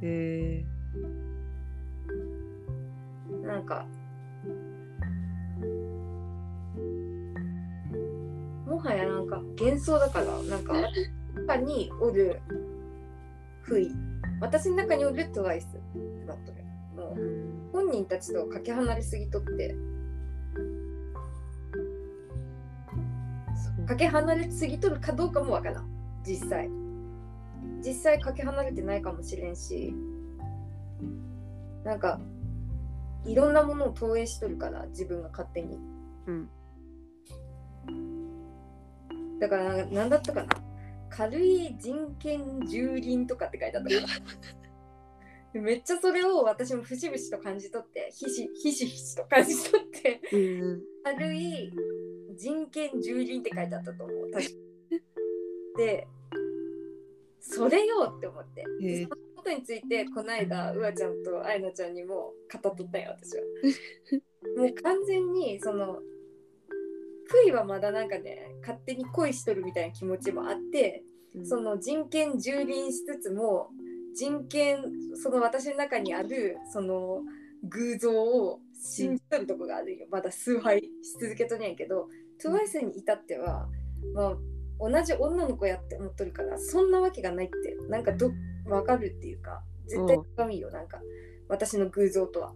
へえ。なんかもはやなんか幻想だからなんか中におる不意。私の中におるトワイスってなっとる。もううん本人たちとかけ離れすぎとって。かけ離れすぎとるかどうかもわからん。実際。実際かけ離れてないかもしれんし。なんかいろんなものを投影しとるから自分が勝手に。うんだから何だったかな？軽い人権蹂躙とかって書いてあったから めっちゃそれを私も節々と感じ取ってひしひしひしと感じ取ってうん。軽い人権蹂躙って書いてあったと思う。確かでそれよって思って。へえそのことについてこの間うわちゃんとあいなちゃんにも語っとったよ私は。もう完全にその不意はまだなんかね勝手に恋しとるみたいな気持ちもあってその人権蹂躙しつつも人権その私の中にあるその偶像を信じとるとこがあるよ、まだ崇拝し続けとるんやけど TWICE に至っては、まあ、同じ女の子やって思っとるからそんなわけがないってなんかど分かるっていうか絶対違うよなんか。私の偶像とは。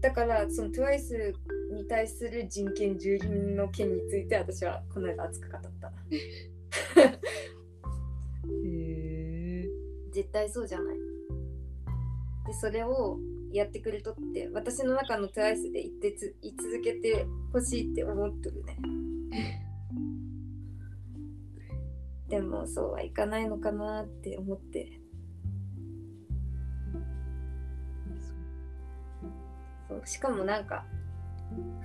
だからその TWICE に対する人権蹂躙の件について私はこの間熱く語った。へえ絶対そうじゃない。でそれをやってくれとって私の中の TWICE で言ってつ言い続けてほしいって思ってるね。でもそうはいかないのかなって思ってそうしかもなんか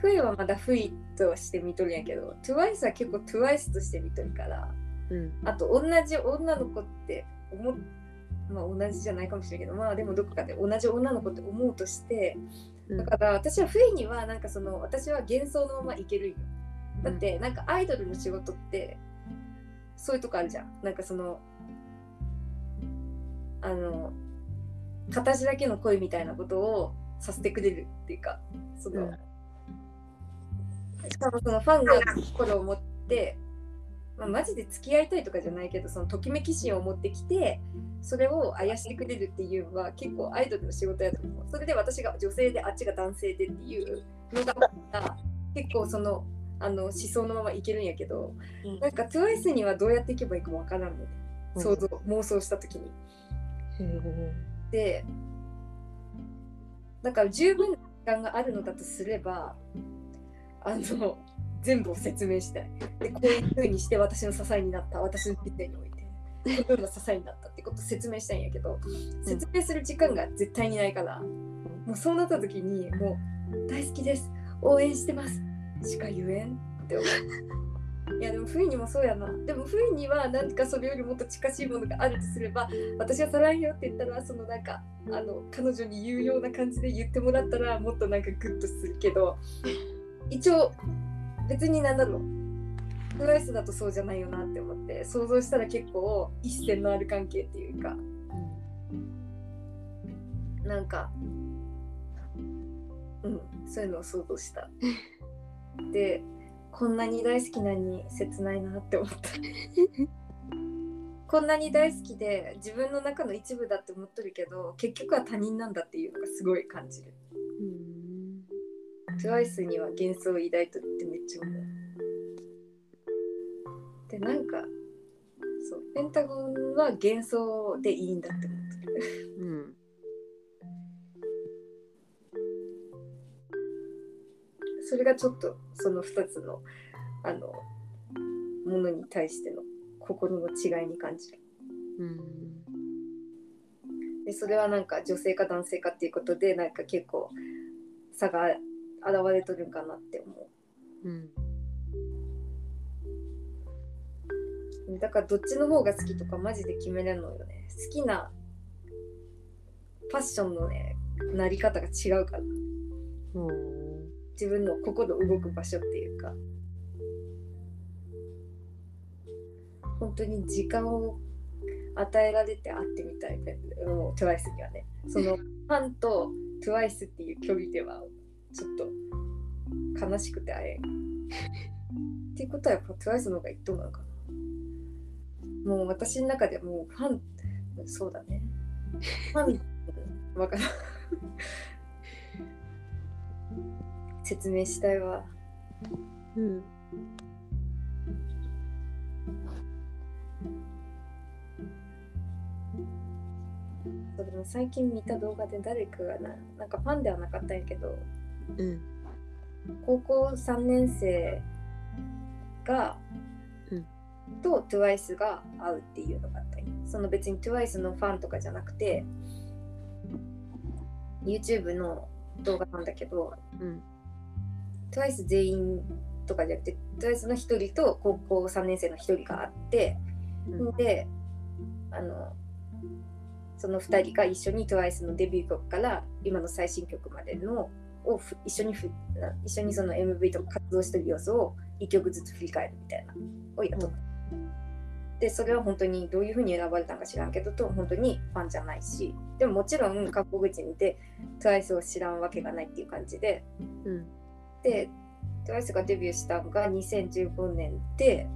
不意はまだ不意として見とるんやけど TWICE は結構 TWICE として見とるからうん。あと同じ女の子って思っまあ同じじゃないかもしれないけどまあでもどこかで同じ女の子って思うとしてうん。だから私は不意にはなんかその私は幻想のままいけるんよ。だってなんかアイドルの仕事ってそういうとこあるじゃん。なんかそのあの形だけの恋みたいなことをさせてくれるっていうかその、うんしかもそのファンが心を持って、まあ、マジで付き合いたいとかじゃないけどそのときめき心を持ってきてそれをあやしてくれるっていうのは結構アイドルの仕事やと思う。それで私が女性であっちが男性でっていうのが結構そのあの思想のままいけるんやけど、うん。なんか TWICE にはどうやっていけばいいかもわからんので、うん。想像妄想した時に。でだから十分な時間があるのだとすればあの全部を説明したい。でこういう風にして私の支えになった私の人生において。こういう風な支えになったってことを説明したいんやけど説明する時間が絶対にないからもうそうなった時にもう大好きです。応援してます。しか言えんって思う。いやでも不意にもそうやな。でも不意には何かそれよりもっと近しいものがあるとすれば私はサランよって言ったらそのなんかあの彼女に言うような感じで言ってもらったらもっとなんかグッとするけど一応別になんだろうトライスだとそうじゃないよなって思って想像したら結構一線のある関係っていうかなんかうんそういうのを想像した。でこんなに大好きなのに切ないなって思った。こんなに大好きで自分の中の一部だって思っとるけど結局は他人なんだっていうのがすごい感じる。うん。TWICE には幻想を抱いとるってめっちゃ思う。でなんかそうペンタゴンは幻想でいいんだって思ってる。うん。それがちょっとその2つのあのものに対しての心の違いに感じる。うん。でそれはなんか女性か男性かっていうことでなんか結構差が現れとるんかなって思うん。う。だからどっちの方が好きとかマジで決めれんのよね。好きなファッションのねなり方が違うから自分の心動く場所っていうか本当に時間を与えられて会ってみたいねもう TWICE にはねその ファンと TWICE っていう距離ではちょっと悲しくて会えん。っていうことはやっぱ TWICE の方が一等なのかな。もう私の中ではもうファンそうだね。ファンわからん説明したいわ。うん。最近見た動画で誰かがななんかファンではなかったんやけどうん。高校3年生が、うんと TWICE が会うっていうのがあったんよその別に TWICE のファンとかじゃなくて YouTube の動画なんだけどうん。TWICE 全員とかじゃなくて TWICE の1人と高校3年生の1人があってうんであのその2人が一緒に TWICE のデビュー曲から今の最新曲までのをふ一緒にふ一緒にその MV とか活動してる様子を1曲ずつ振り返るみたいなをやっとった。でそれは本当にどういうふうに選ばれたんか知らんけどと本当にファンじゃないしでももちろん韓国人で TWICE を知らんわけがないっていう感じでうん。で TWICE がデビューしたのが2015年で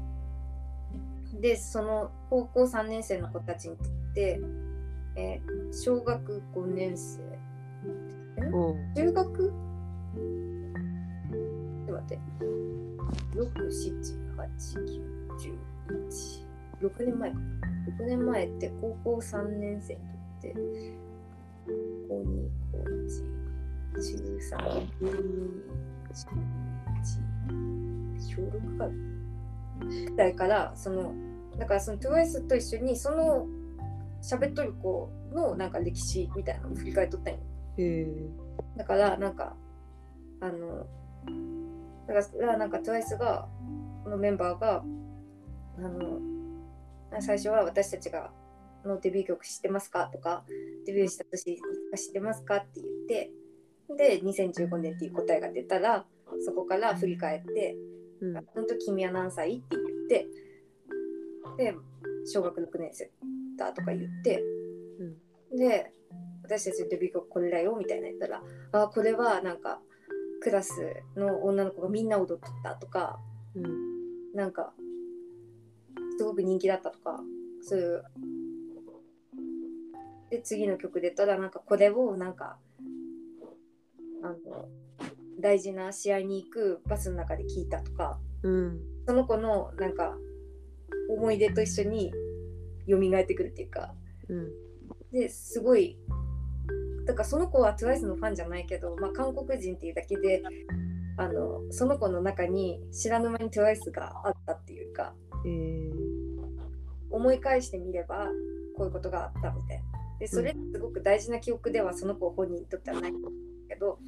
でその高校3年生の子たちにとって、えー小学5年生中学？ちょっと待って67891016年前。か6年前って高校3年生にとって高2高1中3中2小6かだからそのだからその TWICE と一緒にその喋っとる子のなんか歴史みたいなのを振り返っとったんよ。だからなんかあのだからなんか TWICE がこのメンバーがあの最初は私たちがのデビュー曲知ってますかとかデビューした年いつか知ってますかって言ってで2015年っていう答えが出たらそこから振り返ってうん。「本当君は何歳?」って言ってで小学6年生だとか言ってで私たちのデビュー曲これだよみたいな言ったらあこれはなんかクラスの女の子がみんな踊っとったとかうん。なんかすごく人気だったとかそういうで次の曲出たらなんかこれをなんかあの大事な試合に行くバスの中で聞いたとかうん。その子のなんか思い出と一緒に蘇ってくるっていうかうん。ですごいだからその子は TWICE のファンじゃないけど、まあ、韓国人っていうだけであのその子の中に知らぬ間に TWICE があったっていうかへえ。思い返してみればこういうことがあったみたいなでそれすごく大事な記憶ではその子本人にとってはないけど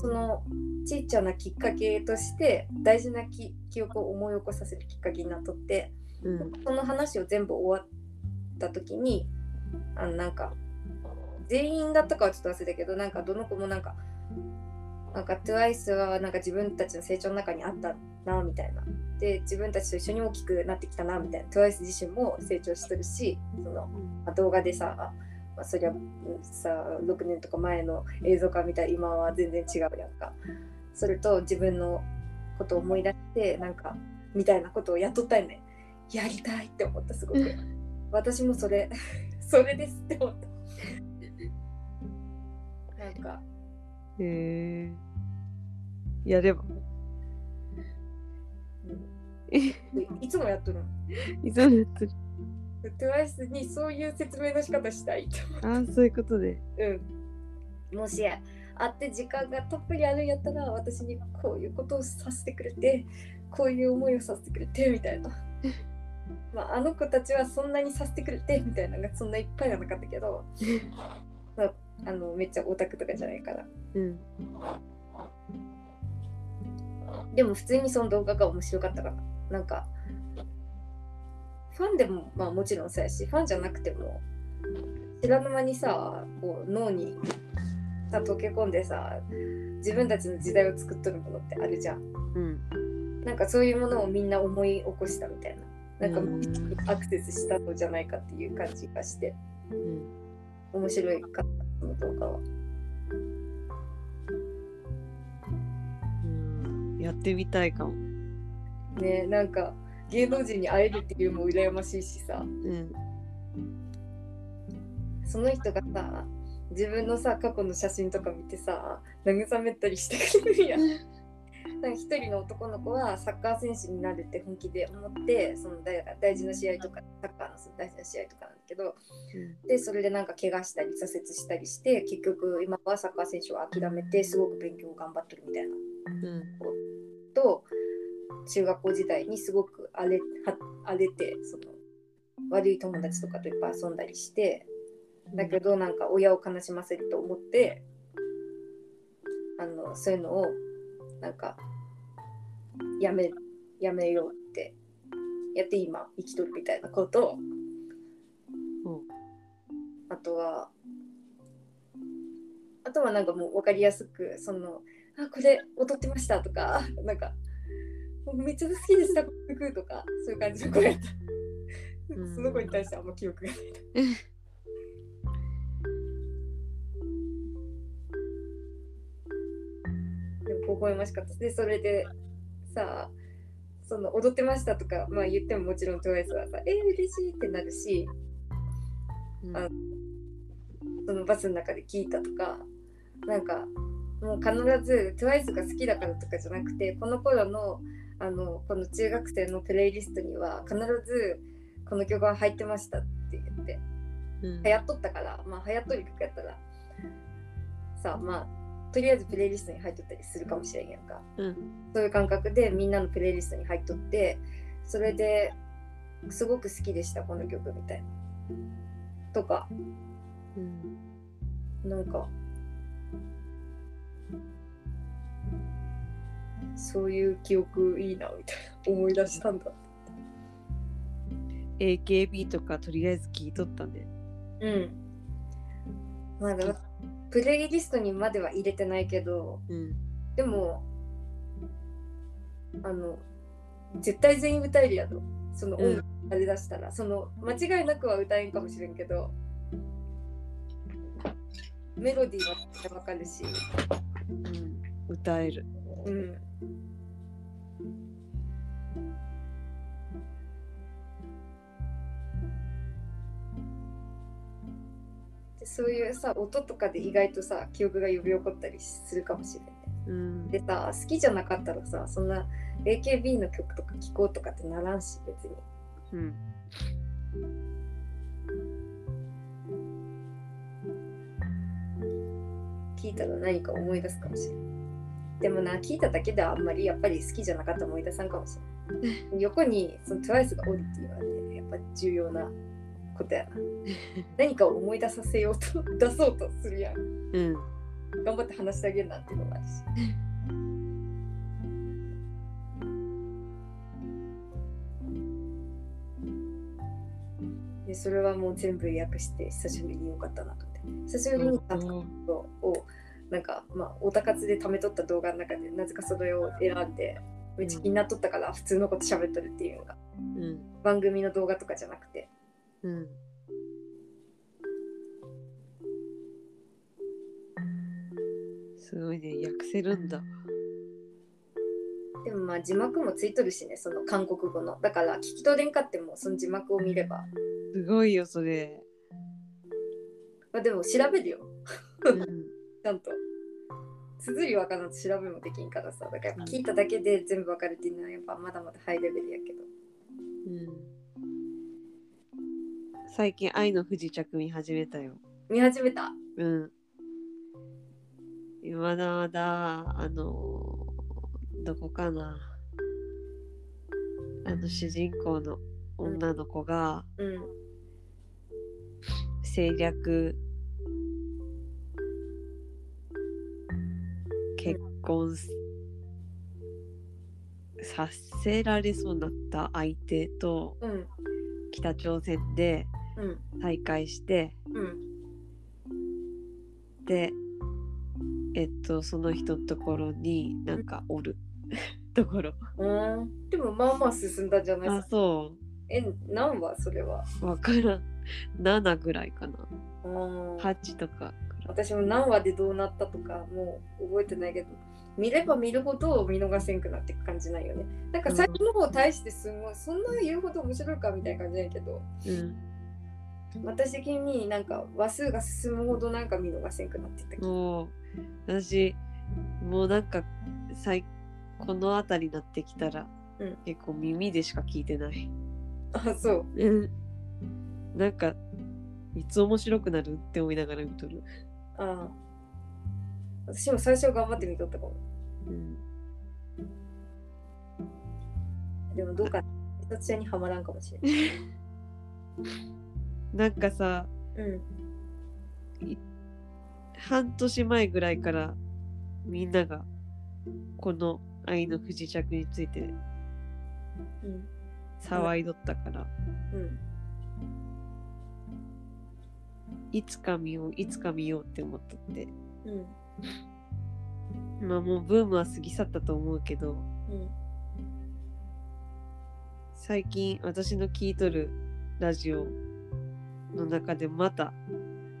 そのちっちゃなきっかけとして大事なき記憶を思い起こさせるきっかけになっとってうん。その話を全部終わった時にあのなんか全員だったかはちょっと忘れたけどなんかどの子もなんかなんか TWICE はなんか自分たちの成長の中にあったなみたいな。で自分たちと一緒に大きくなってきたなみたいな。TWICE 自身も成長してるしその、まあ動画でさ、まあ、そりゃうんさ6年とか前の映像から見たら今は全然違うやんか。それと自分のことを思い出してなんかみたいなことをやっとったよね。やりたいって思ったすごく。私もそれそれですって思ったか。へえやればいつもやっとるの？いつもやってる。TWICE にそういう説明の仕方したいとああそういうことで。うん。もし会って時間がたっぷりあるんやったら私にこういうことをさせてくれてこういう思いをさせてくれてみたいな。まああの子たちはそんなにさせてくれてみたいなのがそんないっぱいはなかったけど、まあ、あのめっちゃオタクとかじゃないから。うん。でも普通にその動画が面白かったから。なんかファンでもまあもちろんそうやしファンじゃなくても知らぬ間にさこう脳にさ溶け込んでさ自分たちの時代を作っとるものってあるじゃん。うん。なんかそういうものをみんな思い起こしたみたいな。なんかうん。アクセスしたのじゃないかっていう感じがして。うん。面白いかった。その動画はうん。やってみたいかも。ねなんか芸能人に会えるっていうのも羨ましいしさ。うん。その人がさ自分のさ過去の写真とか見てさ慰めたりしてくれるやん。なんか一人の男の子はサッカー選手になるって本気で思ってその大大事な試合とかサッカーの大事な試合とかなんだけどでそれでなんか怪我したり挫折したりして結局今はサッカー選手を諦めてすごく勉強を頑張ってるみたいな。うん。と中学校時代にすごく荒れは荒れてその悪い友達とかといっぱい遊んだりしてだけどなんか親を悲しませると思ってあのそういうのをなんかやめやめようってやって今生きとるみたいなことをうん。あとはあとはなんかもう分かりやすくそのあこれ踊ってましたとかなんかめっちゃ好きでしたとかそういう感じの子やった。うん。その子に対してあんま記憶がない 微笑ましかった。でそれでさその踊ってましたとか、まあ、言ってももちろん TWICE はさ「えー、嬉しい」ってなるしうん。あそのバスの中で聞いたとかなんかもう必ず TWICE が好きだからとかじゃなくてこの頃のあのこの中学生のプレイリストには必ずこの曲が入ってましたって言って。うん。流行っとったからまあ流行っとる曲やったらさあまあとりあえずプレイリストに入っとったりするかもしれんやんか。うん。そういう感覚でみんなのプレイリストに入っとってそれですごく好きでしたこの曲みたいな。とか。うん。なんか。そういう記憶いいなみたいな。思い出したんだ。AKB とかとりあえず聞いとったねうん。まだプレイリストにまでは入れてないけどうん。でもあの絶対全員歌えるやろその音楽あれ出したら、その間違いなくは歌えんかもしれんけどメロディーはわかるし。うん。歌える。うんそういうさ音とかで意外とさ記憶が呼び起こったりするかもしれない。うんでさ好きじゃなかったらさそんな AKB の曲とか聴こうとかってならんし別に。うん聞いたら何か思い出すかもしれない。でもな聞いただけではあんまりやっぱり好きじゃなかったら思い出さんかもしれない。横にその TWICE がおるっていうのはねやっぱ重要なことやな。何かを思い出させようと 出そうとするやん。うん頑張って話してあげるなんていうのもあるし。でそれはもう全部訳して久しぶりによかったなと思って久しぶりにちゃんとをなんかまあオタ活で貯めとった動画の中でなぜかそれを選んでめっちゃ気になっとったから普通のこと喋っとるっていうのがうん番組の動画とかじゃなくてうん。すごいね訳せるんだ。でもまあ字幕もついとるしねその韓国語の。だから聞き取れんかってもその字幕を見れば。すごいよそれ、まあ、でも調べるよ。うん、ちゃんと。綴りわからんと調べもできんからさ。だから聞いただけで全部わかるっていうのはやっぱまだまだハイレベルやけど。うん最近愛の不時着見始めたよ。見始めた？うん。まだまだあのどこかな。あの主人公の女の子がうん。政略結婚すさせられそうになった相手とうん。北朝鮮でうん再会して。うん。でえっとその人のところになんかおる。ところ。うん。でもまあまあ進んだんじゃないあそえ何話？それは。うわからん。7ぐらいかな。うん8とか私も何話でどうなったとかもう覚えてないけど。見れば見るほど見逃せんくなっていく感じないよね。なんか最初の方対してすごいそんな言うほど面白いかみたいな感じないけど。うん私的になんか話数が進むほどなんか見逃せんくなっていったもう私もうなんか最この辺りになってきたら、うん。結構耳でしか聞いてない。あそう。うん。なんかいつ面白くなるって思いながら見とる。ああ。私も最初頑張って見とったかも。うん、でもどうかな。美里ちゃんにはまらんかもしれない なんかさうん。半年前ぐらいからみんながこの愛の不時着についてうん。騒いどったから、うん。いつか見よういつか見ようって思っとって。うん。まあもうブームは過ぎ去ったと思うけどうん。最近私の聞いとるラジオの中でまた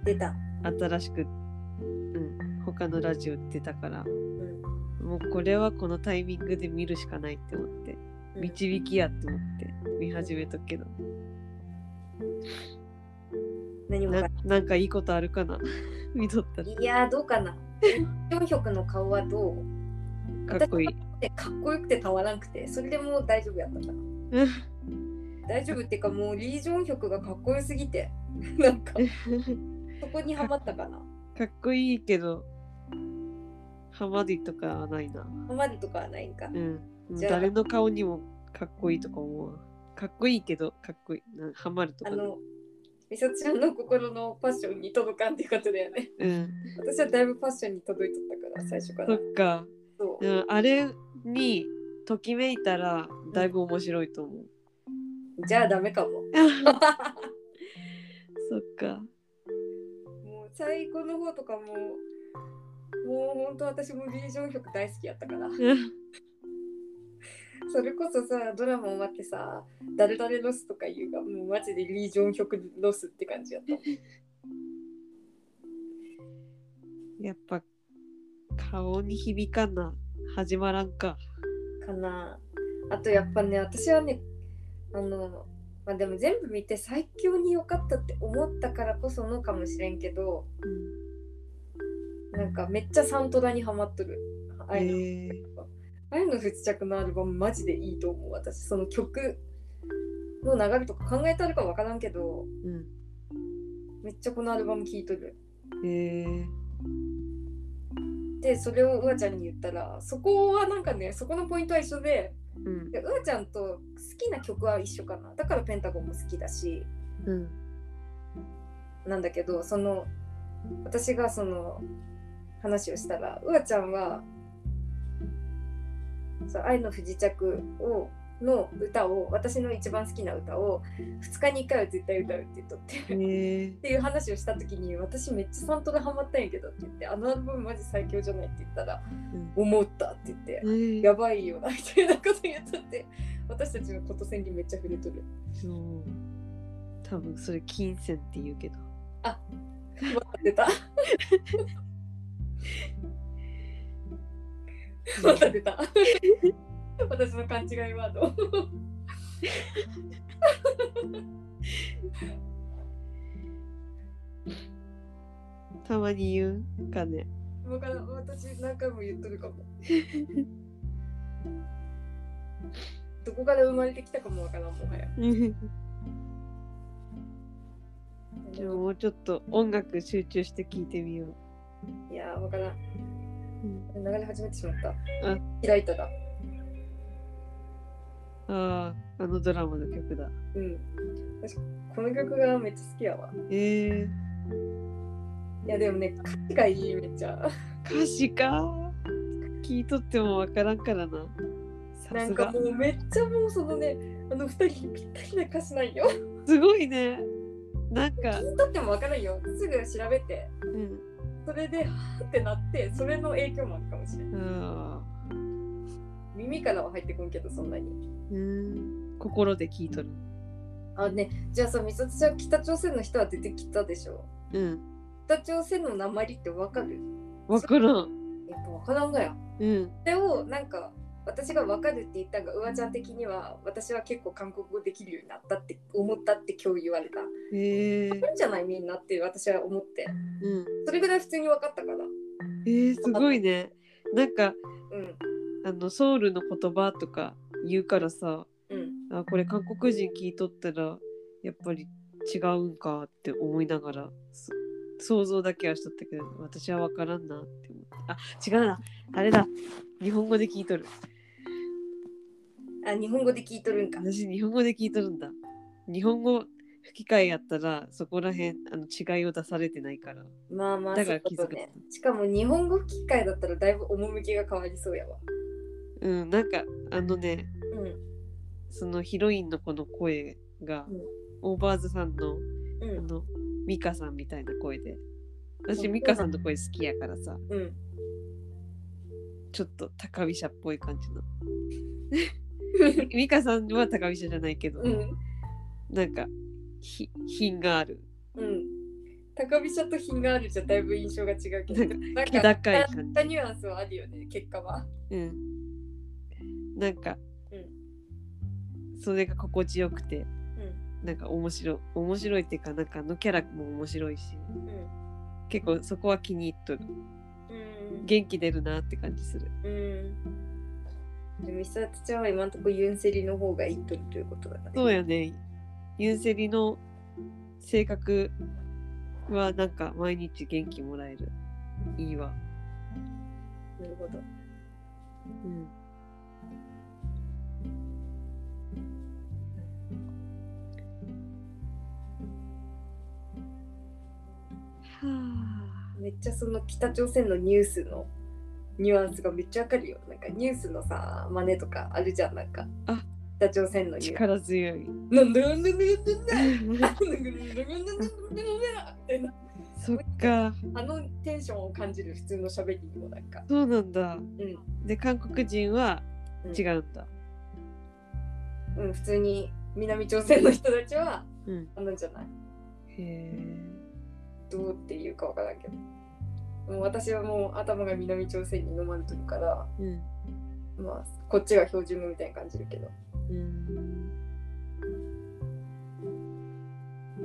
出た。新しく、うん、他のラジオ出たから。うん。もうこれはこのタイミングで見るしかないって思って。うん。導きやって思って見始めとくけど。な何もかなんかいいことあるかな？見とったら。いやーどうかな。ジョンヒョクの顔はどう？かっこいい。でかっこよくてたまらんくてそれでもう大丈夫やったかな 大丈夫っていうかもうリー・ジョンヒョクがかっこよすぎて。なんかそこにはまったかな。かっこいいけどハマディとかはないな。ハマるとかはないんか。うん。誰の顔にもかっこいいとか思うわかっこいいけどかっこいい。なハマるとか。ねあの美里ちゃんの心のパッションに届かんっていうことだよね。うん。私はだいぶパッションに届いとったから最初かそらっか。そう。うんあれにときめいたらだいぶ面白いと思う。じゃあダメかも。そっか。もう最後の方とかももう本当私もリー・ジョンヒョク大好きやったから。それこそさドラマ終わってさ「誰々ロス」とか言うがもうマジでリー・ジョンヒョクロスって感じやった。やっぱ顔に響かな。始まらんか。かな。あとやっぱね私はねあのまあでも全部見て最強に良かったって思ったからこそのかもしれんけどなんかめっちゃサントラにハマっとる。愛の,、へえ愛の不時着のアルバムマジでいいと思う私。その曲の流れとか考えたるか分からんけどうん。めっちゃこのアルバム聴いとる。でそれをうわちゃんに言ったらそこはなんかねそこのポイントは一緒でうん。でうわちゃんと好きな曲は一緒かな。だからペンタゴンも好きだし。うん。なんだけどその私がその話をしたらうわちゃんはそう愛の不時着をの歌を私の一番好きな歌を2日に1回は絶対歌うって言っとって。っていう話をした時に私めっちゃサントラハマったんやけどって言ってあのアルバムマジ最強じゃないって言ったら思ったって言ってうんやばいよなみたいなこと言っとって私たちのこと戦にめっちゃ触れとる。多分それ金銭って言うけど。また出た。また出た私の勘違いワード。たまに言うんかね。わからん私何回も言っとるかも。どこから生まれてきたかもわからんもはや。でももうちょっと音楽集中して聴いてみよう。いやーわからん。うん。流れ始めてしまった。あ。開いただああ、あのドラマの曲だ。うん私この曲がめっちゃ好きやわえー、いやでもね歌詞がいいめっちゃ歌詞か。聞いとってもわからんからな。なんかも。うめっちゃもうそのねあの二人にぴったりな歌詞なんよすごいね。なんか、聞いとってもわからんよすぐ調べてうん。それではーってなってそれの影響もあるかもしれないああ。耳からは入ってこんけどそんなにうん。心で聞いとる。あねじゃあさ美里ちゃん北朝鮮の人は出てきたでしょ？うん。北朝鮮の鉛ってわかる？わからん。やっぱわからんがやうん。それをなんか私がわかるって言ったがうわちゃん的には私は結構韓国語できるようになったって思ったって今日言われたへえんじゃないみんなって私は思ってうん。それぐらい普通に分かったからえー、すごいね。なんか、うんあの、ソウルの言葉とか言うからさ、うんあ、これ韓国人聞いとったら、やっぱり違うんかって思いながら、そ想像だけはしとったけど、私はわからんなって思って。あ、違うな。あれだ。日本語で聞いとる。あ日本語で聞いとるんか私、日本語で聞いとるんだ。日本語吹き替えやったら、そこらへんあの違いを出されてないから。まあまあだから気づくねしかも日本語吹き替えだったらだいぶ趣が変わりそうやわうん、なんか、あのね、うん。そのヒロインの子の声が、うん。オーバーズさんのうん。あのミカさんみたいな声で。私う。んミカさんの声好きやからさ。うん。ちょっと高飛車っぽい感じの。ミカさんは高飛車じゃないけど、うん。なんかひ品がある。うん。高飛車と品があるじゃだいぶ印象が違うけど。なん気高い感じ。ニュアンスはあるよね結果は。うんなんか、うんそれが心地よくてうんなんか面白い面白いっていうかなんかあのキャラも面白いしうん結構そこは気に入っとるうん元気出るなって感じするうんでも、ミサトちゃんは今んとこユンセリの方がいいとるということだから、そうやね。ユンセリの性格はなんか毎日元気もらえる。いいわ。なるほど。うん。めっちゃその北朝鮮のニュースのニュアンスがめっちゃわかるよ。なんかニュースのさ、真似とかあるじゃん、なんか。あ北朝鮮のニュース。力強い。なんだなんだなんだなんだみたいなそっか。あのテンションを感じる普通の喋りにもなんか。そうなんだ。うん。で、韓国人は違うんだ。うん、普通に南朝鮮の人たちはうん。あなんじゃないへえ。どうっていうかわからんけど。もう私はもう頭が南朝鮮に飲まれてるから、うん。まあ、こっちが標準語みたいに感じるけど。うん。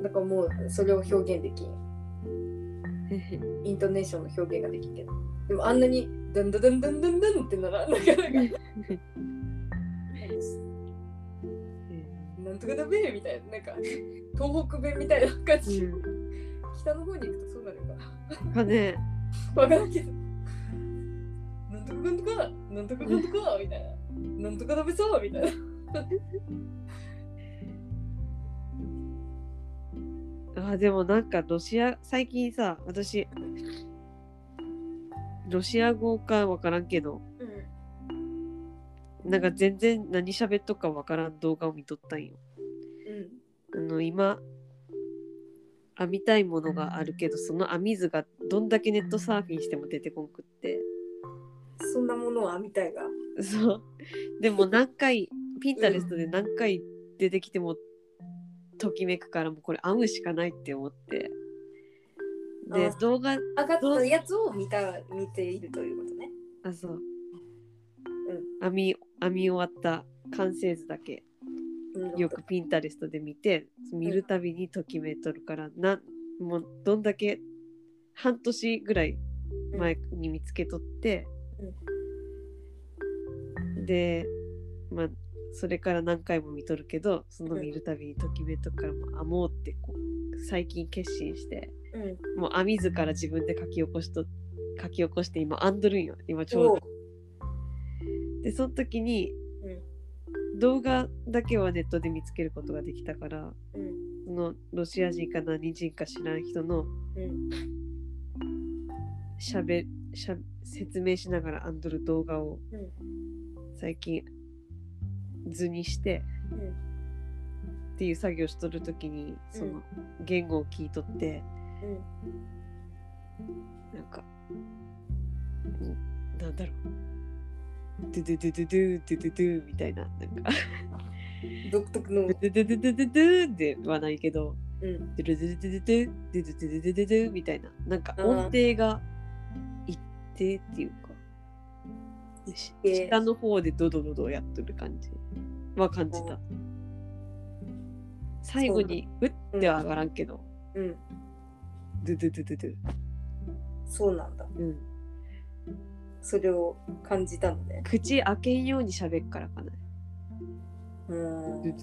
だからもうそれを表現できん。イントネーションの表現ができんけど。でもあんなにダンダダンダンダンダンってならなかなか。なんとかだべみたいな、なんか東北弁みたいな感じ。うん北の方に行くとそうなるかかね。な。わからんけど。なんとかなんとか、なんとかなんとか、みたいな。なんとか食べそうみたいな。あでもなんかロシア最近さ私ロシア語かわからんけどうん。なんか全然何喋っとくかわからん動画を見とったんよ。うん。あの今編みたいものがあるけどその編み図がどんだけネットサーフィンしても出てこんくって。そんなものはみたいが。そう。でも何回 ピンタレストで何回出てきてもときめくからもうこれ編むしかないって思って。であ動画上がったやつを見た見ているということね。あそう、編み編み終わった完成図だけ。うんよくピンタレストで見て見るたびにときめいとるからなもうどんだけ半年ぐらい前に見つけとって、でまあそれから何回も見とるけどその見るたびにときめいとるからもうあもうってこう最近決心してうん。もう編み図から自分で書き起こしと書き起こして今編んどるんよ今ちょうど。でその時にうん動画だけはネットで見つけることができたからうん。そのロシア人か何人か知らん人のうん。しゃべしゃ説明しながら編んどる動画をうん。最近図にしてうんっていう作業しとる時にその言語を聞いとってうん。なんかんなんだろうドゥドゥドゥドゥドゥドゥドゥみたいななんか独特のドゥドゥドゥドゥドゥドゥドゥではないけどうんドゥルドゥドゥドゥドゥドゥドゥドゥドゥドゥドゥみたいななんか音程が一定っていうか下の方でドドドドやっとる感じは感じた最後にうっては上がらんけどうんドゥドゥドゥドゥドゥそうなんだうんそれを感じたのね。口開けんように喋っからかな。うん。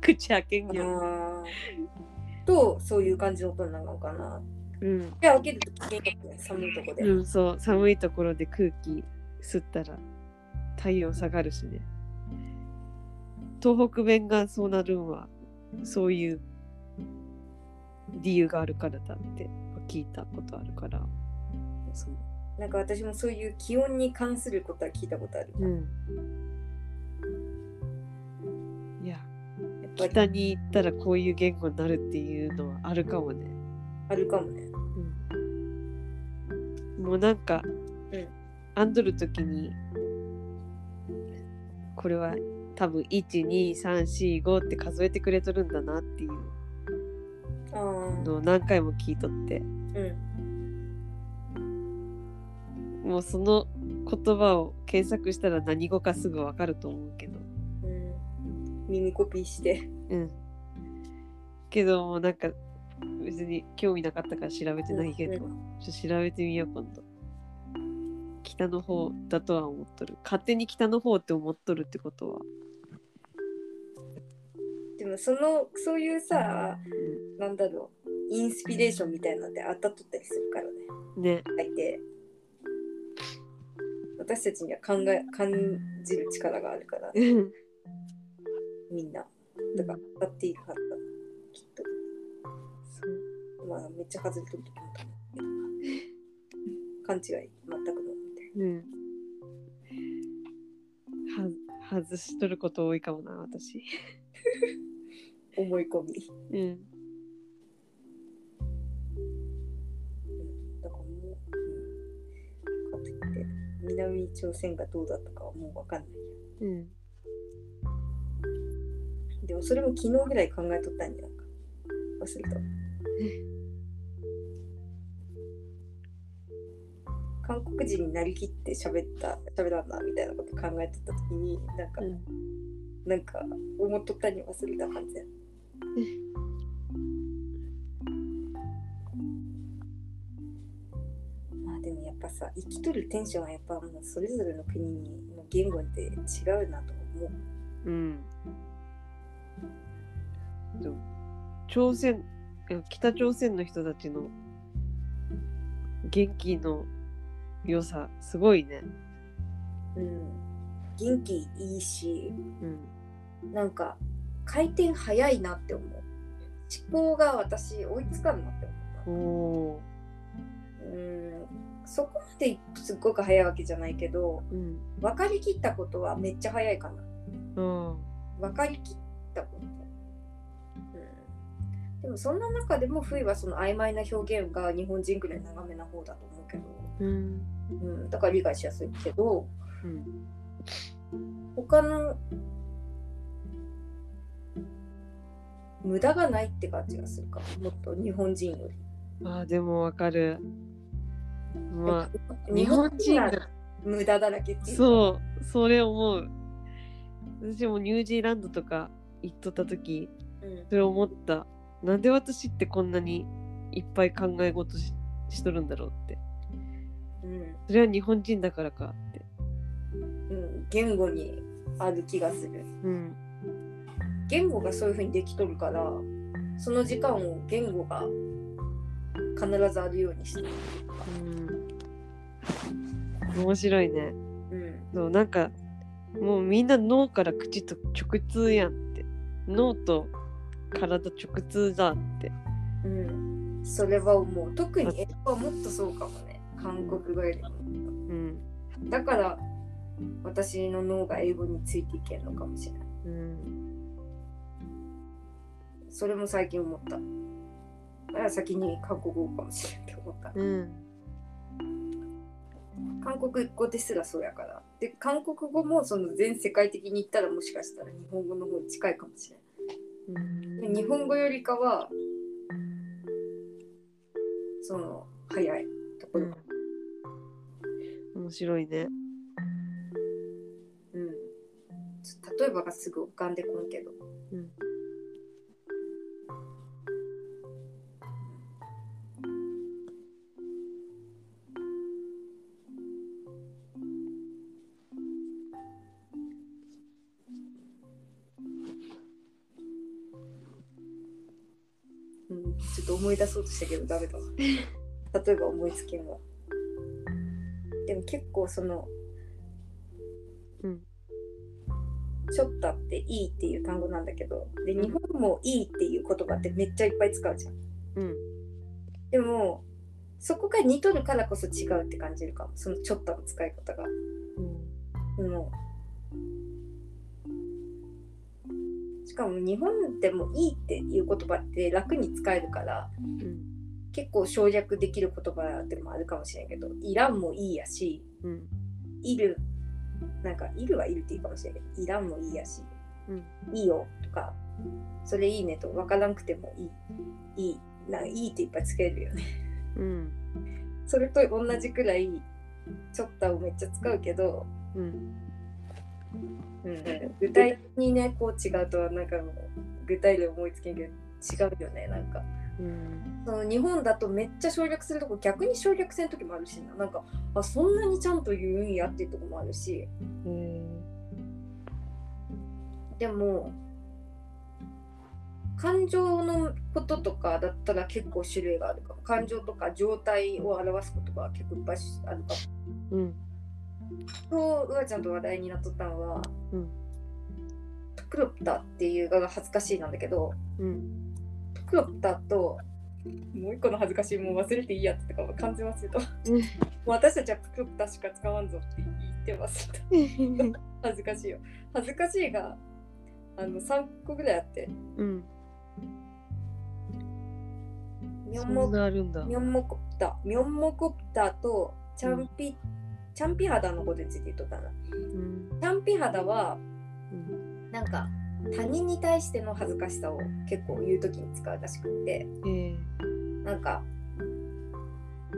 口開けんよあーとそういう感じの音なのかなううんで開けると危険だね寒いとこで、うんそう寒いところで空気吸ったら体温下がるしね東北弁がそうなるんはそういう理由があるからだって聞いたことあるからそう。なんか私もそういう気温に関することは聞いたことある、うん。いややっぱり。北に行ったらこういう言語になるっていうのはあるかもね、あるかもね。うん、もうなんか、うん。編んどる時にこれは多分12345って数えてくれとるんだなっていうのを何回も聞いとって。うんもうその言葉を検索したら何語かすぐ分かると思うけど。うん。耳コピーして。うん。けどもうなんか別に興味なかったから調べてないけど、うん。ちょっと調べてみよう今度。北の方だとは思っとる。勝手に北の方って思っとるってことは、でもそのそういうさうなんだろう。インスピレーションみたいなので当たっとったりするからね。ん、ね大抵私たちには考え感じる力があるからうん。みんな。だから当たっているはずだきっと。そう。まあめっちゃ外れとる時もある勘違い全くのみたいうん。は外しとること多いかもな私。な 思い込み。うん南朝鮮がどうだったかはもう分かんない。うん。でもそれも昨日ぐらい考えとったんじゃないか。忘れた韓国人になりきって喋った喋らんなみたいなこと考えとった時になんか、うん。なんか思っとったに忘れた感じやぱさ生きとるテンションはやっぱもうそれぞれの国の言語で違うなと思う。うん。朝鮮北朝鮮の人たちの元気の良さすごいね。うん。元気いいしうん。なんか回転早いなって思う。思考が私追いつかんなって思ううんそこまですっごく早いわけじゃないけどうん。分かりきったことはめっちゃ早いかな。うん。分かりきったこと、うん、でもそんな中でも冬はその曖昧な表現が日本人くらい長めな方だと思うけど、うん。うん、だから理解しやすいけどうん。他の無駄がないって感じがするかも。もっと日本人より。あーでもわかるまあ日本人がが無駄だらけっていう。かそうそれ思う。私もニュージーランドとか行っとった時うん。それ思った。なんで私ってこんなにいっぱい考え事ししとるんだろうって。うん。それは日本人だからかって。うん、言語にある気がする。うん。言語がそういう風にできとるからその時間を言語が必ずあるようにして。るうん。面白いね。うん。そうなんかもうみんな脳から口と直通やんって。脳と体直通だって。うん。それは思う特に英語はもっとそうかもね。韓国語よりもうん。だから私の脳が英語についていけんのかもしれない。うん。それも最近思った。だから先に韓国語かもしれんって思った。うん。韓国語ですらそうやから。で韓国語もその全世界的に言ったらもしかしたら日本語の方に近いかもしれないで日本語よりかはその早いところ、うん。面白いね。うん。例えばがすぐ浮かんでこんけど。うんと思い出そうとしたけどダメだわ。例えば思いつけんわでも結構そのうん。ちょっとっていいっていう単語なんだけどで日本もいいっていう言葉ってめっちゃいっぱい使うじゃん。うん。でもそこが似とるからこそ違うって感じるかも。そのちょっとの使い方が。うん。もうしかも日本でもいいっていう言葉って楽に使えるからうん結構省略できる言葉でもあるかもしれんけどいらんもいいやしうんいるなんかいるはいるっていいかもしれんけどいらんもいいやしうんいいよとかそれいいねと分からんくてもいいいいないいっていっぱいつけるよね。うん。それと同じくらいちょっとをめっちゃ使うけど、うんうん、具体的にねこう違うとはなんかもう具体例思いつけんけど違うよねなんか。うん。その日本だとめっちゃ省略するとこ逆に省略せん時もあるしな。なんかあそんなにちゃんと言うんやっていうとこもあるし。えでも感情のこととかだったら結構種類があるかも。感情とか状態を表す言葉は結構いっぱいあるかも。うん今日うわちゃんと話題になっとったのはうん「プクロプタ」っていう画が恥ずかしいなんだけどうん。プクロプタともう一個の恥ずかしいもう忘れていいやって言ったか完全忘れた私たちはプクロプタしか使わんぞって言ってます。恥ずかしいよ。恥ずかしいがあの3個ぐらいあって。うん。ミョンモコプタミョンモコプタとチャンピ、チャンピ肌のことについて言っとったな。うん。チャンピ肌はうん。なんか他人に対しての恥ずかしさを結構言う時に使うらしくって。えなんか、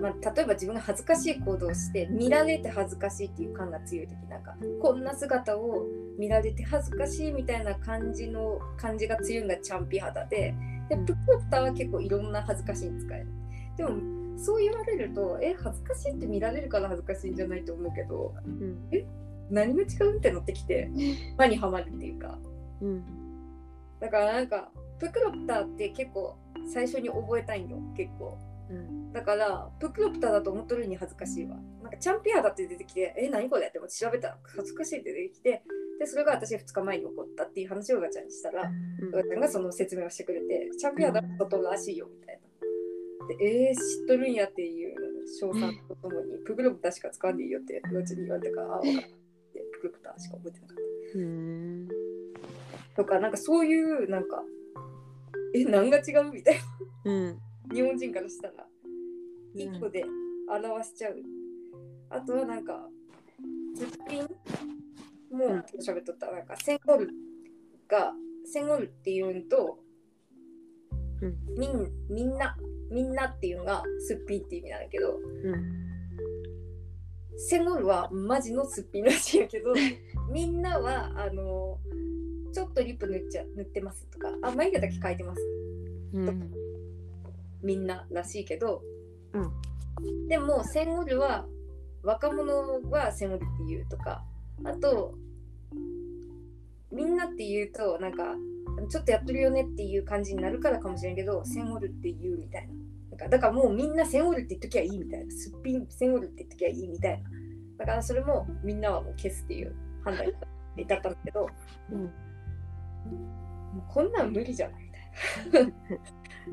まあ、例えば自分が恥ずかしい行動をして見られて恥ずかしいっていう感が強い時なんかこんな姿を見られて恥ずかしいみたいな感じの感じが強いのがチャンピ肌ででうん。プクプタは結構いろんな恥ずかしいに使える。でもそう言われるとえ恥ずかしいって見られるから恥ずかしいんじゃないと思うけどうん。何が違うってなってきて輪にはまるっていうか。うん。だからなんかプクロプターって結構最初に覚えたいんよ結構。うん。だからプクロプターだと思っとるに恥ずかしいわ。なんかチャンピアーだって出てきてえ何これって思って調べたら恥ずかしいって出てきてでそれが私2日前に起こったっていう話をガチャにしたらガチャンがその説明をしてくれてチャンピアーだとらしいよみたいなでえー、知っとるんやっていう賞賛とともにプクロプターしか使わんでいいよってガチャに言われたからあ分かった。プクロプターしか覚えてなかった。うんとかなんかそういうなんかえ何が違うみたいな。うん。日本人からしたら1個で表しちゃう、あとはなんかすっぴんも喋っとった。なんかセンゴルがセンゴルっていうんとうん。みんみんなみんなっていうのがすっぴんっていう意味なんだけどうん。センゴールはマジのすっぴんらしいんやけど みんなはあのちょっとリップ塗っちゃ塗ってますとかあ眉毛だけ描いてます。うん。みんならしいけど、うん。でもセンゴールは若者はセンゴールって言うとかあとみんなって言うとなんかちょっとやってるよねっていう感じになるからかもしれんけどセンゴールって言うみたいな。なんかだからもうみんなセンゴールって言っときゃいいみたいな。すっぴんセンゴールって言っときゃいいみたいなだからそれもみんなはもう消すっていう判断だったんだけどうん。もうこんなん無理じゃないみたいな。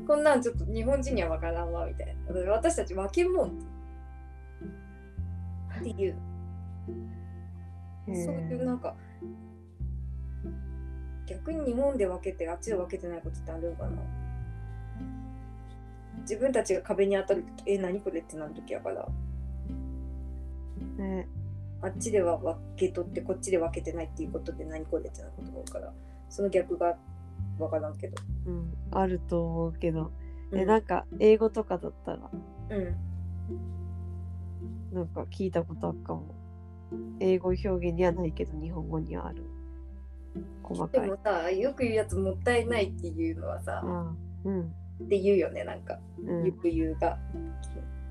こんなんちょっと日本人には分からんわみたいな。私たち分けんもんっていう、そういうなんか、逆に日本で分けてあっちで分けてないことってあるのかな？自分たちが壁に当たるとき、え、何これってなるときやから、ね。あっちでは分け取って、こっちで分けてないっていうことで何これってなることが多いから、その逆が分からんけど。うん、あると思うけど、えうん。なんか英語とかだったら？うん。なんか聞いたことあるかも。英語表現にはないけど日本語にはある細でかいもさ、よく言うやつもったいないっていうのはさ、あうんって言うよね、なんか。うんよく言うが。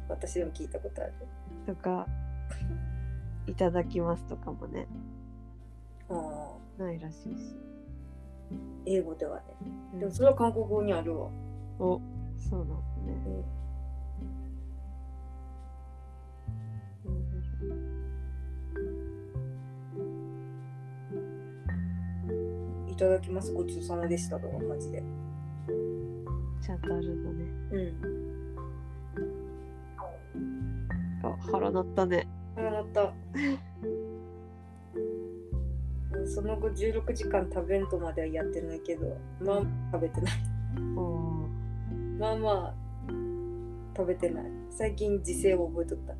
私でも聞いたことある。とかいただきますとかもねああ、ないらしいし、英語ではね。うんでもそれは韓国語にあるわ。おそうなんだね、いただきます。ごちそうさまでしたとか、マジで。ちゃんとあるんだねうん。あ腹鳴ったね腹なった。その後16時間食べんとまではやってないけど、まあ食べてない。まあまあ食べてない。最近時勢を覚えとった。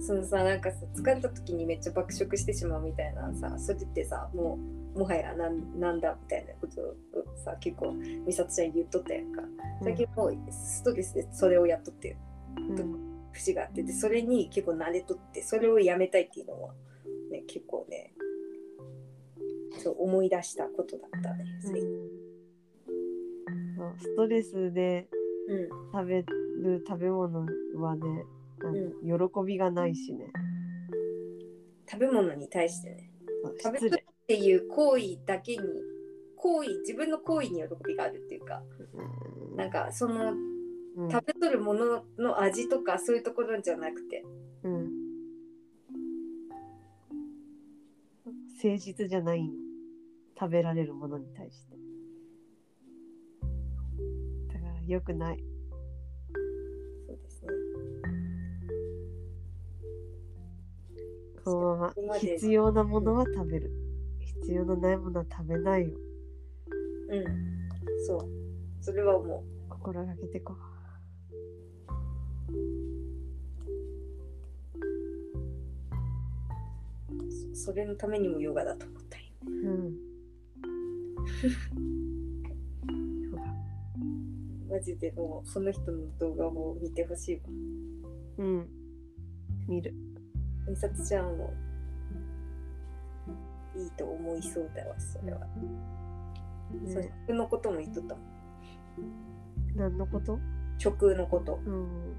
そのさ、なんかさ、疲れた時にめっちゃ爆食してしまうみたいなさ、それってさ、もうもはやなんなんだみたいなことをさ、結構美里ちゃんに言っとったやんか。最近もうストレスでそれをやっとってうん。節があってでそれに結構慣れとってそれをやめたいっていうのは、ね、結構ねそう思い出したことだったね。うん。ストレスでうん。食べる食べ物はねあの喜びがないしね、食べ物に対してね。食べ失礼。るっていう行為だけに行為自分の行為に喜びがあるっていうかなんかそのうん。食べとるものの味とかそういうところじゃなくて。うん。誠実じゃないの。食べられるものに対して。だから良くない。そうですね。このまま必要なものは食べる必要のないものは食べないよ。うん。そう。それはも心がけてこう。そそれのためにもヨガだと思ったよ。ううんマジでもうその人の動画を見てほしいわうん。見る。美里ちゃんもいいと思いそうだわそれは、そね。食のことも言っとったもん。何のこと？食のこと。うん。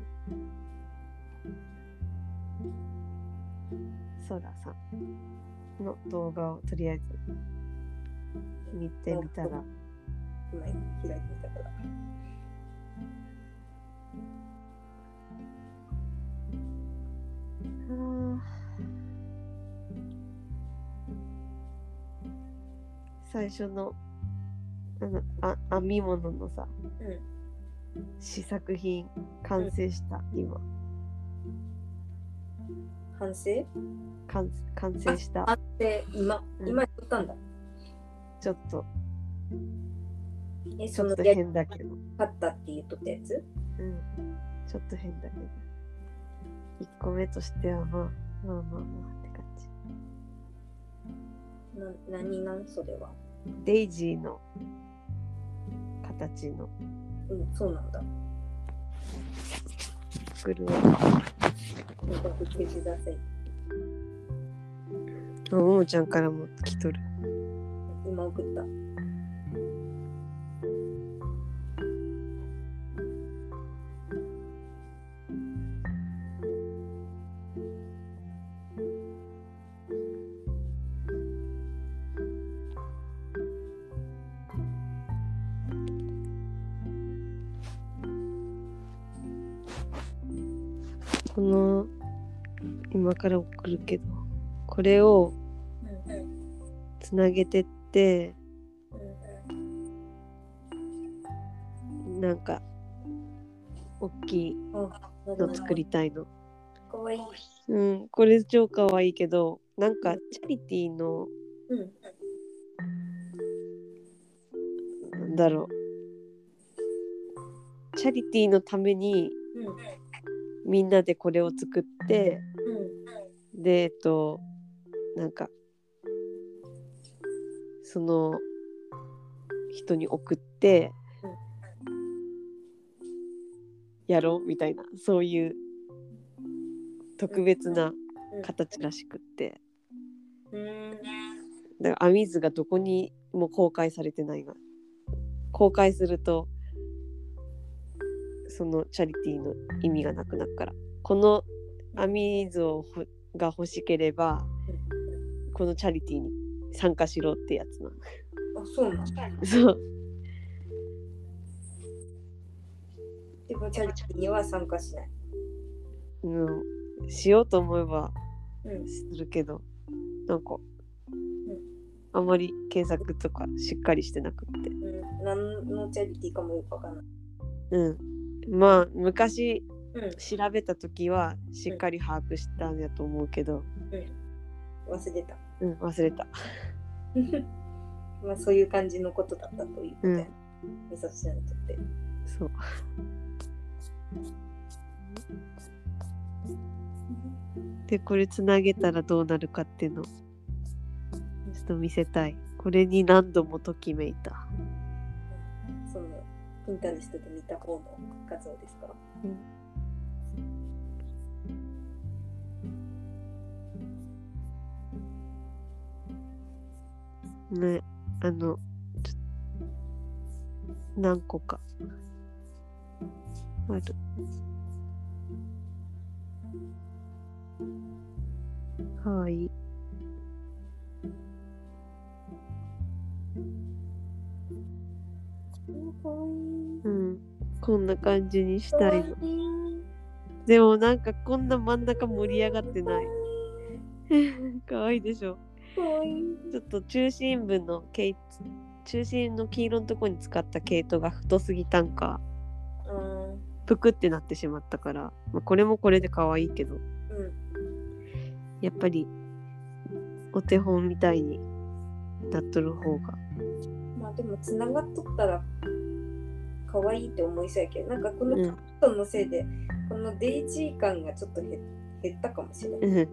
ソラさんの動画をとりあえず見てみたら。今開いてみたから最初のあのあ編み物のさうん。試作品完成した、今。反省完完成した。反省今、うん。今やったんだ。ちょっと。えちょっとその変だけど。方って言っとったやつ？うん。ちょっと変だけど。1個目としてはまあまあまあまあって感じ。な何なん？それはデイジーの形の。うんそうなんだ。作る。わももちゃんからも来とる。今送った。から送るけどこれをつなげてってなんか大きいの作りたいの。かわいい。うんこれ超かわいいけどなんかチャリティーのうん。なんだろうチャリティーのためにうん。みんなでこれを作ってうん。でえっとなんかその人に送ってやろうみたいなそういう特別な形らしくってうん。だから編み図がどこにも公開されてないが公開するとそのチャリティーの意味がなくなるからこの編み図をほが欲しければこのチャリティーに参加しろってやつなのあ、そうなんだ。そうでもチャリティーには参加しない。うん、しようと思えばうん。するけどなんか、あんまり検索とかしっかりしてなくってうん。何のチャリティーかもよくわかんない。うんまあ昔うん。調べた時はしっかり把握したんやと思うけど、忘れた。うん、忘れた。まあそういう感じのことだったということで、うん。みさとちゃんにとって。そう。でこれつなげたらどうなるかっていうのをちょっと見せたい。これに何度もときめいた。そのピンタリストで見た方の画像ですか？ねあの何個か。あるかわい。うん。こんな感じにしたいの。でもなんかこんな真ん中盛り上がってない。かわいいでしょ。ちょっと中心部の毛中心の黄色のとこに使った毛糸が太すぎたんかうん。ぷくってなってしまったから、まあ、これもこれで可愛いけど。うん。やっぱりお手本みたいになっとる方がまあでもつながっとったら可愛いって思いそうやけどなんかこのうん。カットのせいで、このデイジー感がちょっと減減ったかもしれない。うん。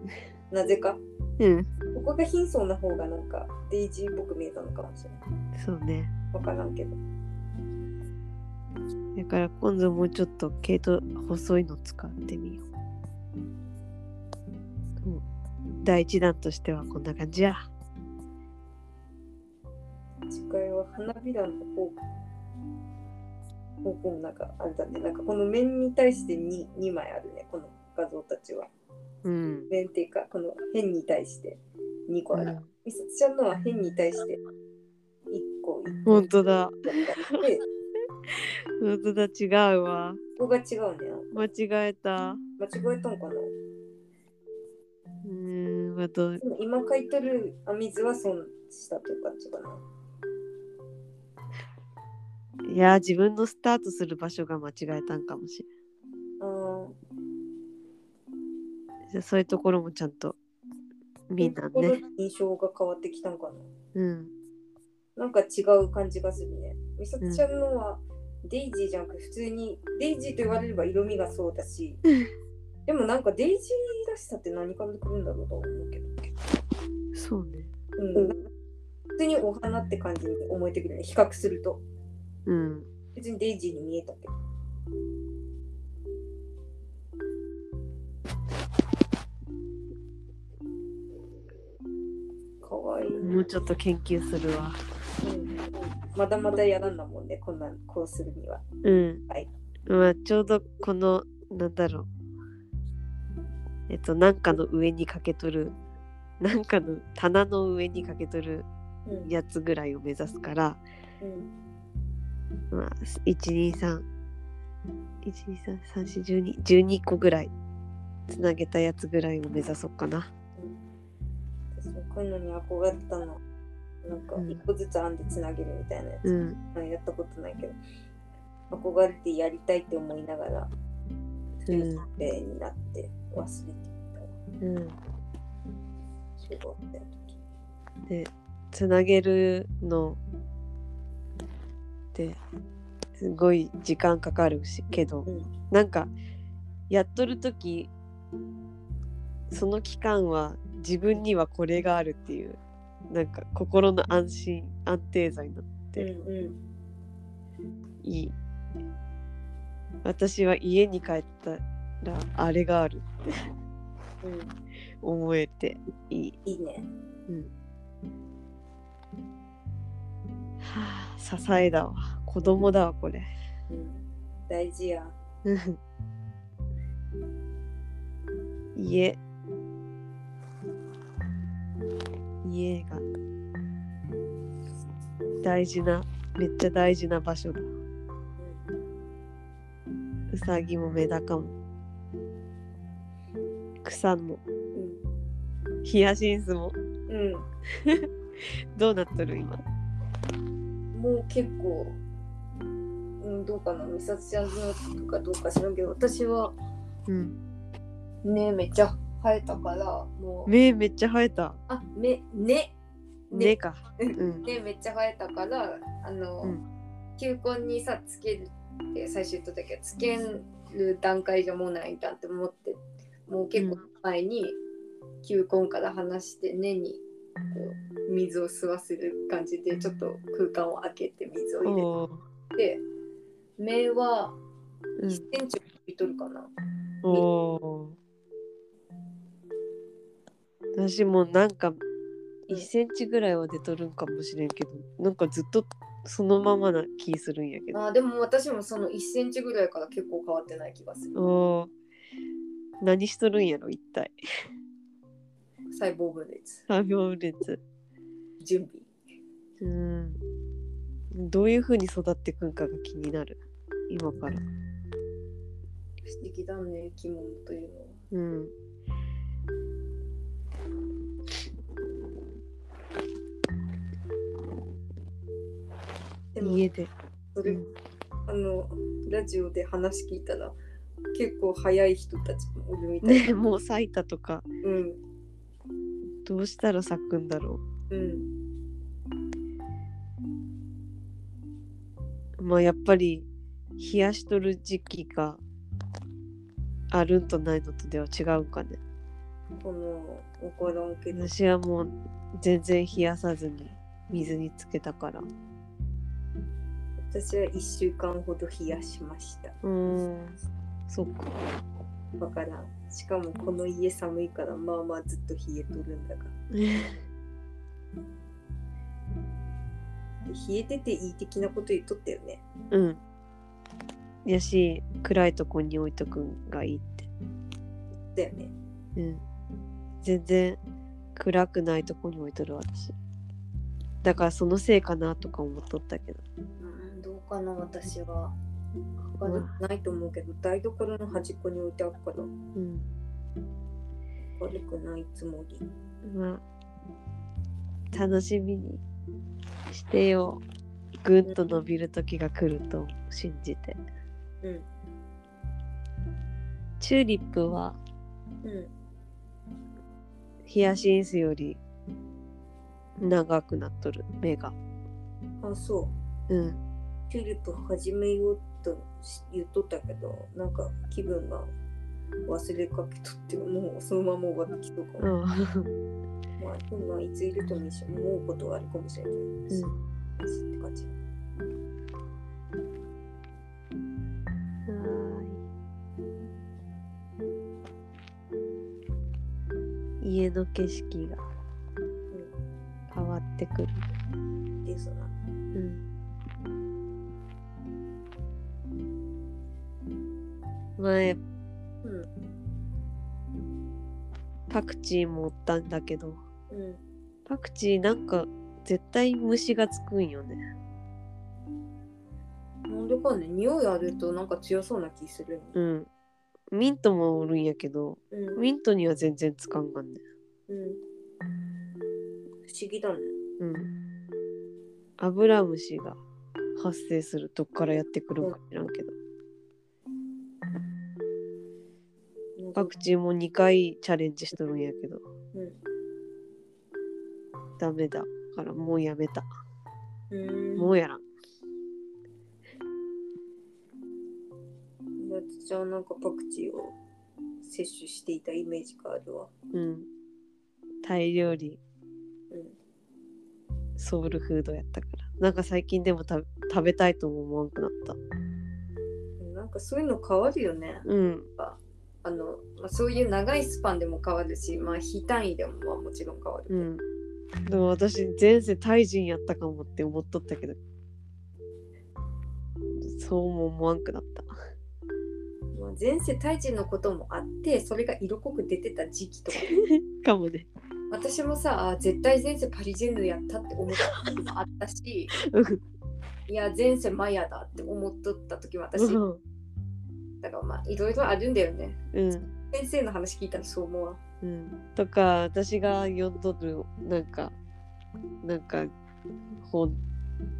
なぜか。うん。ここが貧相な方がなんかデイジーっぽく見えたのかもしれない。そうね。わからんけど。だから今度もうちょっと毛糸細いの使ってみよう、うん、第一弾としてはこんな感じや次回は花びらの方方向もなんかあれだね。なんかこの面に対して 2, 2枚あるね。この画像たちは。うん、面っていうかこの辺に対して2個ある。うん、みさつちゃんのは辺に対して1個1本当だ本当だ違うわここが違うね。間違えた間違えたんかなうーんまた今書いてる編み図は損したという感じかな。いや自分のスタートする場所が間違えたんかもしれんあじゃあそういうところもちゃんとみんなね印象が変わってきたんかな。うんなんか違う感じがするね。みさつちゃんのはデイジーじゃなく普通にデイジーと言われれば色味がそうだし、でもなんかデイジーらしさって何から来るんだろうとは思うけど。そうねうん、普通にお花って感じに思えてくるね。比較すると。うん別にデイジーに見えたけど。うんもうちょっと研究するわ。うんまだまだやらんだもんね、こんなんこうするには。うん。はいまあちょうどこのなんだろう。えっとなんかの上にかけとるなんかの棚の上にかけとるうんやつぐらいを目指すから、うんまあ123 1233412 12個ぐらいつなげたやつぐらいを目指そうかな。私もこういうのに憧れてたの。なんかうん一個ずつ編んでつなげるみたいなやつ。うん。まあやったことないけど、憧れてやりたいって思いながら、うんになって忘れてたわ。うん。小学校の時。でつなげるのってすごい時間かかるしけどうん。なんかやっとる時その期間は自分にはこれがあるっていうなんか心の安心安定剤になってうんうん。いい。私は家に帰ったらあれがあるってうん。思えていい、いいね。うんあ。支えだわ。子供だわこれ。うん、大事や。うん。家。家が。大事なめっちゃ大事な場所だ。うさぎもメダカも。草も。うん。ヒヤシンスも。うん。どうなっとる今？もう結構、うん、どうかな、美咲ちゃんのとかどうか知らんけど、私はうん。ね、めっちゃ生えたから、もう、目めっちゃ生えた。あ、め、ね、根。か。ううん。ね、めっちゃ生えたから、あの、うん。球根にさ、つけるって最初言ったけど、つける段階じゃもうないんだって思って、もう結構前に球根から離して根にこう水を吸わせる感じでちょっと空間を開けて水を入れて。芽はうん。1センチ伸びとるかな、私もなんか1センチぐらいは出とるんかもしれんけどなんかずっとそのままな気するんやけど。あーでも私もその1センチぐらいから結構変わってない気がする。おー。何しとるんやろ一体。細胞分裂。作業列準備。うん。どういう風に育っていくんかが気になる。今から。不思議だね生き物というのは。うん。でも家で。それ、あのラジオで話聞いたら結構早い人たちもおるみたい。な、ねもう咲いたとか。うん。どうしたら咲くんだろうん。うまあやっぱり冷やしとる時期があるんとないのとでは違うかね。この分からんけど私はもう全然冷やさずに水につけたから。私は1週間ほど冷やしました。うーん。そっか。わからん。しかもこの家寒いからまあまあずっと冷えとるんだが 冷えてていい的なこと言っとったよね。うん。やし暗いとこに置いとくんがいいって。だよね。うん。全然暗くないとこに置いとる私。だからそのせいかなとか思っとったけど。うんどうかな私は。悪くないと思うけど台所の端っこに置いてあるからうん。悪くないつもり。まあ楽しみにしてよ。ぐんと伸びる時が来ると信じて。うん。チューリップはうんヒヤシンスより長くなっとる。目が。あそう。うん。チューリップ始めようとし言っとったけどなんか気分が忘れかけとってもうそのまま終わってきそうかも、うんまあ今いついるとも思うことはあるかもしれないけど、うんって感じ。家の景色が変わってくる。でそうな。うん。前、うん。パクチーもおったんだけど、うんパクチーなんか絶対虫がつくんよね。なんでかね匂いあるとなんか強そうな気するねうん。ミントもおるんやけど、うんミントには全然つかんがんね。うん不思議だねうん。アブラムシが発生するどっからやってくるんか知らんけど。パクチーも2回チャレンジしとるんやけど、うんダメだからもうやめた。うんもうやらん。私はなんかパクチーを摂取していたイメージがあるわうん。タイ料理、うんソウルフードやったから。なんか最近でもた食べたいとも思わんくなった。なんかそういうの変わるよね。うん。あの、まあ、そういう長いスパンでも変わるし、まあ、非単位でもまあもちろん変わる。うん。でも私、前世タイ人やったかもって思っとったけど、そうも思わんくなった。まあ、前世タイ人のこともあって、それが色濃く出てた時期とか、かもね。私もさ、あ絶対前世パリジェンヌやったって思った時もあったし、いや、前世マヤだって思っとった時も私、うん。だからまあ、いろいろあるんだよね。うん。先生の話聞いたらそう思うわ。うん、とか私が読んどるなんかなんか本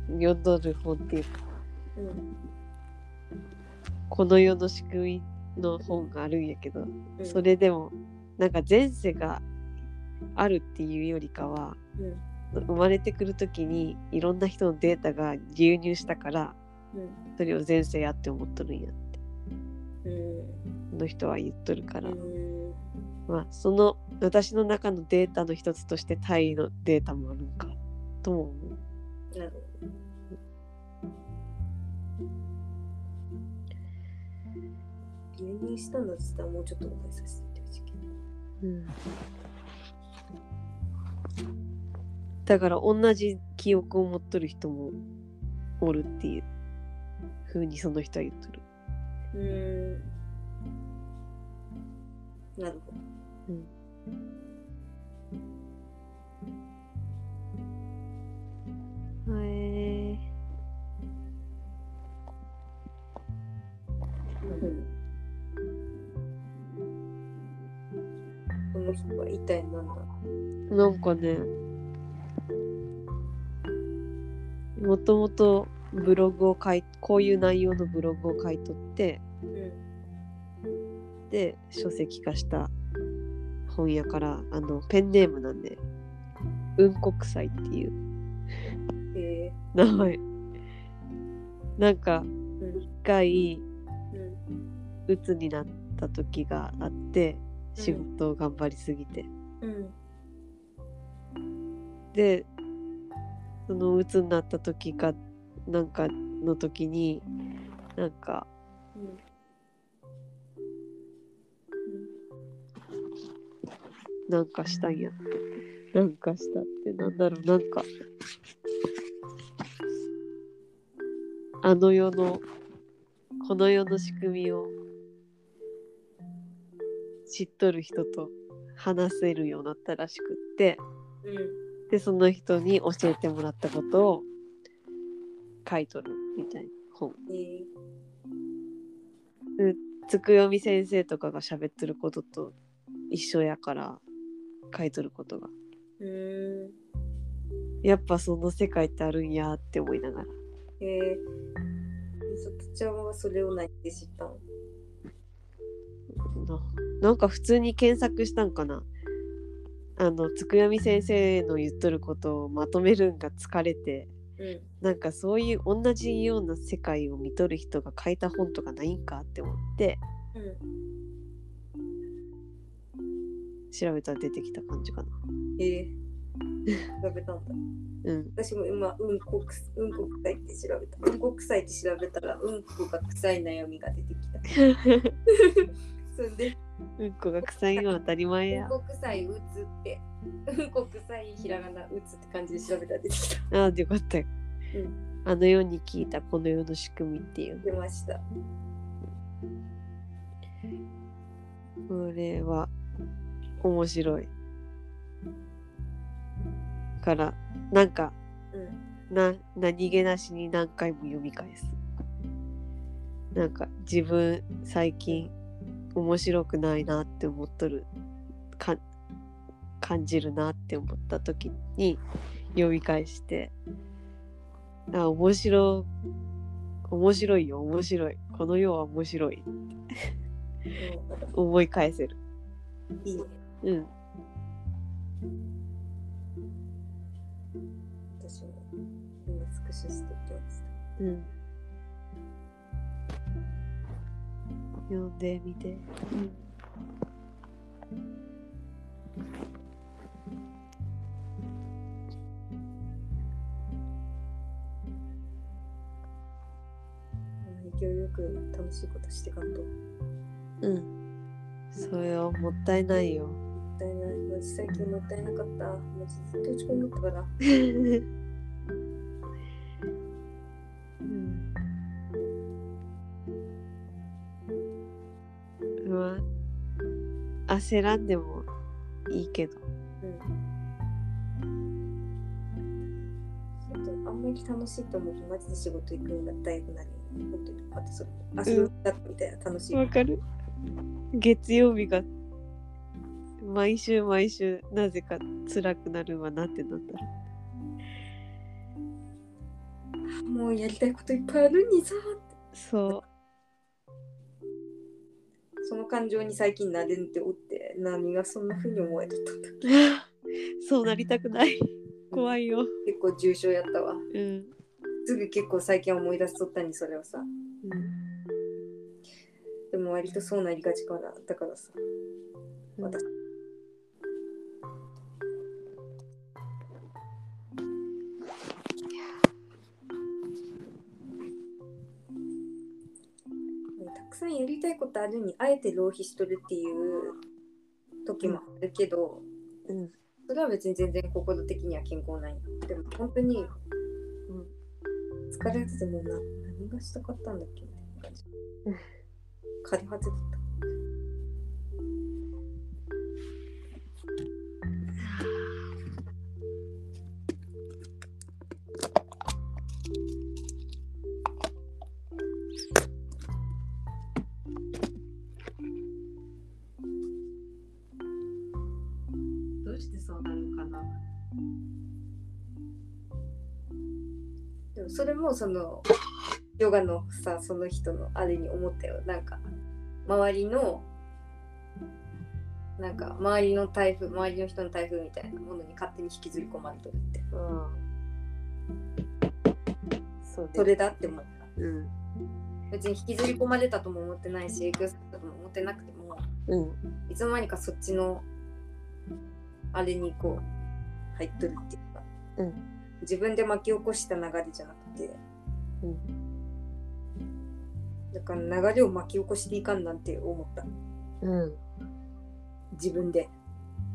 読んどる本っていうかうん。この世の仕組みの本があるんやけど、うん、それでもなんか前世があるっていうよりかはうん。生まれてくる時にいろんな人のデータが流入したからうん。それを前世やって思っとるんやってうん。この人は言っとるから、うん。まあその私の中のデータの一つとしてタイのデータもあるんかとも思う。なるほど。留任したんだって言ったらもうちょっと覚えさせていけど。うんだから同じ記憶を持っとる人もおるっていう風にその人は言っとる。うーん。なるほど。うんへえうん。この人は一体何だなんかねもともとブログを書いこういう内容のブログを書いとってうん。で書籍化した本やからあのペンネームなんでうんこくさいっていうえ名前なんか。一回うん。鬱になった時があって仕事を頑張りすぎて、うん。でその鬱になった時かなんかの時になんかうん。なんかしたんやって。なんかしたってなんだろう。なんかあの世のこの世の仕組みを知っとる人と話せるようになったらしくって。うん。でその人に教えてもらったことを書いとるみたいな本。えつくよみ先生とかが喋ってることと一緒やから書いとることが。ー、うー。ん。やっぱその世界ってあるんやって思いながら。えー、みさとちゃんはそれを何で知ったのななんか普通に検索したんかな。あのつくよみ先生の言っとることをまとめるんが疲れて。うん。なんかそういう同じような世界を見とる人が書いた本とかないんかって思って。うん。調べたら出てきた感じかなえー、調べたんだ。うん私も今、うんこくす、うんこ臭いって調べた。うんこ臭いって調べたら、うんこが臭い悩みが出てきた。そんで、うんこが臭いのは当たり前うんやこ臭いうつってうんこ臭いひらがな打つって感じで調べたら出てきた。ああ、よかったよ。うんあの世に聞いたこの世の仕組みっていう。出ました。これは面白い。から、なんか、うん。な何気なしに何回も読み返す。なんか自分最近面白くないなって思っとるか感じるなって思った時に読み返してあ面白面白いよ面白いこの世は面白い思い返せるうん、いいね。うん。私も今スクショしてきました。うん。読んでみて。勢いよく楽しいことしてかんと。もうん。それはもったいないよったいない。マジ最近もったいなかった。マジずっと落ち込んだったから。うんまあ焦らんでもいいけどあんまり楽しいと思うとマジで仕事行くのが大変なるよ。本当に。あとそれ、遊びだったみたいな楽しい。わかる月曜日が毎週毎週なぜか辛くなるわなってなったらもうやりたいこといっぱいあるにさ。そその感情に最近なれんっておって、何がそんな風に思えとったんだそうなりたくない怖いよ結構重症やったわ。うん、すぐ結構最近思い出しとったにそれをさ。でも割とそうなりがちかな。だからさ。うん、私さんやりたいことあるにあえて浪費しとるっていう時もあるけど、うん。それは別に全然心的には健康ないよでも本当に、うん、疲れててもうな何がしたかったんだっけみたいな感じ。うん。枯れ果てとったもそのヨガのさその人のあれに思ったよ。なんか周りのなんか周りの台風周りの人の台風みたいなものに勝手に引きずり込まれてるって。うんそう。それだって思った。うん。別に引きずり込まれたとも思ってないし影響されたとも思ってなくてもうんいつの間にかそっちのあれにこう入っとるっていうか、うん。自分で巻き起こした流れじゃなくて、うん。だから流れを巻き起こしていかんなんて思った。うん。自分で。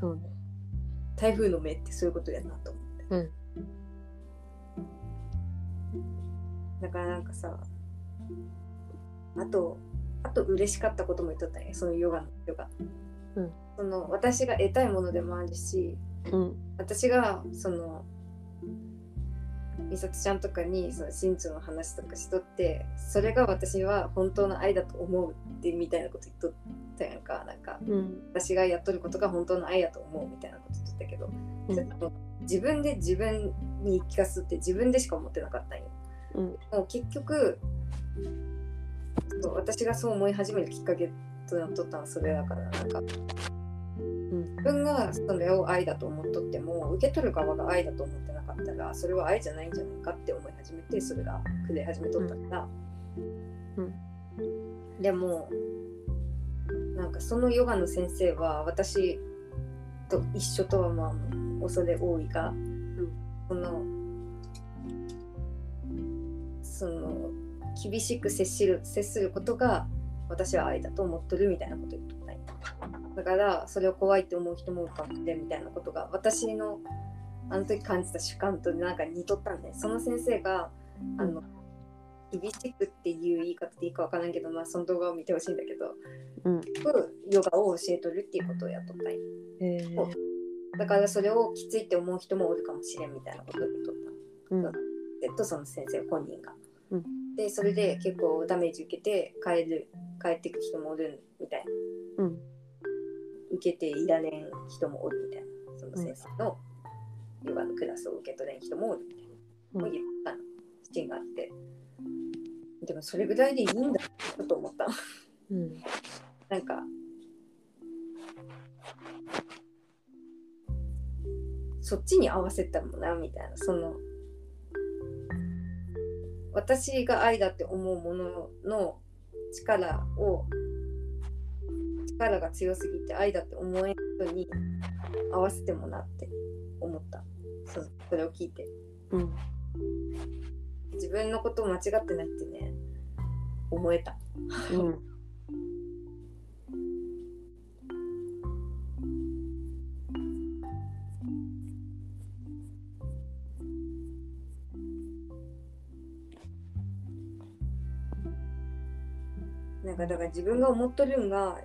そうね。台風の目ってそういうことやなと思って、うん。だからなんかさあとあと嬉しかったことも言っとったねそのヨガのヨガ、うん。その私が得たいものでもあるしうん。私がその美里ちゃんとかにその身長の話とかしとってそれが私は本当の愛だと思うってみたいなこと言っとったやんか。なんかうん。私がやっとることが本当の愛だと思うみたいなこと言っとったけど、うん。それと自分で自分に聞かすって自分でしか思ってなかったんよ。うん。もう結局私がそう思い始めるきっかけとなっとったのはそれだからなんか。うん自分がそれを愛だと思っとっても受け取る側が愛だと思ってなかったらそれは愛じゃないんじゃないかって思い始めてそれがくれ始めとったから、でもなんかそのヨガの先生は私と一緒とはまあ恐れ多いが、そのその厳しく接する接することが私は愛だと思っとるみたいなこと言っとだからそれを怖いって思う人もいるかもねみたいなことが私のあの時感じた主観となんか似とったんでその先生があの厳しくっていう言い方でいいかわからんけど、まあ、その動画を見てほしいんだけど、うん。ヨガを教えとるっていうことをやっとったんよ。へえだからそれをきついって思う人もおるかもしれんみたいなことを言っとった。うん。でとその先生本人が。うん。でそれで結構ダメージ受けて帰る帰ってく人もおるみたいな。うん受けていられん人もおるみたいなその先生のヨガのクラスを受け取れん人もおるみたいな、もう言ったのシーンがあって。でもそれぐらいでいいんだと思った。うんなんかそっちに合わせたもんなみたいなその私が愛だって思うものの力を力が強すぎて愛だって思えん人に合わせてもなって思った。そそれを聞いて。うん。自分のことを間違ってないってね思えた。うん。なんかだから自分が思っとるんが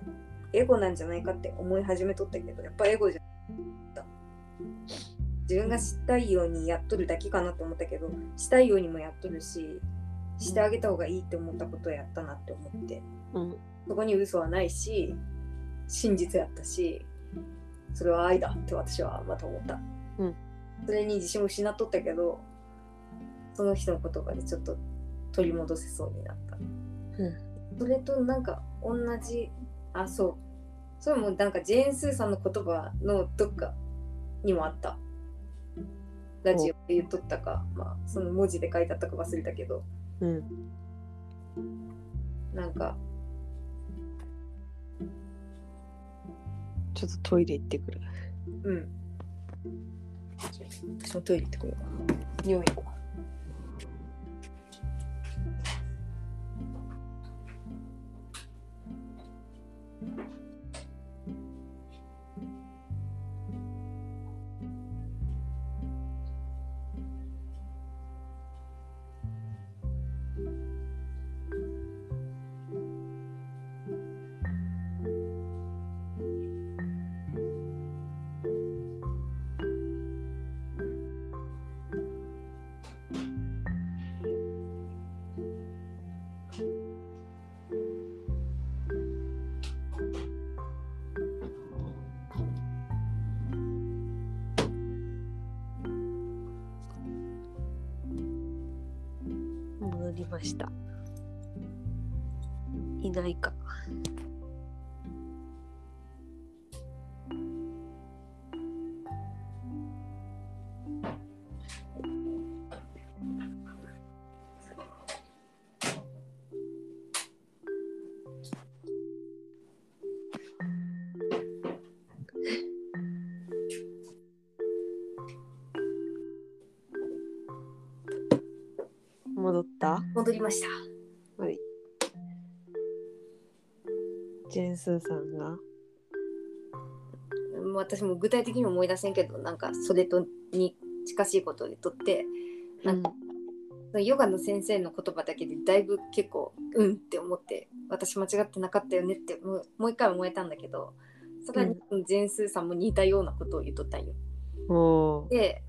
エゴなんじゃないかって思い始めとったけどやっぱエゴじゃった。自分がしたいようにやっとるだけかなって思ったけどしたいようにもやっとるししてあげた方がいいって思ったことをやったなって思って。うんそこに嘘はないし真実やったしそれは愛だって私はまた思った、うん。それに自信を失っとったけどその人の言葉でちょっと取り戻せそうになった。うん。それとなんか同じあそう。それもなんかジェーン・スーさんの言葉のどっかにもあった。ラジオで言っとったか。まあその文字で書いてあったか忘れたけど。うん。なんか。ちょっとトイレ行ってくる。うん。私もトイレ行ってこようか匂い 戻った？戻りましたはい。ジェンスーさんが？うん私も具体的に思い出せんけどなんかそれとに近しいことでとってなんかヨガの先生の言葉だけでだいぶ結構うんって思って私間違ってなかったよねってもうもう一回思えたんだけどさらにジェンスーさんも似たようなことを言っとったんよ。うん、おーで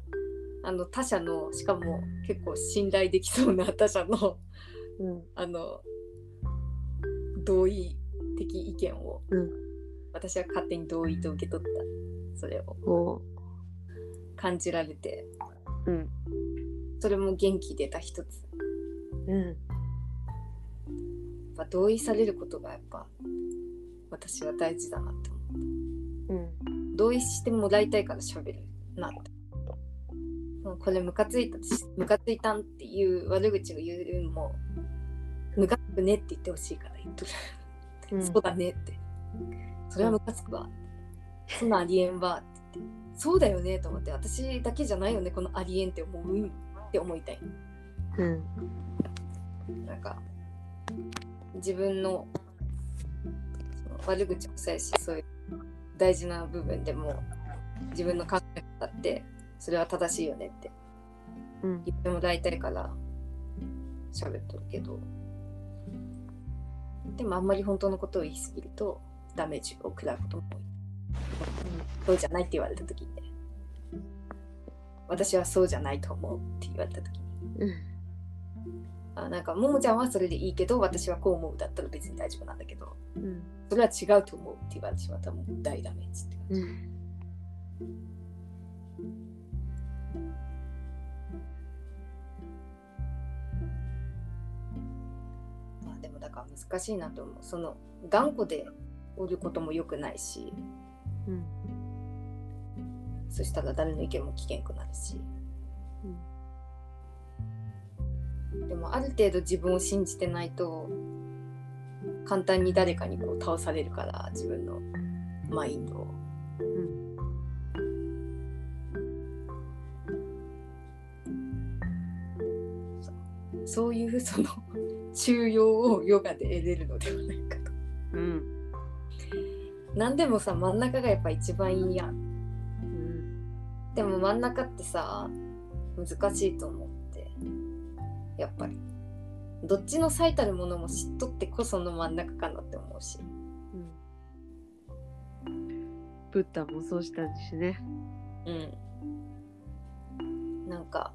あの他者のしかも結構信頼できそうな 他者のうん。あの同意的意見をうん。私は勝手に同意と受け取った。それを。感じられて。うん。それも元気出た一つ。やうん。っぱ同意されることがやっぱ私は大事だなって思うん。う同意してもらいたいから喋るなってこれムカついたしムカついたんっていう悪口を言うのもムカつくねって言ってほしいから言っとる、うん。そうだねって。それはムカつくわ。そんなんありえんわって言って。そうだよねと思って私だけじゃないよねこのありえんって思うって思いたい。うん。なんか自分の悪口もそうやしそういう大事な部分でも自分の考え方ってそれは正しいよねって。うん。言ってもらいたいから喋っとるけど。でもあんまり本当のことを言い過ぎるとダメージを食らうことも多い。そうじゃないって言われた時にね。私はそうじゃないと思うって言われた時に。うん。あなんかももちゃんはそれでいいけど私はこう思うだったら別に大丈夫なんだけど。うん。それは違うと思うって言われてしまったらもう大ダメージって感じ。うんだから難しいなと思う。その頑固でおることも良くないし。うん。そしたら誰の意見も聞けんくなるし。でもある程度自分を信じてないと簡単に誰かにこう倒されるから自分のマインドを。うん。そういうその中庸をヨガで得れるのではないかと。うん。何でもさ真ん中がやっぱ一番いいやん。うん。でも真ん中ってさ難しいと思って。やっぱり。どっちの最たるものも知っとってこその真ん中かなって思うし。うん。ブッダもそうしたんですね。うん。なんか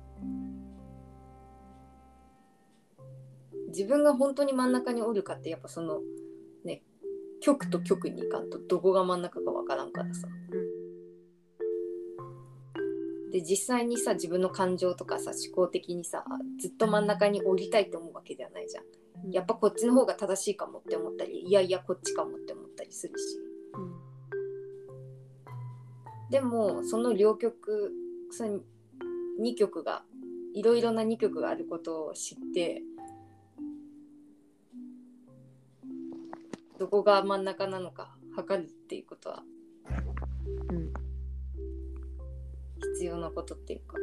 自分が本当に真ん中におるかってやっぱそのね極と極にいかんとどこが真ん中かわからんからさ。で実際にさ自分の感情とかさ思考的にさずっと真ん中に降りたいと思うわけではないじゃん。やっぱこっちの方が正しいかもって思ったりいやいやこっちかもって思ったりするし。でもその両極その2曲がいろいろな2曲があることを知ってどこが真ん中なのか測るっていうことは。うん。必要なことっていうか。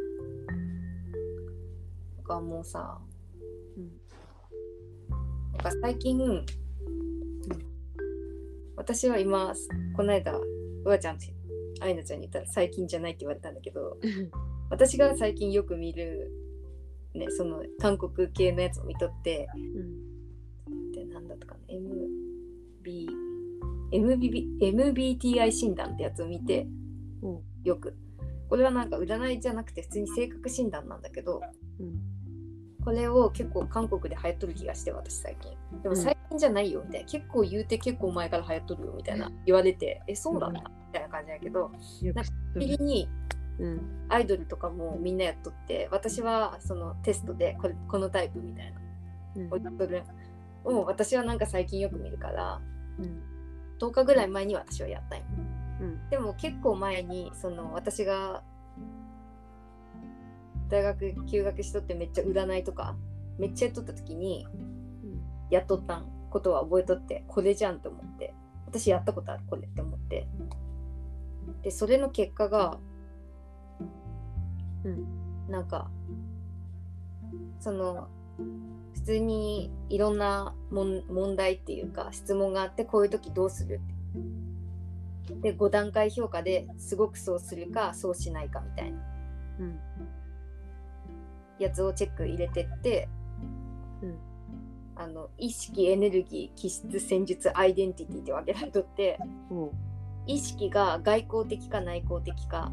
なんかもうさうん。なんか最近、私は今この間うわちゃんとあいなちゃんに言ったら最近じゃないって言われたんだけど私が最近よく見るねその韓国系のやつを見とってうん。でなんだったかな MB MBB MBTI 診断ってやつを見ておよく。これはなんか占いじゃなくて普通に性格診断なんだけどうん。これを結構韓国で流行っとる気がして私最近。でもうん。最近じゃないよみたいな、結構言うて結構前から流行っとるよみたいな言われてえそうなんだみたいな感じだけどよくなん知っとる。次にうん。アイドルとかもみんなやっとって私はそのテストでこれこのタイプみたいなうん。を私はなんか最近よく見るからうん10日ぐらい前に私はやったんよ。うん。でも結構前にその私が大学休学しとってめっちゃ占いとかめっちゃやっとった時にやっとったんことは覚えとってこれじゃんと思って私やったことあるこれって思って。でそれの結果がうん。なんかその普通にいろんな問題っていうか質問があってこういう時どうするって。で5段階評価ですごくそうするかそうしないかみたいな。うん。やつをチェック入れてって、うん。あの意識エネルギー気質戦術アイデンティティって分けられとっておう意識が外交的か内向的か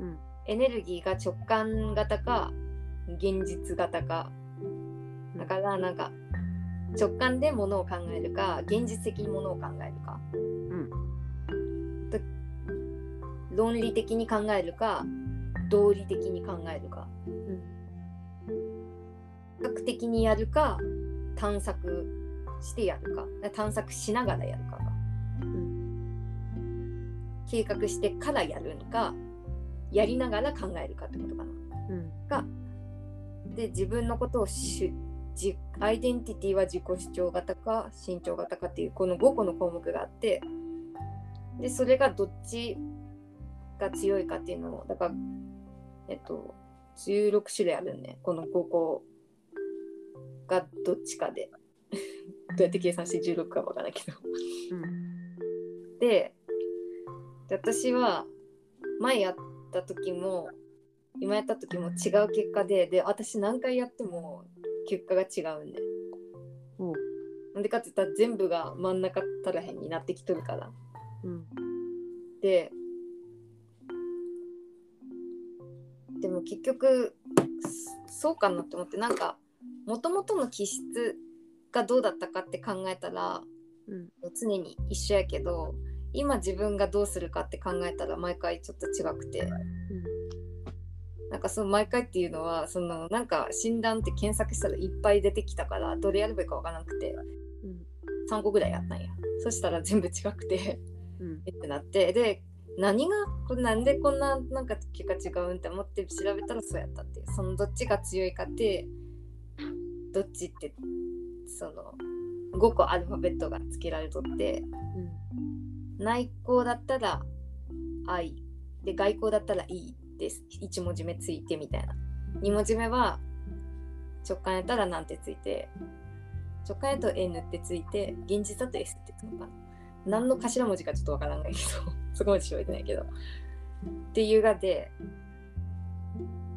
うん。エネルギーが直感型か現実型か。だからなんか直感でものを考えるか現実的にものを考えるか、と論理的に考えるか道理的に考えるか。うん。比較的にやるか探索してやるか。探索しながらやるか。がうん。計画してからやるのかやりながら考えるかってことかな。うん。がで自分のことをしじアイデンティティは自己主張型か身長型かっていうこの5個の項目があってでそれがどっちが強いかっていうのをだからえっと16種類あるんねこの5個がどっちかで。どうやって計算して16かわからないけど。うん。でで私は前やった時も今やった時も違う結果でで私何回やっても結果が違うんで。おうなんでかって言ったら全部が真ん中たらへんになってきとるから。うん。ででも結局そそうかなって思ってなんかもともとの気質がどうだったかって考えたらうん。常に一緒やけど今自分がどうするかって考えたら毎回ちょっと違くてなんかその毎回っていうのはそのなんか診断って検索したらいっぱい出てきたからどれやればいいかわからなくてうん。3個ぐらいやったんや。そしたら全部違くてうん。えってなってで何がこれなんでこんななんか結果違うんって思って調べたらそうやったってそのどっちが強いかってどっちってその5個アルファベットが付けられとって内向だったら「愛」で外向だったら「いい」です。1文字目ついてみたいな。2文字目は直感やったらなんてついて直感やと N ってついて現実だと S ってつくのか。な何の頭文字かちょっとわからんないけど そこまで調べてないけど。っていうがで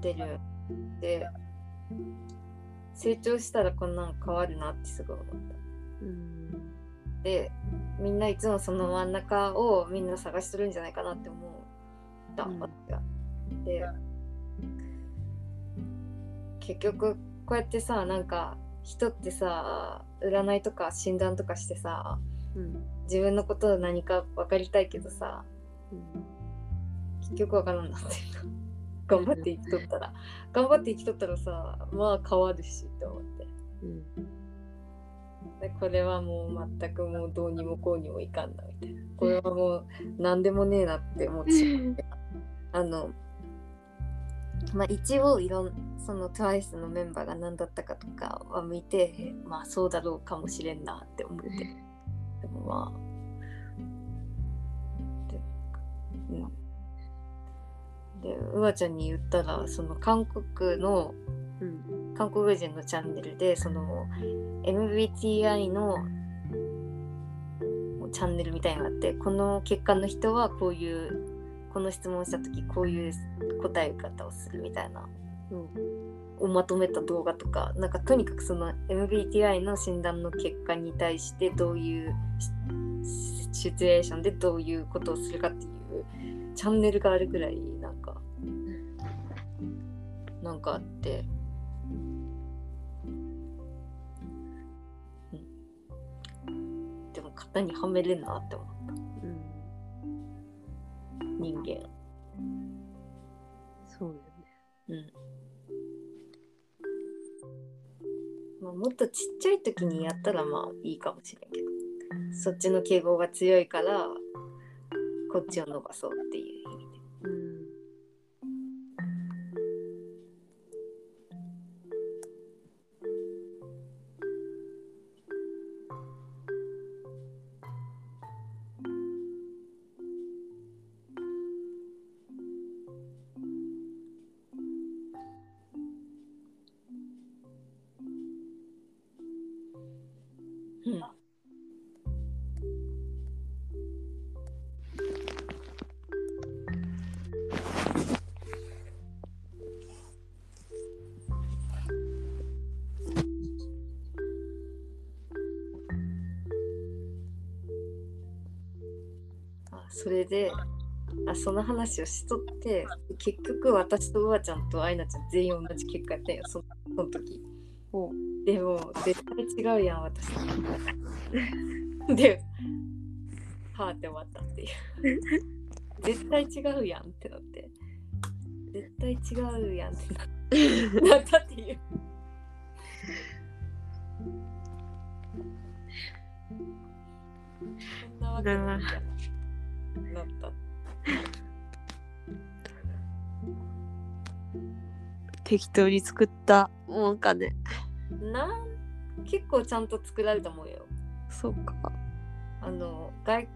出る。で成長したらこんなん変わるなってすごい思った。うん。でみんないつもその真ん中をみんな探してるんじゃないかなって思った、うん。私は。で結局こうやってさなんか人ってさ占いとか診断とかしてさうん。自分のこと何か分かりたいけどさうん。結局分からんなっていう。の頑張って生きとったら。頑張って生きとったらさまあ変わるしって思って。うん。でこれはもう全くもうどうにもこうにもいかんなみたいな。これはもう何でもねえなって思ってしまってあのまあ一応いろんその TWICE のメンバーが何だったかとかは見てまあそうだろうかもしれんなって思って。でもまあで,、うん、でうわちゃんに言ったらその韓国のうん韓国人のチャンネルでその MBTI のチャンネルみたいなのがあってこの結果の人はこういうこの質問した時こういう答え方をするみたいなうん。をまとめた動画とかなんかとにかくその MBTI の診断の結果に対してどういうシシチュエーションでどういうことをするかっていうチャンネルがあるぐらいなんかなんかあって。うん。でも型にはめれんなって思うん人間。そうよね。うん。まあ、もっとちっちゃい時にやったらまあいいかもしれんけど。そっちの敬語が強いからこっちを伸ばそうっていうその話をしとって結局私とうわちゃんとあいなちゃん全員同じ結果やったんよそその時。お。でも絶対違うやん私。ではあって終わったっていう。絶対違うやんってなって。絶対違うやんってななったっていう。そんなわけない適当に作ったもんかね。なん結構ちゃんと作られたもんよ。そうか。あの外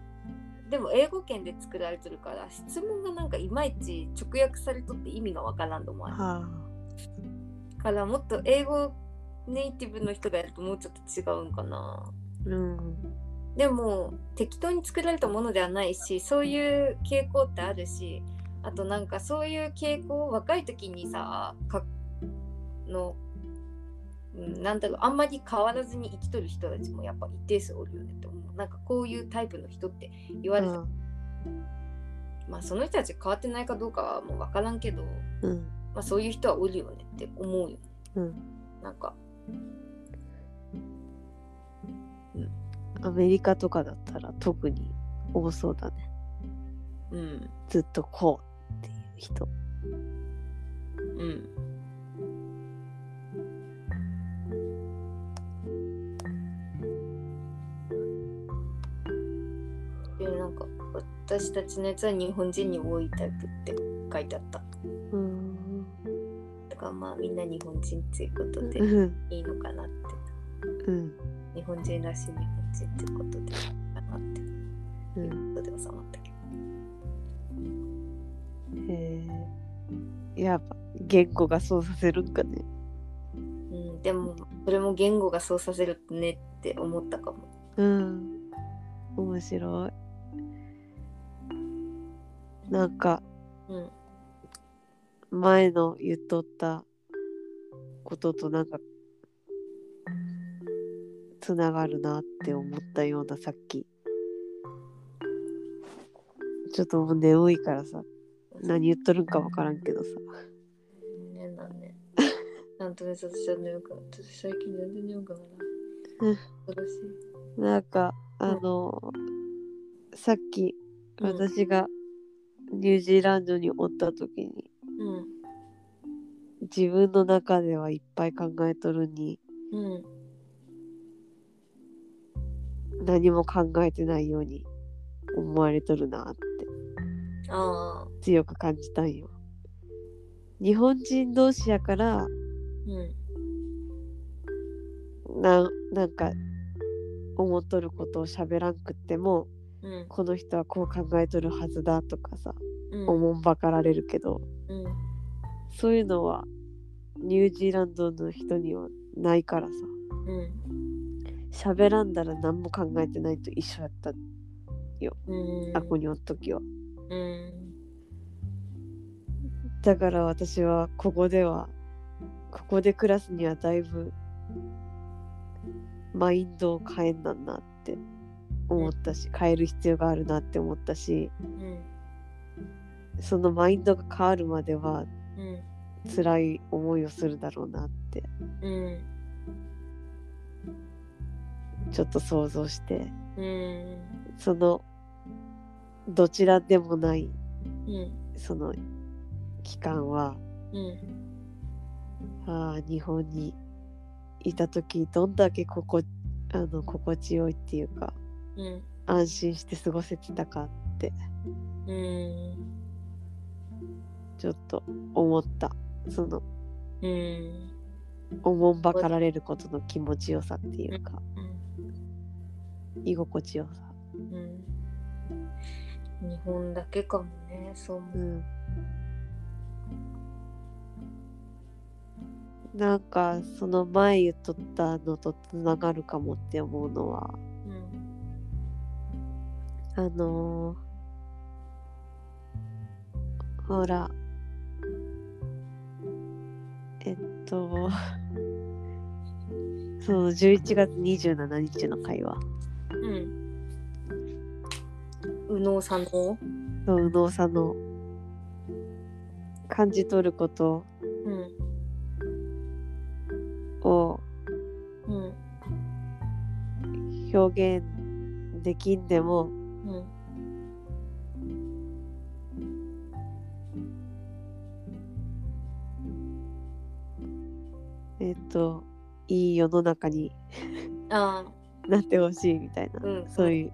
でも英語圏で作られてるから質問がなんかいまいち直訳されとって意味がわからんと思うはからもっと英語ネイティブの人がやるともうちょっと違うんかな。あうん。でも適当に作られたものではないしそういう傾向ってあるしあとなんかそういう傾向若い時にさかの、うん、なんだろうあんまり変わらずに生きとる人たちもやっぱ一定数おるよねって思う。なんかこういうタイプの人って言われた、まあその人たち変わってないかどうかはもう分からんけど、うん。まあ、そういう人はおるよねって思うよね。うん。なんか。アメリカとかだったら特に多そうだね。うん。ずっとこう人。うん。でなんか私たちのやつは日本人に多いタイプって書いてあった。うん。だからまあみんな日本人っていうことでうん。いいのかなって。うん。日本人らしい日本人ってことでいいかなって。ういうん。ことで収まったやっぱ言語がそうさせるんかね。うんでもそれも言語がそうさせるねって思ったかも。うん。面白い。なんかうん前の言っとったこととなんかつながるなって思ったようなさっき。ちょっともう眠いからさ何言っとるんかわからんけどさねなんね。なんとね、私は眠くなって、最近全然眠くならうんない。恐ろしい。なんかあのさっきうん私がニュージーランドにおった時にうん。自分の中ではいっぱい考えとるにうん。何も考えてないように思われとるなっ。強く感じたんよ。日本人同士やからうん。ななんか思っとることを喋らんくってもうん。この人はこう考えとるはずだとかさうん。おもんばかられるけどうん。そういうのはニュージーランドの人にはないからさうん。喋らんだら何も考えてないと一緒やったうん。あここにおっときは。うん。だから私はここではここで暮らすにはだいぶマインドを変えんなんなって思ったし変える必要があるなって思ったしうん。そのマインドが変わるまではうん。辛い思いをするだろうなってうん。ちょっと想像してうん。そのどちらでもないうん。その期間はうん。ああ日本にいた時どんだけここあの心地よいっていうかうん。安心して過ごせてたかってうん。ちょっと思ったそのうん。おもんばかられることの気持ちよさっていうか居心地よさうん。日本だけかもね、そう思う。うんなんかその前言っとったのとつながるかもって思うのはうん。あのーほらえっとその11月27日の会話うん。右脳左脳の右脳さんの感じ取ることうん。をうん。表現できんでもうん。えっといい世の中に。なってほしいみたいな、うんそういう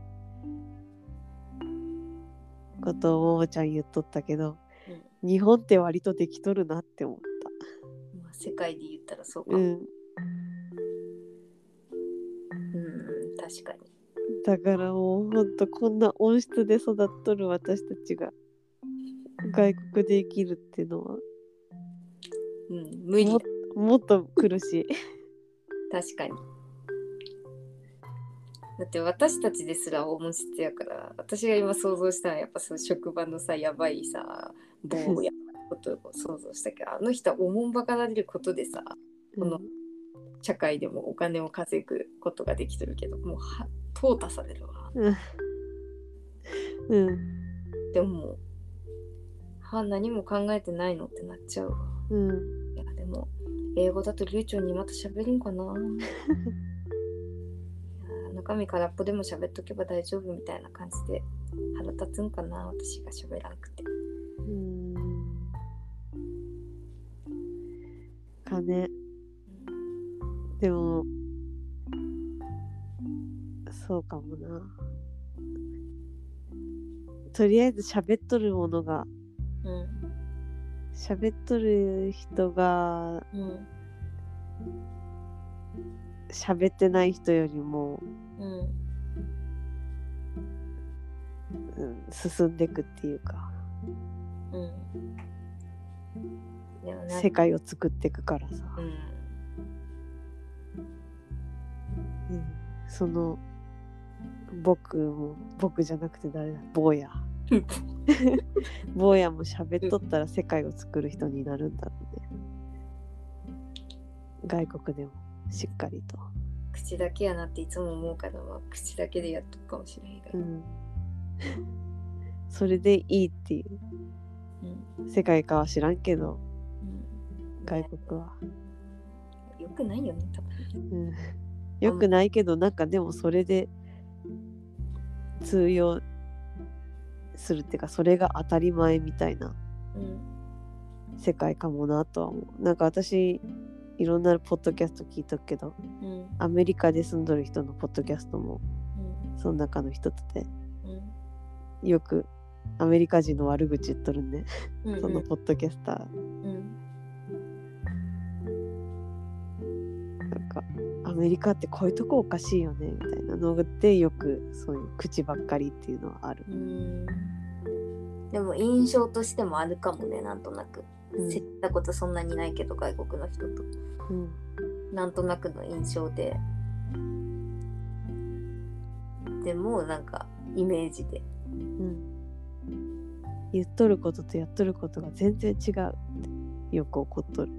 ことをももちゃん言っとったけど日本って割とできとるなって思っまあ、世界で言ったらそうかた。うも。ん、うん、確かに。だからもうほんとこんな温室で育っとる私たちが外国で生きるっていうのはうん、無理ももっと苦しい。確かに。だって私たちですら音質やから私が今想像したのはやっぱその職場のさやばいさ坊やことを想像したけどあの人はおもんばかられることでさこの社会でもお金を稼ぐことができてるけどもうは淘汰されるわ。うん。うん。でもは何も考えてないのってなっちゃうわ。うん。いやでも英語だと流暢にまた喋るんかな 中身空っぽでも喋っとけば大丈夫みたいな感じで腹立つんかな私が喋らんくて。うん。かね。でもそうかもな。とりあえず喋っとるものがうん喋っとる人がうん。喋ってない人よりも、うん。うん、進んでくっていうか。うん。世界を作っていくからさ、うん。うん、その僕も僕じゃなくて誰だ？坊や。坊やも喋っとったら世界を作る人になるんだろうね外国でも。しっかりと、口だけやなっていつも思うから、まあ、口だけでやっとくかもしれへんけど、うん、それでいいっていう。うん。世界かは知らんけど。うん。外国は、よくないよね多分。うん、よくないけどなんかでもそれで通用するっていうかそれが当たり前みたいなうん。世界かもなとは思う。なんか私いろんなポッドキャスト聞いとくけどうん。アメリカで住んどる人のポッドキャストもうん。その中の一つでうん。よくアメリカ人の悪口言っとるんで、うん。そのポッドキャスター。うん。なんかアメリカってこういうとこおかしいよねみたいなのでよくそういう口ばっかりっていうのはある。うん。でも印象としてもあるかもねなんとなくうん。知ったことそんなにないけど外国の人と。うん。なんとなくの印象で。でもなんかイメージで。うん、言っとることとやっとることが全然違うってよく怒っとる。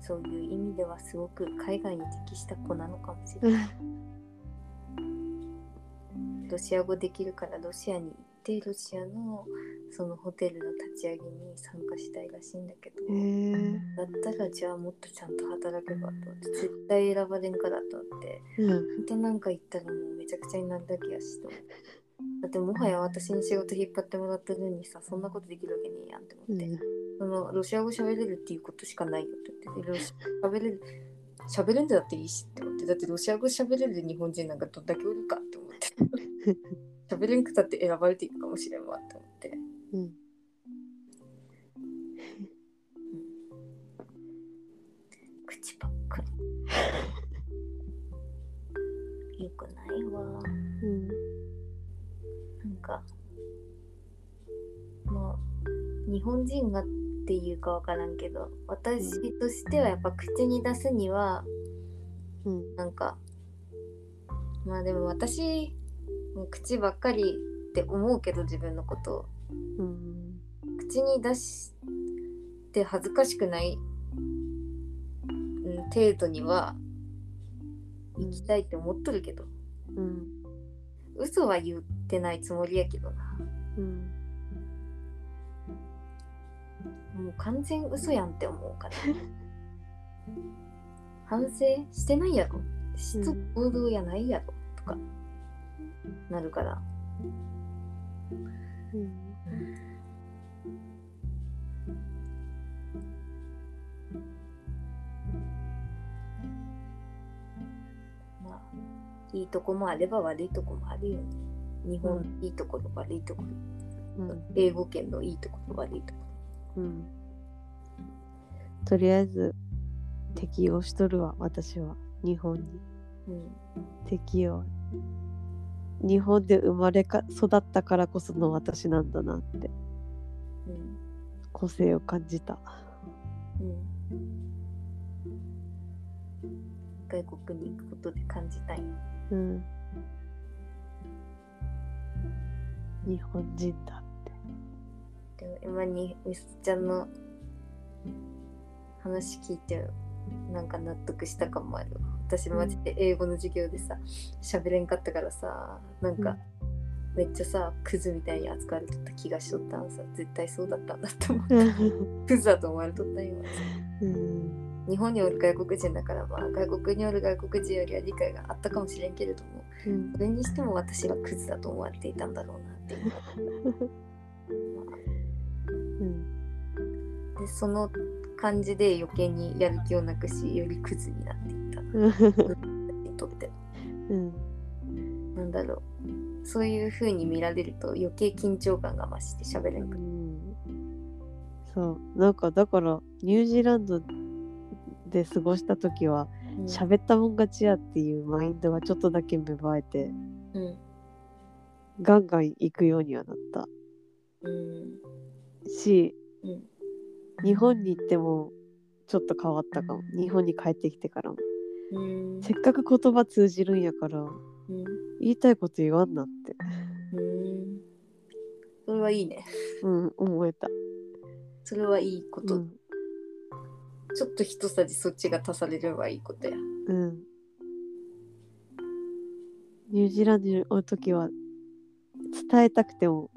そういう意味ではすごく海外に適した子なのかもしれない。ロシア語できるからロシアに行ってロシアのそのホテルの立ち上げに参加したいらしいんだけど、へえだったらじゃあもっとちゃんと働けばと。思って絶対選ばれんからと思って。うん。本当なんか言ったらもうめちゃくちゃになるだけやしと思って。だってもはや私に仕事引っ張ってもらってるのにさそんなことできるわけねえやんって思って、うん。そのロシア語喋れるっていうことしかないよって。言ってでロシア語喋れる喋れんだっていいしって思って。だってロシア語喋れる日本人なんかどんだけおるかって思って 喋れんくたって選ばれていくかもしれんわって思って、うん。口ばっかり。よくないわ。うん。なんかまあ日本人がっていうかわからんけど私としてはやっぱ口に出すにはうん。なんかまあでも私もう口ばっかりって思うけど自分のことを。うん。口に出して恥ずかしくない、うん、程度には行きたいって思っとるけど。うん。嘘は言ってないつもりやけどな。うん。もう完全嘘やんって思うから。反省してないやろ。しつ行動やないやろ。とかなるから。うん。まあいいとこもあれば悪いとこもあるよね。日本のいいところ悪いところ。うん英語圏のいいところ悪いとこうん。とりあえず適応しとるわ私は。日本に。ろうん。適応日本で生まれか育ったからこその私なんだなって。うん個性を感じた。うん。外国に行くことで感じたい。ようん。日本人だって。でも今にみすちゃんの話聞いてなんか納得したかもあるわ私マジで英語の授業でさ喋れんかったからさなんかめっちゃさクズみたいに扱われとった気がしとったのさ。絶対そうだったんだって思う。クズだと思われとったんよ。うん。日本におる外国人だからまあ外国におる外国人よりは理解があったかもしれんけれどもうん。それにしても私はクズだと思われていたんだろうなっていう。うん。でその感じで余計にやる気をなくしよりクズになっていったにとってうん。なんだろう。そういう風に見られると余計緊張感が増して喋れんくなる。そう。なんかだから、ニュージーランドで過ごした時は、喋ったもん勝ちやっていうマインドがちょっとだけ芽生えて、うんガンガン行くようにはなった。うん。し、うん。日本に行ってもちょっと変わったかも。日本に帰ってきてからも。うんせっかく言葉通じるんやから、うん言いたいこと言わんなって、うんそれはいいねうん、思えた。それはいいこと、うん。ちょっと一さじそっちが足されればいいことやうん。ニュージーランドにおるときは、伝えたくても、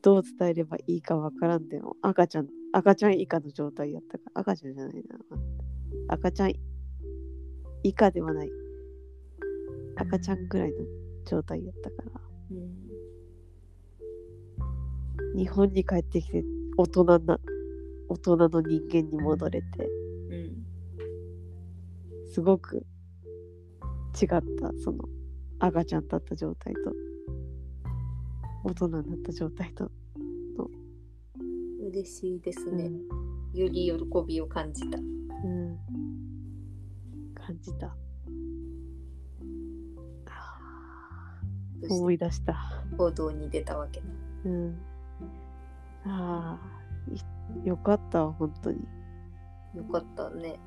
どう伝えればいいかわからんでも、赤ちゃん、赤ちゃん以下の状態やったから、赤ちゃんじゃないな。赤ちゃん以下ではない。赤ちゃんぐらいの状態やったから、うん。日本に帰ってきて、大人な、大人の人間に戻れて、うんすごく違ったその赤ちゃんだった状態と大人になった状態と、嬉しいですね、うん。より喜びを感じた。うん感じた。思い出した。行動に出たわけだうん。ああいよかったわ本当に。よかったね。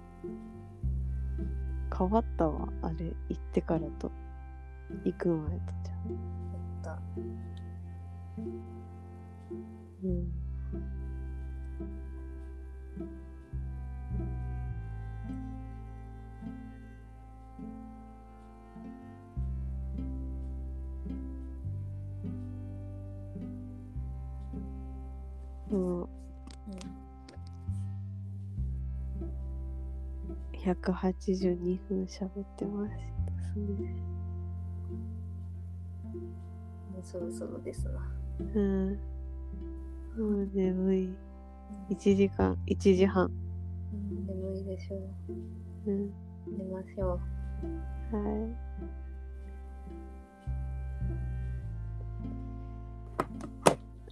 変わったわあれ。行ってからと。行く前とじゃやった。うんもう182分喋ってますね。もうそろそろですなうん。もう眠い。1時間、1時半。うん眠いでしょううん。寝ましょうはい。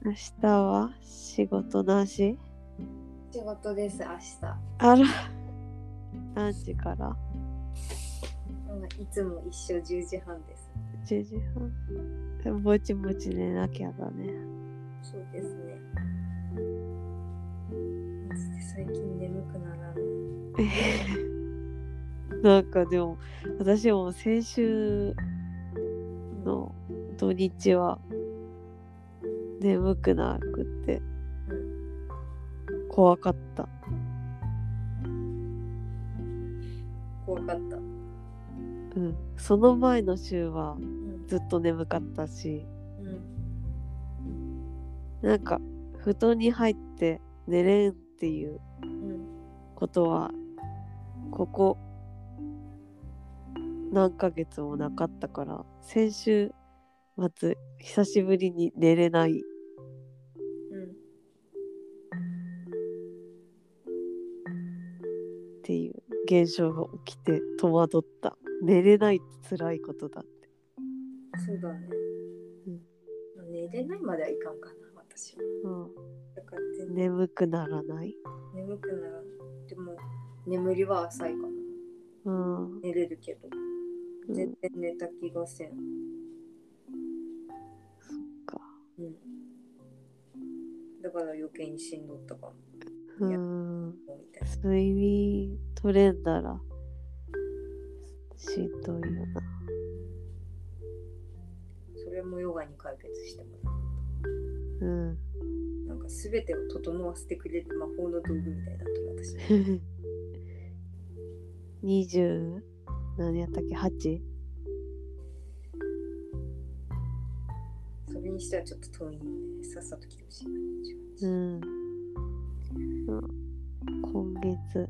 明日は仕事なし仕事です明日あら。何時から？うんいつも一緒10時半です ?10 時半。ぼちぼち寝なきゃだね。そうですねマジで最近眠くならん なんかでも、私も先週の土日は眠くなくて怖かった。怖かったうん。その前の週はうんずっと眠かったし、うんなんか布団に入って寝れんっていううんことはここ何ヶ月もなかったから先週末久しぶりに寝れない。うんっていう現象が起きて戸惑った。寝れないって辛いことだって。そうだね、まあ寝れないまではいかんかな私は。うん。だから全然。眠くならない？眠くならんでも眠りは浅いかな。うん。寝れるけど。うん。全然寝た気がせん。かうんだから余計にしんどったかもうん睡眠取れんだらしんどいよな。それもヨガに解決してもらうん。うなんか全てを整わせてくれる魔法の道具みたいになってる私 20何やったっけ？8? それにしてはちょっと遠いね。さっさと来てほしい。なうん。うん。今月。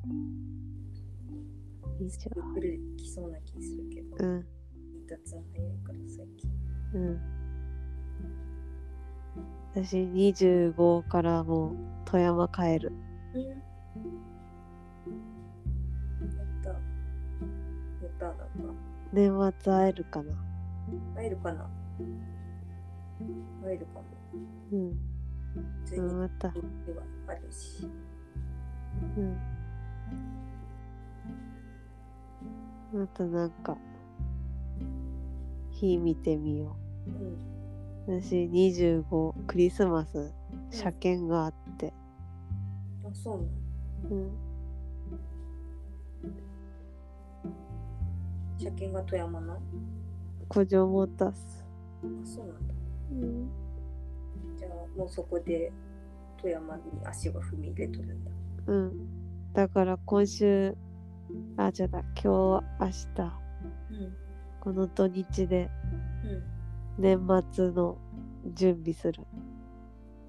以上。来る来そうな気するけど。うん。離脱早いから最近。うん。私25からもう富山帰る。うん。やった。やった。なんか年末会えるかな。会えるかな会えるかもうん。普通にうん、また。ではあるしうん。またなん。か、日見てみよううん。私25、クリスマス、車検があって。あそうなのうん。車検が富山な古城モータース。そうなん。だうん。じゃあもうそこで富山に足を踏み入れとるんだうん。だから今週、あ、じゃだ、今日、明日、うんこの土日でうん年末の準備する。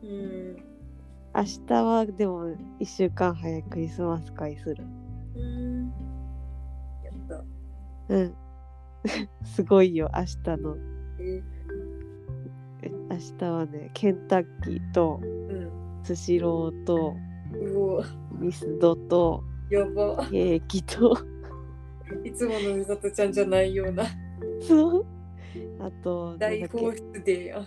うん明日はでも1週間早いクリスマス会する。うんやったうん。すごいよ、明日の。ええ明日はね、ケンタッキーとうんスシローとミスドとやばケーキと、いつものみさとちゃんじゃないような。そう。あと、大放け出でや。ん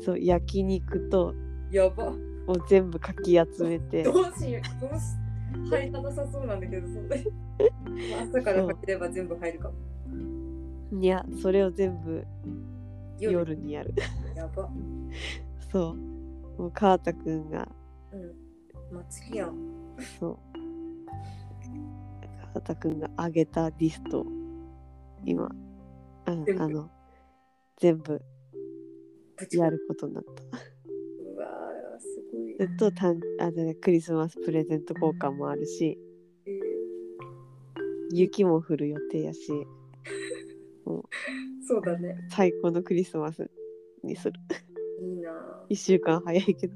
そう、焼肉とやば。を全部かき集めて。ど、うしよう。どうし入らなさそうなんだけどそんな。朝からかければ全部入るかも。いや、それを全部夜。夜にやる。やば。そう。もう川田くんが、うん。祭りやん。そう。川田くんが上げたリスト。を今、うん全部。あの、全部。ぶちやることになった。うわーすごい。ずっとたんあでねクリスマスプレゼント交換もあるし、えー。雪も降る予定やし、そうだね最高のクリスマスにする。いいなぁ1週間早いけど。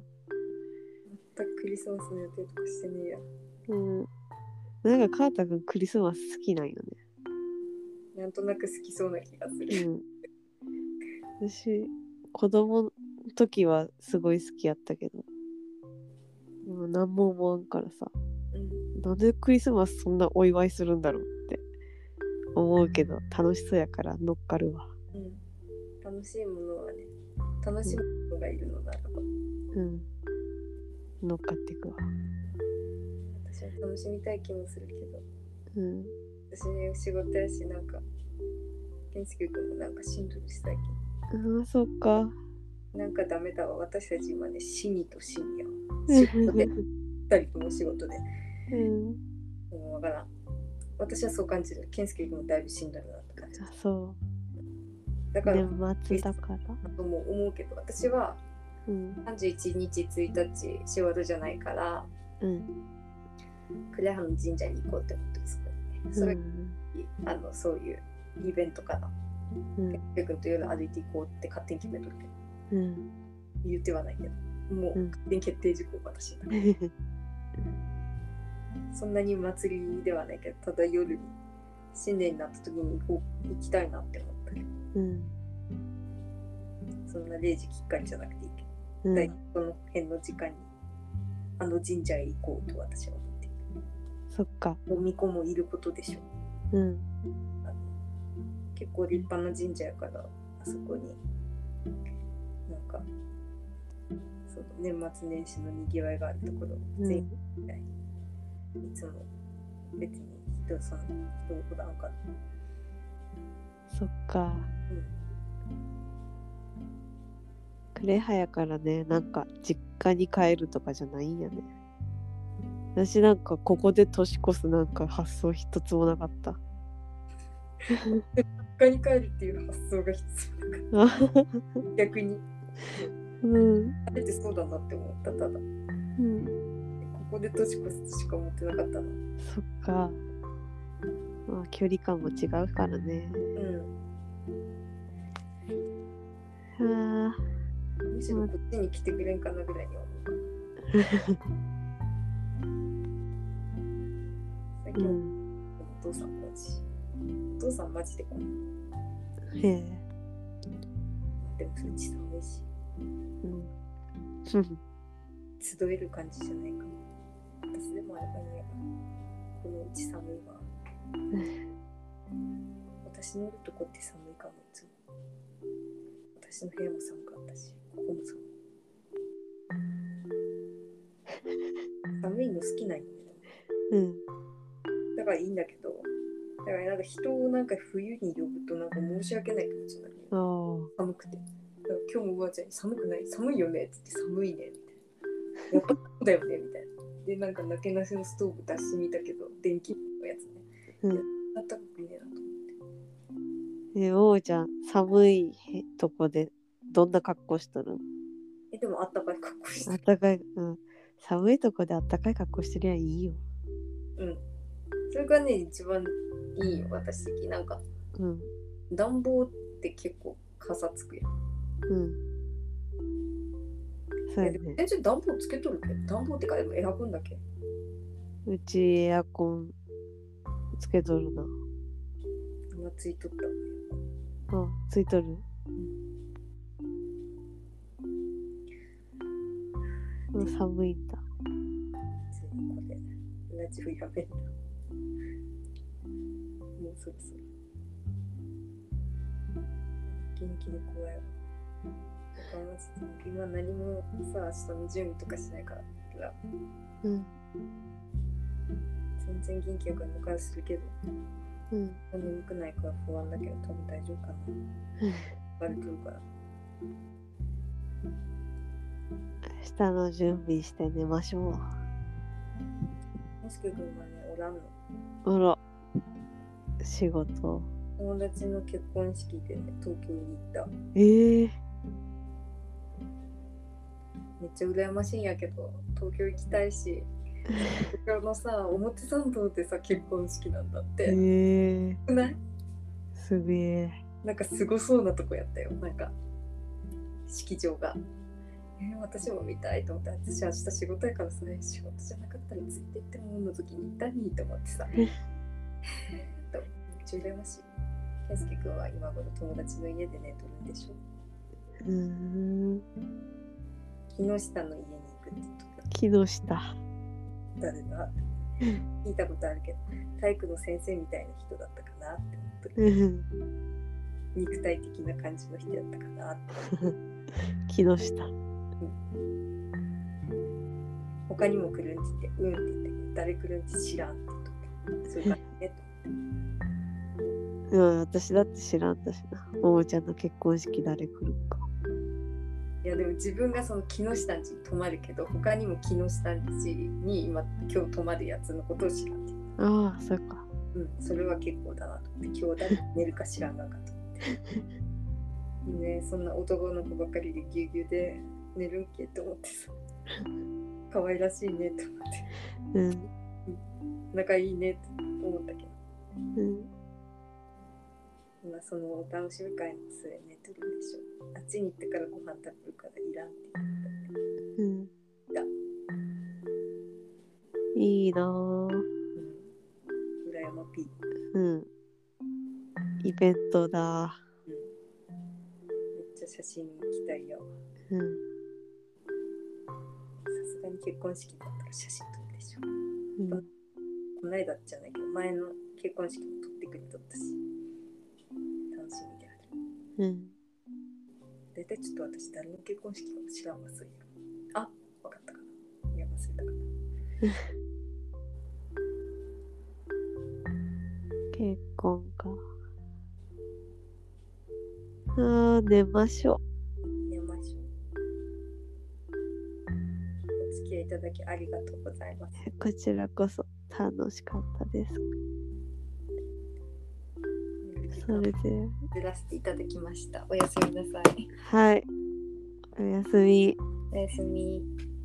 全くクリスマスの予定とかしてねえやうん。なんか川田くんクリスマス好きなんよなんとなく好きそうな気がすね。るうん。私、子供の時はすごい好きやったけど、今何も思わんからさ、うんなんでクリスマスそんなお祝いするんだろう思うけど、楽しそうやから乗っかるわ。うん楽しいものはね楽しむ人がいるのならばうん。乗っかっていくわ。私は楽しみたい気もするけどうん。私仕事やしなんか健介君もなんかしんどるし最近ああ、そっか。なんかダメだわ私たち今ね死にと深夜仕事で二人とも仕事でうん。もうわからん私はそう感じる健介君もだいぶしんどるなって感じあそだから、う。年末だから。とも思うけど私はうん。31日1日仕事じゃないからうん。呉羽の神社に行こうって思ってるそこにねそれ、あのそういうイベントかなうん。健介君と夜歩いていこうって勝手に決めとるけどうん。言ってはないけどもううん勝手に決定事項私 そんなに祭りではないけどただ夜に新年になった時に行こう行きたいなって思ったけどうん。そんな0時きっかりじゃなくていいけど、大うん。その辺の時間にあの神社へ行こうと私は思っているそっか。おみこもいることでしょううん。結構立派な神社やからあそこになんかその年末年始のにぎわいがあるところうん全員みたいいつも別に人さん人をおらんからそっか。うんクレハやからね、なんか実家に帰るとかじゃないんやね。私なんかここで年越すなんか発想一つもなかった。実家に帰るっていう発想が必要だから 逆にうん。あれってそうだなって思ったただこうん。こで年越すしか思ってなかったなそっか。まあ、距離感も違うからね。うんあむしろこっちに来てくれんかなぐらいに思うか最あ。う近ん。お父さんマジお父さんマジでこうへえ。でもそっち寒いしうん。集える感じじゃないかな私でもあればいいこのうち寒いわ。私のいるとこって寒いかもいつも。私の部屋も寒かったしここも寒い。寒いの好きなんよねうん。だからいいんだけど。だからなんか人をなんか冬に呼ぶとなんか申し訳ない気持ちになる。寒くて。だから今日もおばあちゃんに寒くない？寒いよね？って言って寒いねみたいな。やっぱそうだよねみたいなでなんかなけなしのストーブ出してみたけど電気のやつねうん。あったかくねえなと思ってえ、おうちゃん、寒いとこでどんな格好しとるえでもあったかい格好してあったかい、うん。寒いとこであったかい格好してりゃいいよ。うんそれがね一番いいよ私的になんかうん。暖房って結構かさつくやんうん。そうやね。全然暖房つけとるけど暖房ってかでもエアコンだけ。うちエアコンつけとるな。今ついとった。あ、ついとる。うん。寒いんだ。これラジオやもうそろそろ。元気で怖いわ今何もさ明日の準備とかしないからうん。全然元気やから迎えするけどうん。眠くないから不安だけど多分大丈夫かなバレてるから明日の準備して寝ましょもしく君はねおらんの？う。あら。仕事。友達の結婚式でね東京に行ったええめっちゃ羨ましいんやけど東京行きたいし東京のさ表参道でさ結婚式なんだって、ええ。くない？すげえ。なんかすごそうなとこやったよ。なんか式場が。えー私も見たいと思って私明日仕事やからさ仕事じゃなかったらついてってもの時に行ったにと思ってさ。へーとめっちゃ羨ましい。健介君は今頃友達の家で寝とるんでしょ？うーん。木下の家に行くってと木下。誰だ？聞いたことあるけど体育の先生みたいな人だったかなって思ってうん。肉体的な感じの人やったかなって 木下。他にも来るんって言ってうんって言ったけど誰来るんって知らんって言っそういう感じねうん、私だって知らんだしな。ももちゃんの結婚式誰来るんか。いやでも自分がその木下ん家に泊まるけど他にも木下ん家に今今日泊まるやつのことを知らんああ、そっか。うんそれは結構だなと思って今日誰寝るか知らんがかと思ってねそんな男の子ばっかりでぎゅうぎゅうで寝るんけって思ってさ可愛らしいねって思ってうん。仲いいねって思ったけどうん。今そのお楽しみ会の末寝てるんでしょあっちに行ってからご飯食べるからいらんって言ってうん。だいいなぁ。うん羨まピーうん。イベントだ。めっちゃ写真に行きたいようん。さすがに結婚式だったら写真撮るでしょうん、この間じゃないけど前の結婚式も撮ってくれとったし楽しみであるうん。大体ちょっと私誰の結婚式かも知らんわそういうのあわかったかないや忘れたかな 結婚か。ああ、寝ましょ寝ましょうお付き合いいただきありがとうございますう。こちらこそ楽しかったです。ねそれでずらせていただきました。おやすみなさい。はいおやすみおやすみ。